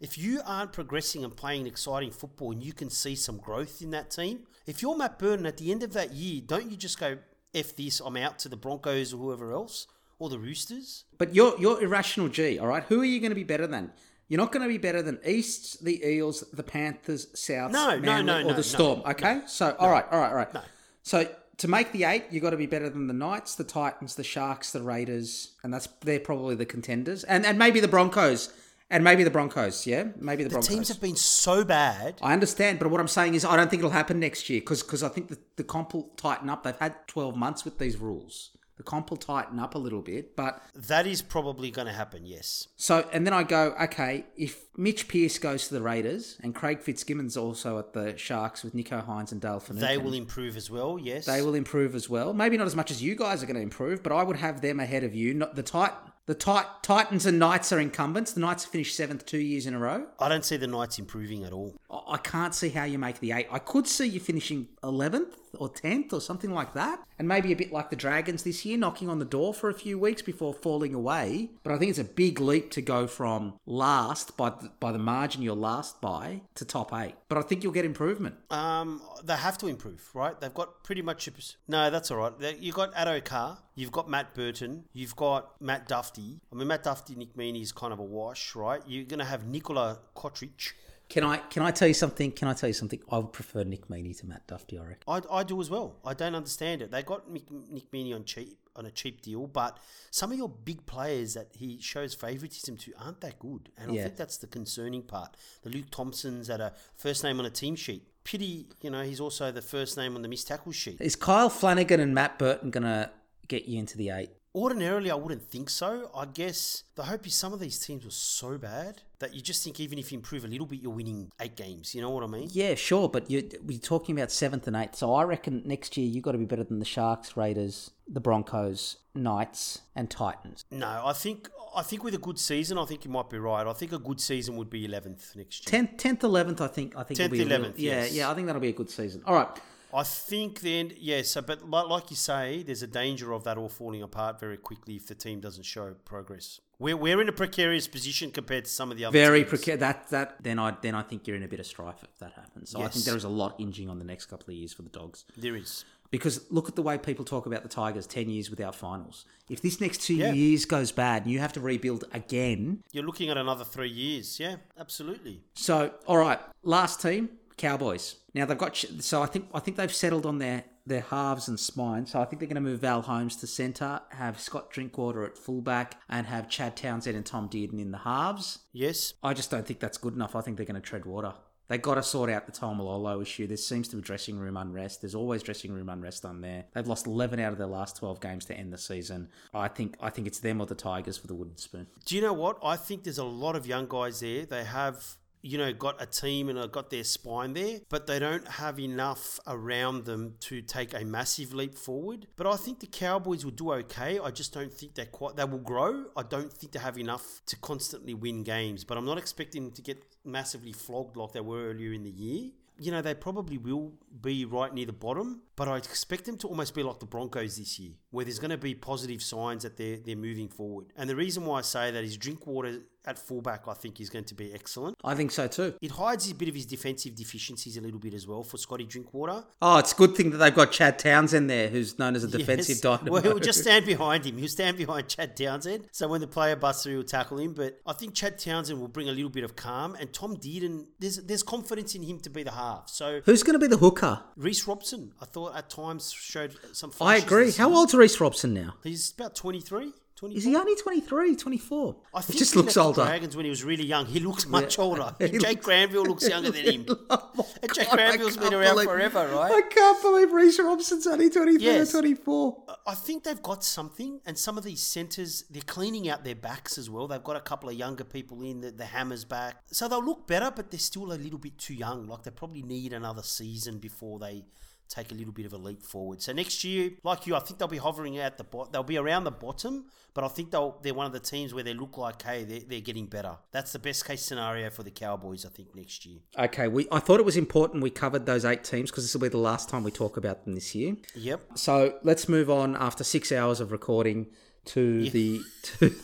If you aren't progressing and playing exciting football and you can see some growth in that team, if you're Matt Burton at the end of that year, don't you just go, F this, I'm out to the Broncos or whoever else? Or the Roosters. But you're you're irrational G, all right? Who are you going to be better than? You're not going to be better than Easts, the Eels, the Panthers, Souths, No, no, Manly, no, or no, the no, Storm. okay, so all right, all right, all right. No. So to make the eight, you've got to be better than the Knights, the Titans, the Sharks, the Raiders, and that's they're probably the contenders, and and maybe the Broncos, and maybe the Broncos. Yeah, maybe the, The Broncos. teams have been so bad. I understand, but what I'm saying is I don't think it'll happen next year because I think the, the comp will tighten up. They've had 12 months with these rules. The comp will tighten up a little bit, but That is probably going to happen. Yes. so and then I go, okay, if Mitch Pearce goes to the Raiders and Craig Fitzgibbon's also at the Sharks with Nicho Hynes and Dale Finucane, They will improve as well. Yes. they will improve as well. Maybe not as much as you guys are going to improve, but I would have them ahead of you. Not the tit- the tit- Titans and Knights are incumbents. The Knights have finished seventh two years in a row. I don't see the Knights improving at all. I I can't see how you make the eight. I could see you finishing 11th or 10th or something like that. And maybe a bit like the Dragons this year, knocking on the door for a few weeks before falling away. But I think it's a big leap to go from last by the, by the margin you're last by to top eight. But I think you'll get improvement. Um, they have to improve, right? They've got pretty much. No, that's all right. You've got Addo-Carr, you've got Matt Burton, you've got Matt Dufty. I mean, Matt Dufty, Nick Meaney is kind of a wash, right? You're going to have Nicola Cotric. Can I can I tell you something? Can I tell you something? I would prefer Nick Meaney to Matt Dufty, I reckon. I, I do as well. I don't understand it. They got Nick, Nick Meaney on cheap on a cheap deal, but some of your big players that he shows favouritism to aren't that good, and I think that's the concerning part. The Luke Thompsons that are first name on a team sheet. Pity, you know, he's also the first name on the missed tackle sheet. Is Kyle Flanagan and Matt Burton going to get you into the eight? Ordinarily, I wouldn't think so. I guess the hope is some of these teams were so bad that you just think even if you improve a little bit, you're winning eight games. You know what I mean? Yeah, sure, but you're, we're talking about seventh and eighth. So I reckon next year you've got to be better than the Sharks, Raiders, the Broncos, Knights, and Titans. No, I think I think with a good season, I think you might be right. I think a good season would be 11th next year. Tenth, tenth, eleventh. I think. I think. will 10th, be 11th, Yeah, yes. yeah. I think that'll be a good season. All right. I think then, yeah. So, but like you say, there's a danger of that all falling apart very quickly if the team doesn't show progress. We're, we're in a precarious position compared to some of the other Very precarious. That that then I then I think you're in a bit of strife if that happens. So I think there is a lot hinging on the next couple of years for the Dogs. There is. Because look at the way people talk about the Tigers, ten years without finals. If this next two Yeah. years goes bad and you have to rebuild again, You're looking at another three years. Yeah, absolutely. So, all right, last team, Cowboys. Now they've got so I think I think they've settled on their their halves and spine. So I think they're going to move Val Holmes to centre, have Scott Drinkwater at fullback, and have Chad Townsend and Tom Dearden in the halves. Yes. I just don't think that's good enough. I think they're going to tread water. They got to sort out the Taumalolo issue. There seems to be dressing room unrest. There's always dressing room unrest on there. They've lost 11 out of their last 12 games to end the season. I think I think it's them or the Tigers for the wooden spoon. Do you know what? I think there's a lot of young guys there. They have, you know, got a team and got their spine there, but they don't have enough around them to take a massive leap forward. But I think the Cowboys will do okay. I just don't think they're quite. They will grow. I don't think they have enough to constantly win games. But I'm not expecting them to get massively flogged like they were earlier in the year. You know, they probably will be right near the bottom, but I expect them to almost be like the Broncos this year, where there's going to be positive signs that they're, they're moving forward. And the reason why I say that is Drinkwater at fullback, I think, is going to be excellent. I think so too. It hides a bit of his defensive deficiencies a little bit as well for Scotty Drinkwater. Oh, it's a good thing that they've got Chad Townsend there, who's known as a defensive Yes. dynamo. Well, he'll just stand behind him. He'll stand behind Chad Townsend. So when the player busts through, he'll tackle him. But I think Chad Townsend will bring a little bit of calm. And Tom Dearden, there's there's confidence in him to be the half. So Who's going to be the hooker? Reece Robson, I thought at times showed some. I agree. How old's Reece Robson now? He's about 23, 24. Is he only 23, 24? I think just looks older. Dragons when he was really young. He looks much older. Jake Granville looks younger than him. Oh And Jake God, Granville's been around believe- forever, right? I can't believe Reece Robson's only 23 Yes. or 24. I think they've got something, and some of these centres, they're cleaning out their backs as well. They've got a couple of younger people in, the, the Hammers back. So they'll look better, but they're still a little bit too young. Like they probably need another season before they take a little bit of a leap forward. So next year, like you, I think they'll be hovering at the bottom. They'll be around the bottom, but I think they'll they're one of the teams where they look like, hey, they're, they're getting better. That's the best case scenario for the Cowboys, I think, next year. Okay, we, I thought it was important we covered those eight teams because this will be the last time we talk about them this year. Yep. So let's move on after six hours of recording to the. To,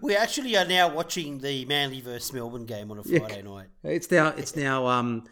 We actually are now watching the Manly versus Melbourne game on a Friday night. it's now it's now um,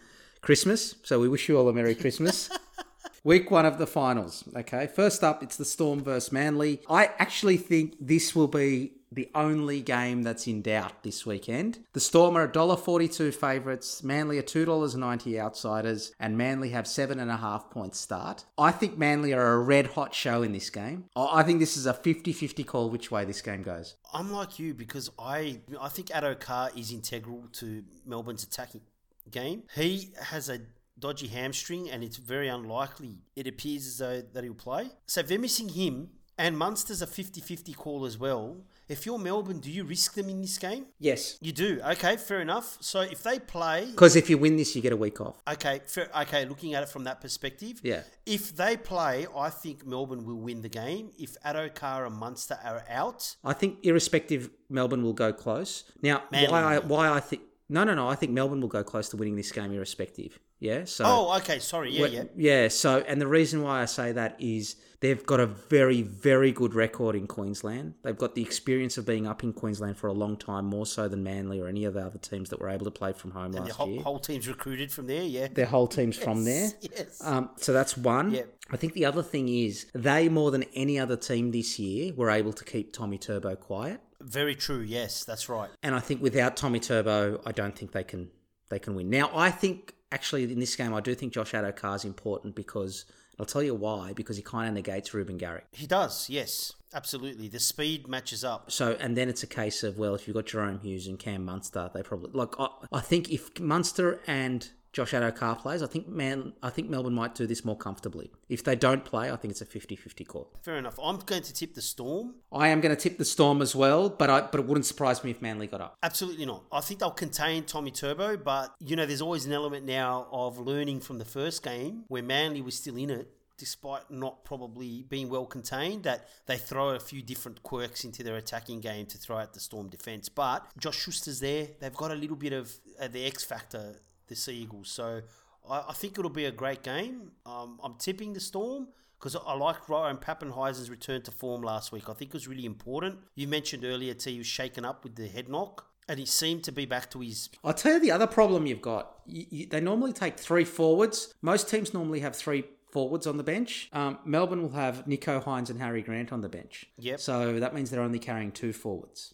Christmas, so we wish you all a Merry Christmas. Week one of the finals. Okay, first up, it's the Storm versus Manly. I actually think this will be the only game that's in doubt this weekend. The Storm are $1.42 favourites, Manly are $2.90 outsiders, and Manly have seven and a half points start. I think Manly are a red hot show in this game. I think this is a 50 50 call which way this game goes. I'm like you because I I think Addo-Carr is integral to Melbourne's attacking game. He has a dodgy hamstring and it's very unlikely it appears as though that he'll play. So if they're missing him and Munster's a 50-50 call as well, if you're Melbourne, do you risk them in this game? Yes. You do. Okay, fair enough. So if they play Because if you win this, you get a week off. Okay, fair, okay. Looking at it from that perspective, Yeah. If they play, I think Melbourne will win the game. If Addo-Carr and Munster are out, I think irrespective, Melbourne will go close. Now, Manly why I, why I think no, no, no. I think Melbourne will go close to winning this game irrespective. Yeah. So. oh, okay, sorry, yeah, yeah, yeah. So, and the reason why I say that is they've got a very, very good record in Queensland. They've got the experience of being up in Queensland for a long time, more so than Manly or any of the other teams that were able to play from home the last whole, year. whole team's recruited from there, yeah. Their whole team's from there. Yes. Um, so that's one. Yep. I think the other thing is they more than any other team this year were able to keep Tommy Turbo quiet. Very true. Yes, that's right. And I think without Tommy Turbo, I don't think they can they can win. Now, I think actually in this game, I do think Josh Addo-Carr is important because I'll tell you why. Because he kind of negates Reuben Garrick. He does. Yes, absolutely. The speed matches up. So, and then it's a case of well, if you've got Jahrome Hughes and Cam Munster, they probably like. I, I think if Munster and Josh Addo-Carr plays, I think man, I think Melbourne might do this more comfortably. If they don't play, I think it's a 50-50 call. Fair enough. I'm going to tip the Storm. I am going to tip the Storm as well, but I but it wouldn't surprise me if Manly got up. Absolutely not. I think they'll contain Tommy Turbo, but you know, there's always an element now of learning from the first game where Manly was still in it, despite not probably being well contained. That they throw a few different quirks into their attacking game to throw out the Storm defense. But Josh Schuster's there. They've got a little bit of the X factor, the Sea Eagles. So I, I think it'll be a great game. Um, I'm tipping the Storm. Because I like Ryan Papenhuyzen's return to form last week. I think it was really important. You mentioned earlier, T, he was shaken up with the head knock, and he seemed to be back to his. I'll tell you the other problem you've got. You, you, they normally take three forwards. Most teams normally have three forwards on the bench. Um, Melbourne will have Nicho Hynes and Harry Grant on the bench. Yep. So that means they're only carrying two forwards,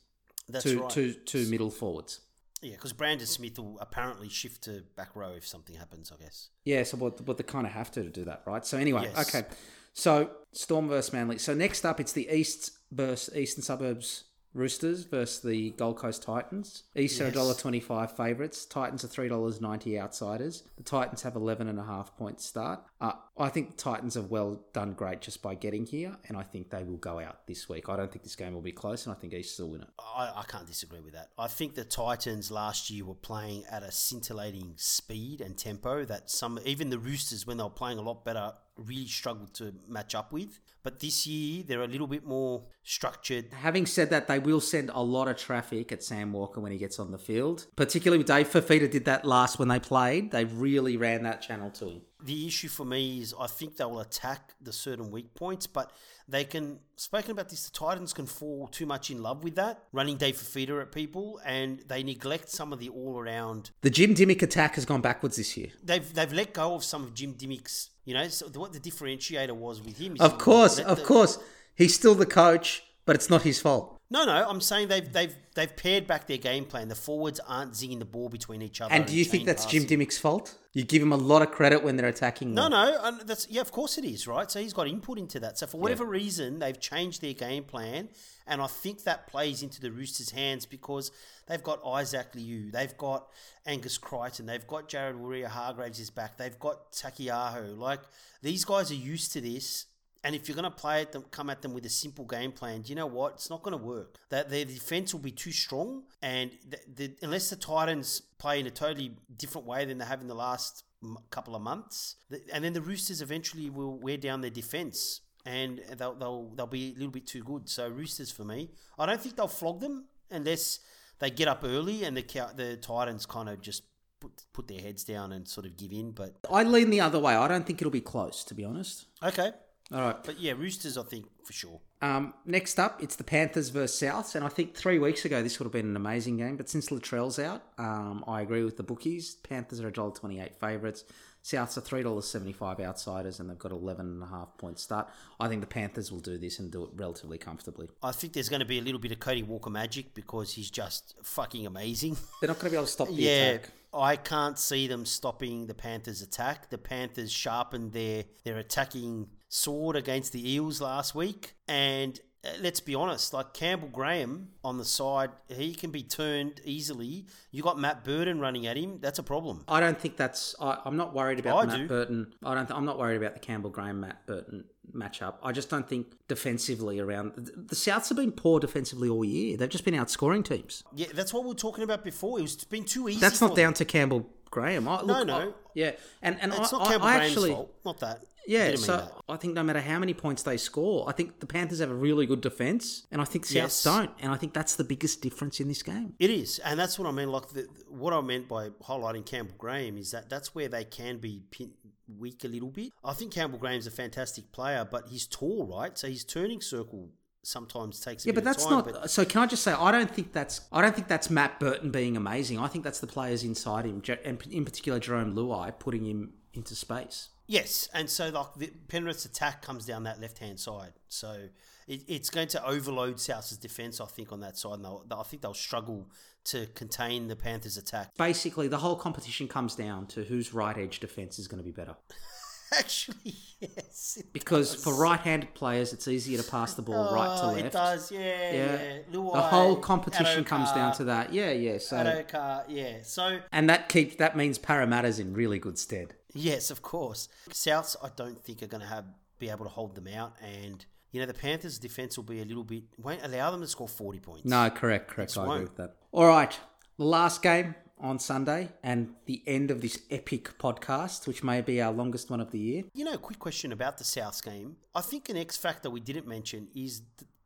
That's two, right. two, two middle forwards. Yeah, because Brandon Smith will apparently shift to back row if something happens, I guess. Yeah, so what, what they kind of have to to do that, right? So anyway, Yes. okay. So Storm versus Manly. So next up, it's the East versus Eastern Suburbs Roosters versus the Gold Coast Titans. East are Yes. $1.25 favourites. Titans are $3.90 outsiders. The Titans have 11 and points start. Uh, I think Titans have well done great just by getting here, and I think they will go out this week. I don't think this game will be close, and I think East will win it. I, I can't disagree with that. I think the Titans last year were playing at a scintillating speed and tempo that some, even the Roosters, when they were playing a lot better, really struggled to match up with. But this year, they're a little bit more structured. Having said that, they will send a lot of traffic at Sam Walker when he gets on the field. Particularly Dave Fifita did that last when they played. They really ran that channel to him. The issue for me is I think they will attack the certain weak points, but they can. Spoken about this, the Titans can fall too much in love with that, running Dave Fifita at people, and they neglect some of the all-around. The Jim Dymock attack has gone backwards this year. They've they've let go of some of Jim Dymock's. You know, so what the differentiator was with him. Is Of course, of the- course. He's still the coach, but it's not his fault. No, no, I'm saying they've they've they've paired back their game plan. The forwards aren't zinging the ball between each other. And do you think that's Jim passing. Dymock's fault? You give him a lot of credit when they're attacking. No, them. no, and that's yeah, of course it is, right? So he's got input into that. So for whatever reason, they've changed their game plan, and I think that plays into the Roosters' hands because they've got Isaac Liu, they've got Angus Crichton, they've got Jared Waerea-Hargreaves is back, they've got Taukeiaho. Like these guys are used to this. And if you're going to play at them, come at them with a simple game plan, do you know what? It's not going to work. That their defense will be too strong, and the, the, unless the Titans play in a totally different way than they have in the last m- couple of months, and then the Roosters eventually will wear down their defense, and they'll they'll they'll be a little bit too good. So Roosters for me, I don't think they'll flog them unless they get up early and the the Titans kind of just put put their heads down and sort of give in. But I lean the other way. I don't think it'll be close, to be honest. okay, All right. but yeah, Roosters I think for sure. Um, next up, it's the Panthers versus Souths, and I think three weeks ago this would have been an amazing game, but since Latrell's out, um, I agree with the bookies. Panthers are a dollar twenty-eight favourites. Souths are three dollars seventy-five outsiders, and they've got eleven and a half point start. I think the Panthers will do this and do it relatively comfortably. I think there's going to be a little bit of Cody Walker magic because he's just fucking amazing. They're not going to be able to stop the yeah, attack. I can't see them stopping the Panthers' attack. The Panthers sharpened their their attacking sword against the Eels last week, and uh, let's be honest, like Campbell Graham on the side, he can be turned easily. You got Matt Burton running at him. That's a problem. I don't think that's. I, I'm not worried about I Matt do. Burton. I don't. I'm not worried about the Campbell Graham Matt Burton matchup. I just don't think defensively around the, Souths have been poor defensively all year. They've just been outscoring teams. Yeah, that's what we were talking about before. It was been too easy. That's not them. down to Campbell Graham. I, No, look, no. I- yeah, and and It's I, not Campbell I Graham's actually. fault. Not that. Yeah, so that. I think no matter how many points they score, I think the Panthers have a really good defense, and I think Souths Yes. don't, and I think that's the biggest difference in this game. It is, and that's what I mean. Like the, what I meant by highlighting Campbell Graham is that that's where they can be pin, weak a little bit. I think Campbell Graham's a fantastic player, but he's tall, right? So his turning circle sometimes takes a Yeah, bit but that's of time. not. but- so can I just say I don't think that's. I don't think that's Matt Burton being amazing. I think that's the players inside him, and in particular Jarome Luai putting him into space. Yes, and so like the Penrith's attack comes down that left hand side, so it, it's going to overload South's defense. I think on that side, and they'll, I think they'll struggle to contain the Panthers' attack. Basically, the whole competition comes down to whose right edge defense is going to be better. Actually, yes, Because does. for right-handed players, it's easier to pass the ball right to Oh, left. It does, yeah, Yeah, yeah. Luai, the whole competition comes down to that. Yeah, yeah. So Addo-Carr, yeah. So and that keeps that means Parramatta's in really good stead. Yes, of course. Souths, I don't think are going to have be able to hold them out, and you know the Panthers' defense will be a little bit won't allow them to score forty points. No, correct, correct. I agree won't. with that. All right, the last game on Sunday and the end of this epic podcast, which may be our longest one of the year. You know, quick question about the Souths game. I think an X factor we didn't mention is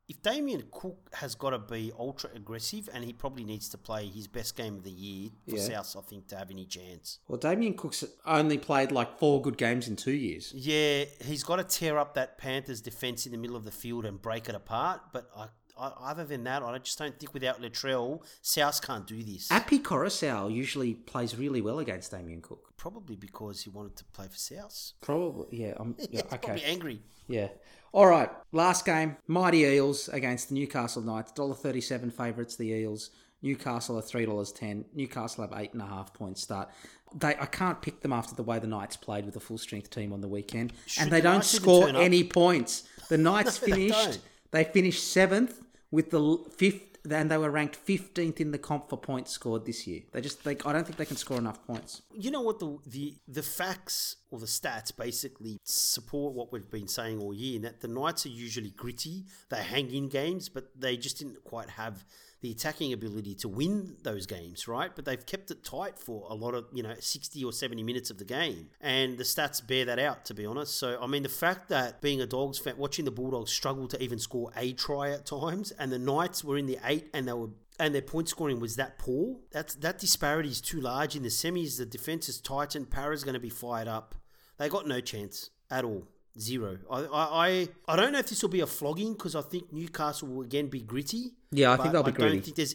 if Damien Cook has got to be ultra aggressive, and he probably needs to play his best game of the year for Yeah. Souths, I think, to have any chance. Well, Damien Cook's only played like four good games in two years. Yeah, he's got to tear up that Panthers defense in the middle of the field and break it apart. But I, I, other than that, I just don't think without Latrell, South can't do this. Api Koroisau usually plays really well against Damien Cook. Probably because he wanted to play for South. Probably, yeah. I'm, yeah okay. probably angry. Yeah. All right. Last game. Mighty Eels against the Newcastle Knights. $1.37 favourites, the Eels. Newcastle are $3.10. Newcastle have eight and a half points start. They, I can't pick them after the way the Knights played with a full strength team on the weekend. Should and they the don't score any points. The Knights No, finished don't. they finished seventh with the fifth and they were ranked 15th in the comp for points scored this year. They just they, I don't think they can score enough points. You know what the the the facts or the stats basically support what we've been saying all year. That the Knights are usually gritty. They hang in games, but they just didn't quite have the attacking ability to win those games, right? But they've kept it tight for a lot of you know sixty or seventy minutes of the game, and the stats bear that out. To be honest, so I mean the fact that being a Dogs fan, watching the Bulldogs struggle to even score a try at times, and the Knights were in the eight and they were and their point scoring was that poor. That's that disparity is too large in the semis. The defense is tight, tightened. Para's going to be fired up. They got no chance at all. Zero. I I, I, I don't know if this will be a flogging because I think Newcastle will again be gritty. Yeah, I think they'll be I gritty. don't think there's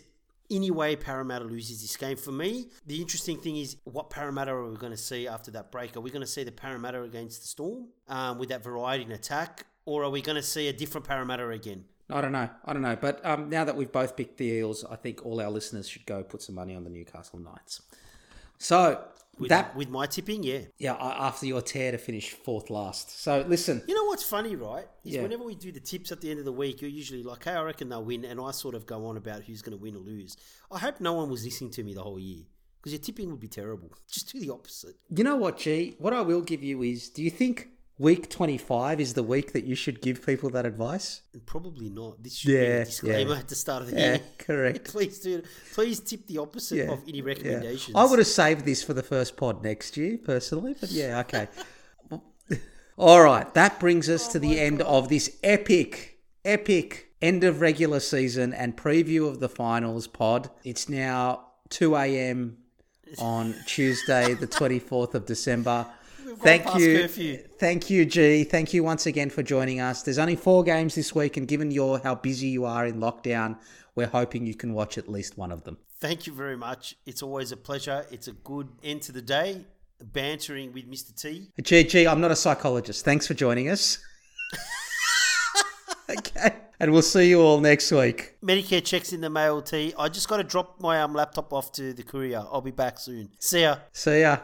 any way Parramatta loses this game. For me, the interesting thing is what Parramatta are we going to see after that break? Are we going to see the Parramatta against the Storm um, with that variety in attack, or are we going to see a different Parramatta again? I don't know. I don't know. But um, now that we've both picked the Eels, I think all our listeners should go put some money on the Newcastle Knights. So With, that with my tipping, yeah. yeah, after your tear to finish fourth last. So listen, You know what's funny, right? Is Yeah. whenever we do the tips at the end of the week, you're usually like, hey, I reckon they'll win. And I sort of go on about who's going to win or lose. I hope no one was listening to me the whole year because your tipping would be terrible. Just do the opposite. you know what, G? What I will give you is: Do you think week twenty-five is the week that you should give people that advice? Probably not. This should be Yeah, a disclaimer yeah. at the start of the Yeah, year. correct. please do. Please tip the opposite Yeah, of any yeah. recommendations. I would have saved this for the first pod next year, personally. But yeah, okay. All right, that brings us to the end of this epic, epic end of regular season and preview of the finals pod. It's now 2 a.m. on Tuesday, the 24th of December. Thank past you. curfew. Thank you, G. Thank you once again for joining us. There's only four games this week, and given your how busy you are in lockdown, we're hoping you can watch at least one of them. Thank you very much. It's always a pleasure. It's a good end to the day. Bantering with Mr. T. G, G, I'm not a psychologist. Thanks for joining us. okay. And we'll see you all next week. Medicare checks in the mail, T. I just got to drop my um, laptop off to the courier. I'll be back soon. See ya. See ya.